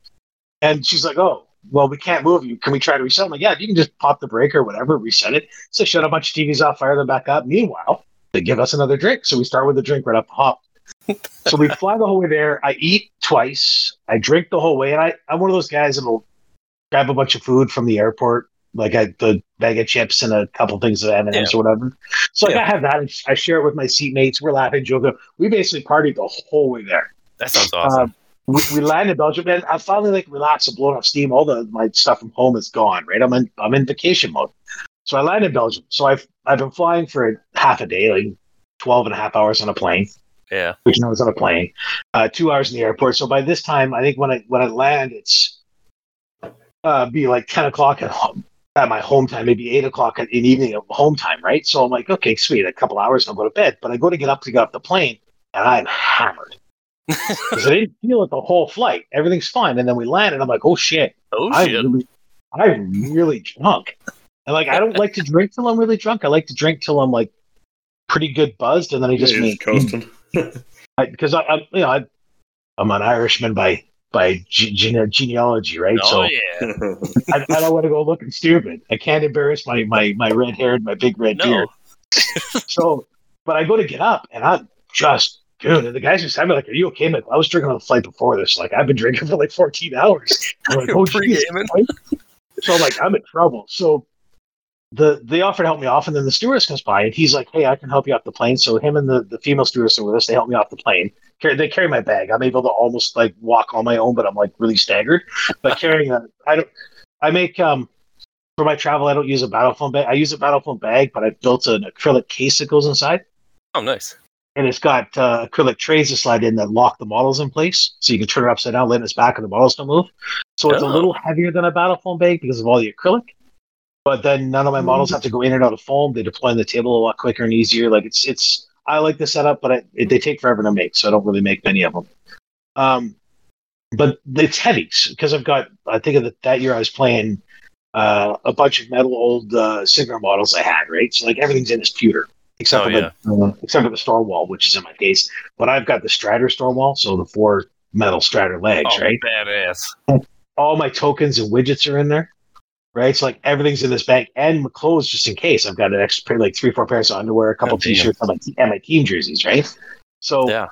And she's like, oh, well, we can't move you. Can we try to reset? I'm like, yeah, you can just pop the breaker or whatever, reset it. So shut a bunch of TVs off, fire them back up. Meanwhile, they give us another drink. So we start with a drink right up the hop. so we fly the whole way there. I eat twice. I drink the whole way, and I, I'm one of those guys that'll grab a bunch of food from the airport, like I, the bag of chips and a couple things of M and M's or whatever. So Yeah. I have that. and I share it with my seatmates. We're laughing, joking. We basically partied the whole way there. That sounds awesome. Um, we, we land in Belgium, and I finally like relaxed and blown off steam. All the my stuff from home is gone. Right, I'm in I'm in vacation mode. So I land in Belgium. So I've I've been flying for half a day, like 12 and a half hours on a plane yeah. which I was on a plane, uh, two hours in the airport. So by this time, I think when I when I land, it's uh, be like ten o'clock at home, at my home time, maybe eight o'clock in the evening at home time, right? So I'm like, okay, sweet, a couple hours, and I'll go to bed. But I go to get up to get off the plane, and I'm hammered because I didn't feel it the whole flight. Everything's fine, and then we land, and I'm like, oh shit, Oh I'm shit. really, I'm really drunk. And like, I don't like to drink till I'm really drunk. I like to drink till I'm like pretty good buzzed, and then I just Yeah, made coasting. because I, I, you know, I, I'm an Irishman by by gene- genealogy, right? Oh so yeah. I, I don't want to go looking stupid. I can't embarrass my my my red hair and my big red No. beard. So, but I go to get up, and I'm just dude. And the guys just me like, "Are you okay?" I'm I was drinking on the flight before this. Like, I've been drinking for like 14 hours. I'm like, oh, geez. So I'm like, I'm in trouble. So the they offered to help me off, and then the stewardess comes by, and he's like, "Hey, I can help you off the plane." So him and the, the female stewardess are with us. They help me off the plane. Carry, they carry my bag. I'm able to almost like walk on my own, but I'm like really staggered. But carrying a, I don't. I make um for my travel. I don't use a battle foam bag. I use a battle foam bag, but I built an acrylic case that goes inside, Oh, nice. And it's got uh, acrylic trays to slide in that lock the models in place, so you can turn it upside down, let its back, and the models don't move. So it's Oh. a little heavier than a battle foam bag because of all the acrylic. But then none of my models have to go in and out of foam. They deploy on the table a lot quicker and easier. Like it's it's I like the setup, but I, it, they take forever to make, so I don't really make many of them. Um, but it's heavy because I've got. I think of the, that year I was playing uh, a bunch of metal old uh, models I had, right? So like everything's in this pewter except Oh, for the uh, except for the Stormwall, which is in my case. But I've got the Strider star wall, so the four metal Strider legs, Oh, right? badass. all my tokens and widgets are in there, right? So like everything's in this bag, and my clothes just in case. I've got an extra pair, like three, four pairs of underwear, a couple Oh, t-shirts, and my, and my team jerseys, right? So Yeah.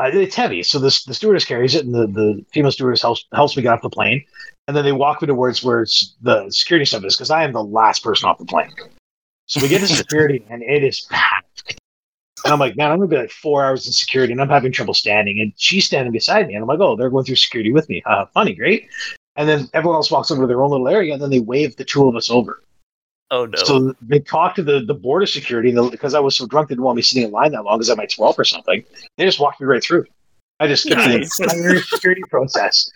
uh, it's heavy. So this the stewardess carries it, and the, the female stewardess helps helps me get off the plane, and then they walk me towards where it's the security stuff is because I am the last person off the plane. So we get to security, and it is packed. And I'm like, man, I'm gonna be like four hours in security, and I'm having trouble standing. And she's standing beside me, and I'm like, oh, they're going through security with me. Uh, funny, great. And then everyone else walks over to their own little area, and then they wave the two of us over. Oh no. So they talked to the, the border security and the- because I was so drunk, they didn't want me sitting in line that long because I might 12 or something. They just walked me right through. I just skipped Nice. the entire security process.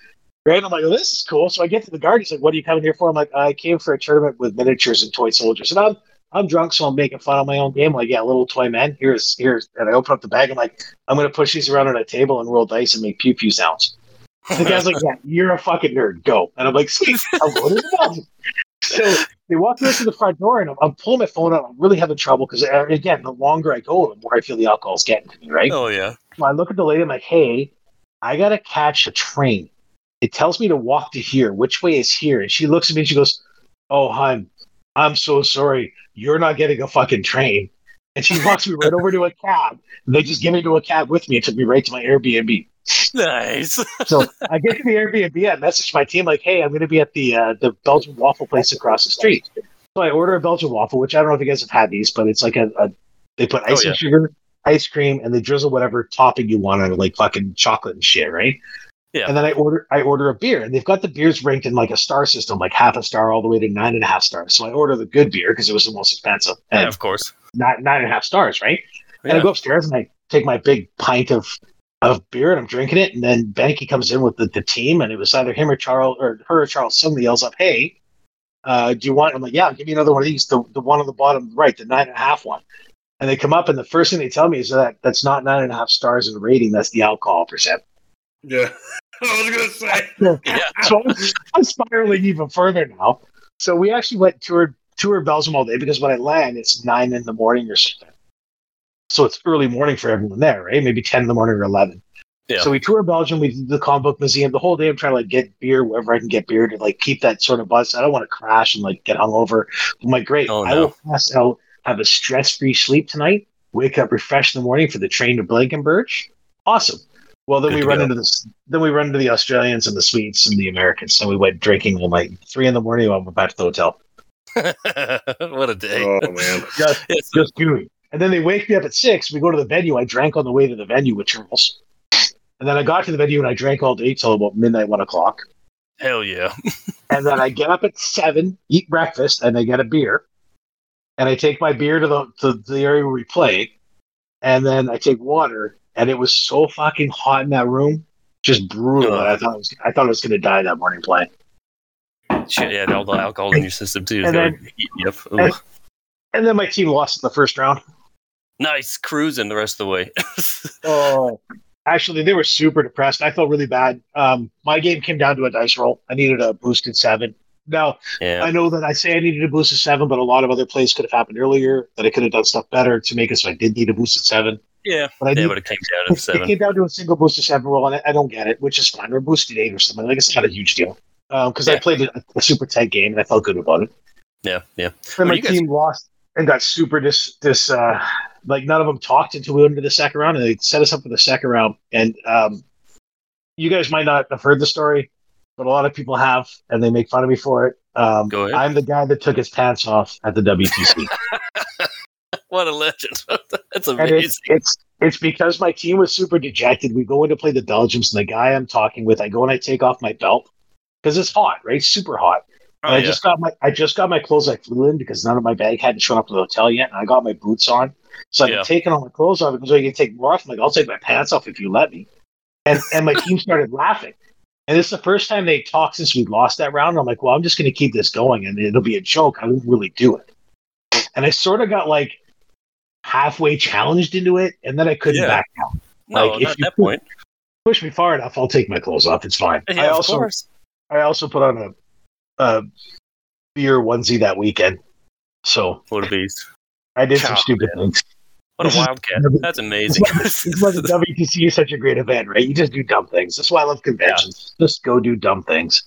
Right? I'm like, oh, this is cool. So I get to the guard. He's like, what are you coming here for? I'm like, I came for a tournament with miniatures and toy soldiers. And I'm I'm drunk, so I'm making fun of my own game. like, yeah, little toy men. Here's here's and I open up the bag. I'm like, I'm gonna push these around on a table and roll dice and make pew pew sounds. The guy's like, yeah, you're a fucking nerd. Go. And I'm like, sweet. I'm going the bathroom. So they walk me to the front door, and I'm, I'm pulling my phone out. I'm really having trouble because, uh, again, the longer I go, the more I feel the alcohol's getting to me, right? oh yeah. So I look at the lady. I'm like, hey, I got to catch a train. It tells me to walk to here. Which way is here? And she looks at me and she goes, oh, hon, I'm so sorry. You're not getting a fucking train. And she walks me right over to a cab. And they just get me to a cab with me and took me right to my Airbnb. Nice. So I get to the Airbnb. I message my team like, "Hey, I'm going to be at the uh, the Belgian waffle place across the street." So I order a Belgian waffle, which I don't know if you guys have had these, but it's like a, a they put Oh, icing yeah. sugar, ice cream, and they drizzle whatever topping you want on it, like fucking chocolate and shit, right? Yeah. And then I order I order a beer, and they've got the beers ranked in like a star system, like half a star all the way to nine and a half stars. So I order the good beer because it was the most expensive, Yeah, and of course. nine nine and a half stars, right? And I go upstairs and I take my big pint of of beer and I'm drinking it. And then Banky comes in with the, the team, and it was either him or Charles or her or Charles. Suddenly yells up, "Hey, uh, do you want?" I'm like, "Yeah, give me another one of these. The the one on the bottom right, the nine and a half one." And they come up, and the first thing they tell me is that that's not nine and a half stars in rating. That's the alcohol percent. Yeah. I was gonna say. Yeah. so I'm, I'm spiraling even further now. So we actually went toured tour Belgium all day because when I land, it's nine in the morning or something. So it's early morning for everyone there, right? Maybe ten in the morning or eleven. Yeah. So we tour Belgium. We did the comic book museum the whole day. I'm trying to like get beer wherever I can get beer to like keep that sort of buzz. I don't want to crash and like get hungover. I'm like, great. Oh, I no. will pass out, have a stress free sleep tonight. Wake up refreshed in the morning for the train to Blankenberge. Awesome. Well, then Good we run go. into the then we run into the Australians and the Swedes and the Americans. So we went drinking all night. Three in the morning, I went back to the hotel. what a day. Oh man. Just, Yes. just gooey. And then they wake me up at six. We go to the venue. I drank on the way to the venue with Charles. And then I got to the venue and I drank all day till about midnight, one o'clock. Hell yeah. And then I get up at seven, eat breakfast, and I get a beer. And I take my beer to the to the area where we play. And then I take water. And it was so fucking hot in that room, just brutal. That I thought I was, I thought I was going to die that morning playing. Shit, yeah, all the alcohol in your system too. And then- heat you up. Ugh. and- And then my team lost in the first round. nice cruising the rest of the way. Oh, actually, they were super depressed. I felt really bad. Um, my game came down to a dice roll. I needed a boosted seven. Now Yeah. I know that I say I needed a boosted seven, but a lot of other plays could have happened earlier. That I could have done stuff better to make it so I did need a boosted seven. Yeah. But I would have came down to It came down to a single boost of seven roll, and I, I don't get it, which is fine. Or boosted eight or something. Like it's not a huge deal. Because I Yeah. played a, a super tight game and I felt good about it. Yeah. Yeah. Well, my guys- team lost and got super dis dis uh like none of them talked until we went into the second round and they set us up for the second round. And um you guys might not have heard the story, but a lot of people have, and they make fun of me for it. Um Go ahead. I'm the guy that took his pants off at the WTC. What a legend. That's amazing. it's it's it's because my team was super dejected. We go in to play the Belgians, and the guy I'm talking with, I go and I take off my belt because it's hot, right? Super hot. Oh, And I yeah. just got my I just got my clothes. I flew in because none of my bag hadn't shown up to the hotel yet, and I got my boots on. So I've Yeah. taking all my clothes off because oh, I can take more off. I'm like, I'll take my pants off if you let me. And and my team started laughing. And it's the first time they talked since we lost that round. I'm like, well, I'm just going to keep this going, and it'll be a joke. I won't really do it. And I sort of got like halfway challenged into it, and then I couldn't Yeah. back out. no, like, if at you that point. Push me far enough, I'll take my clothes off. It's fine. Yeah, I of also course. I also put on a, a beer onesie that weekend, so What a beast. I did some stupid things. What a This is- wildcat. That's amazing. This is why the WTC is such a great event, right? You just do dumb things. That's why I love conventions. Just go do dumb things.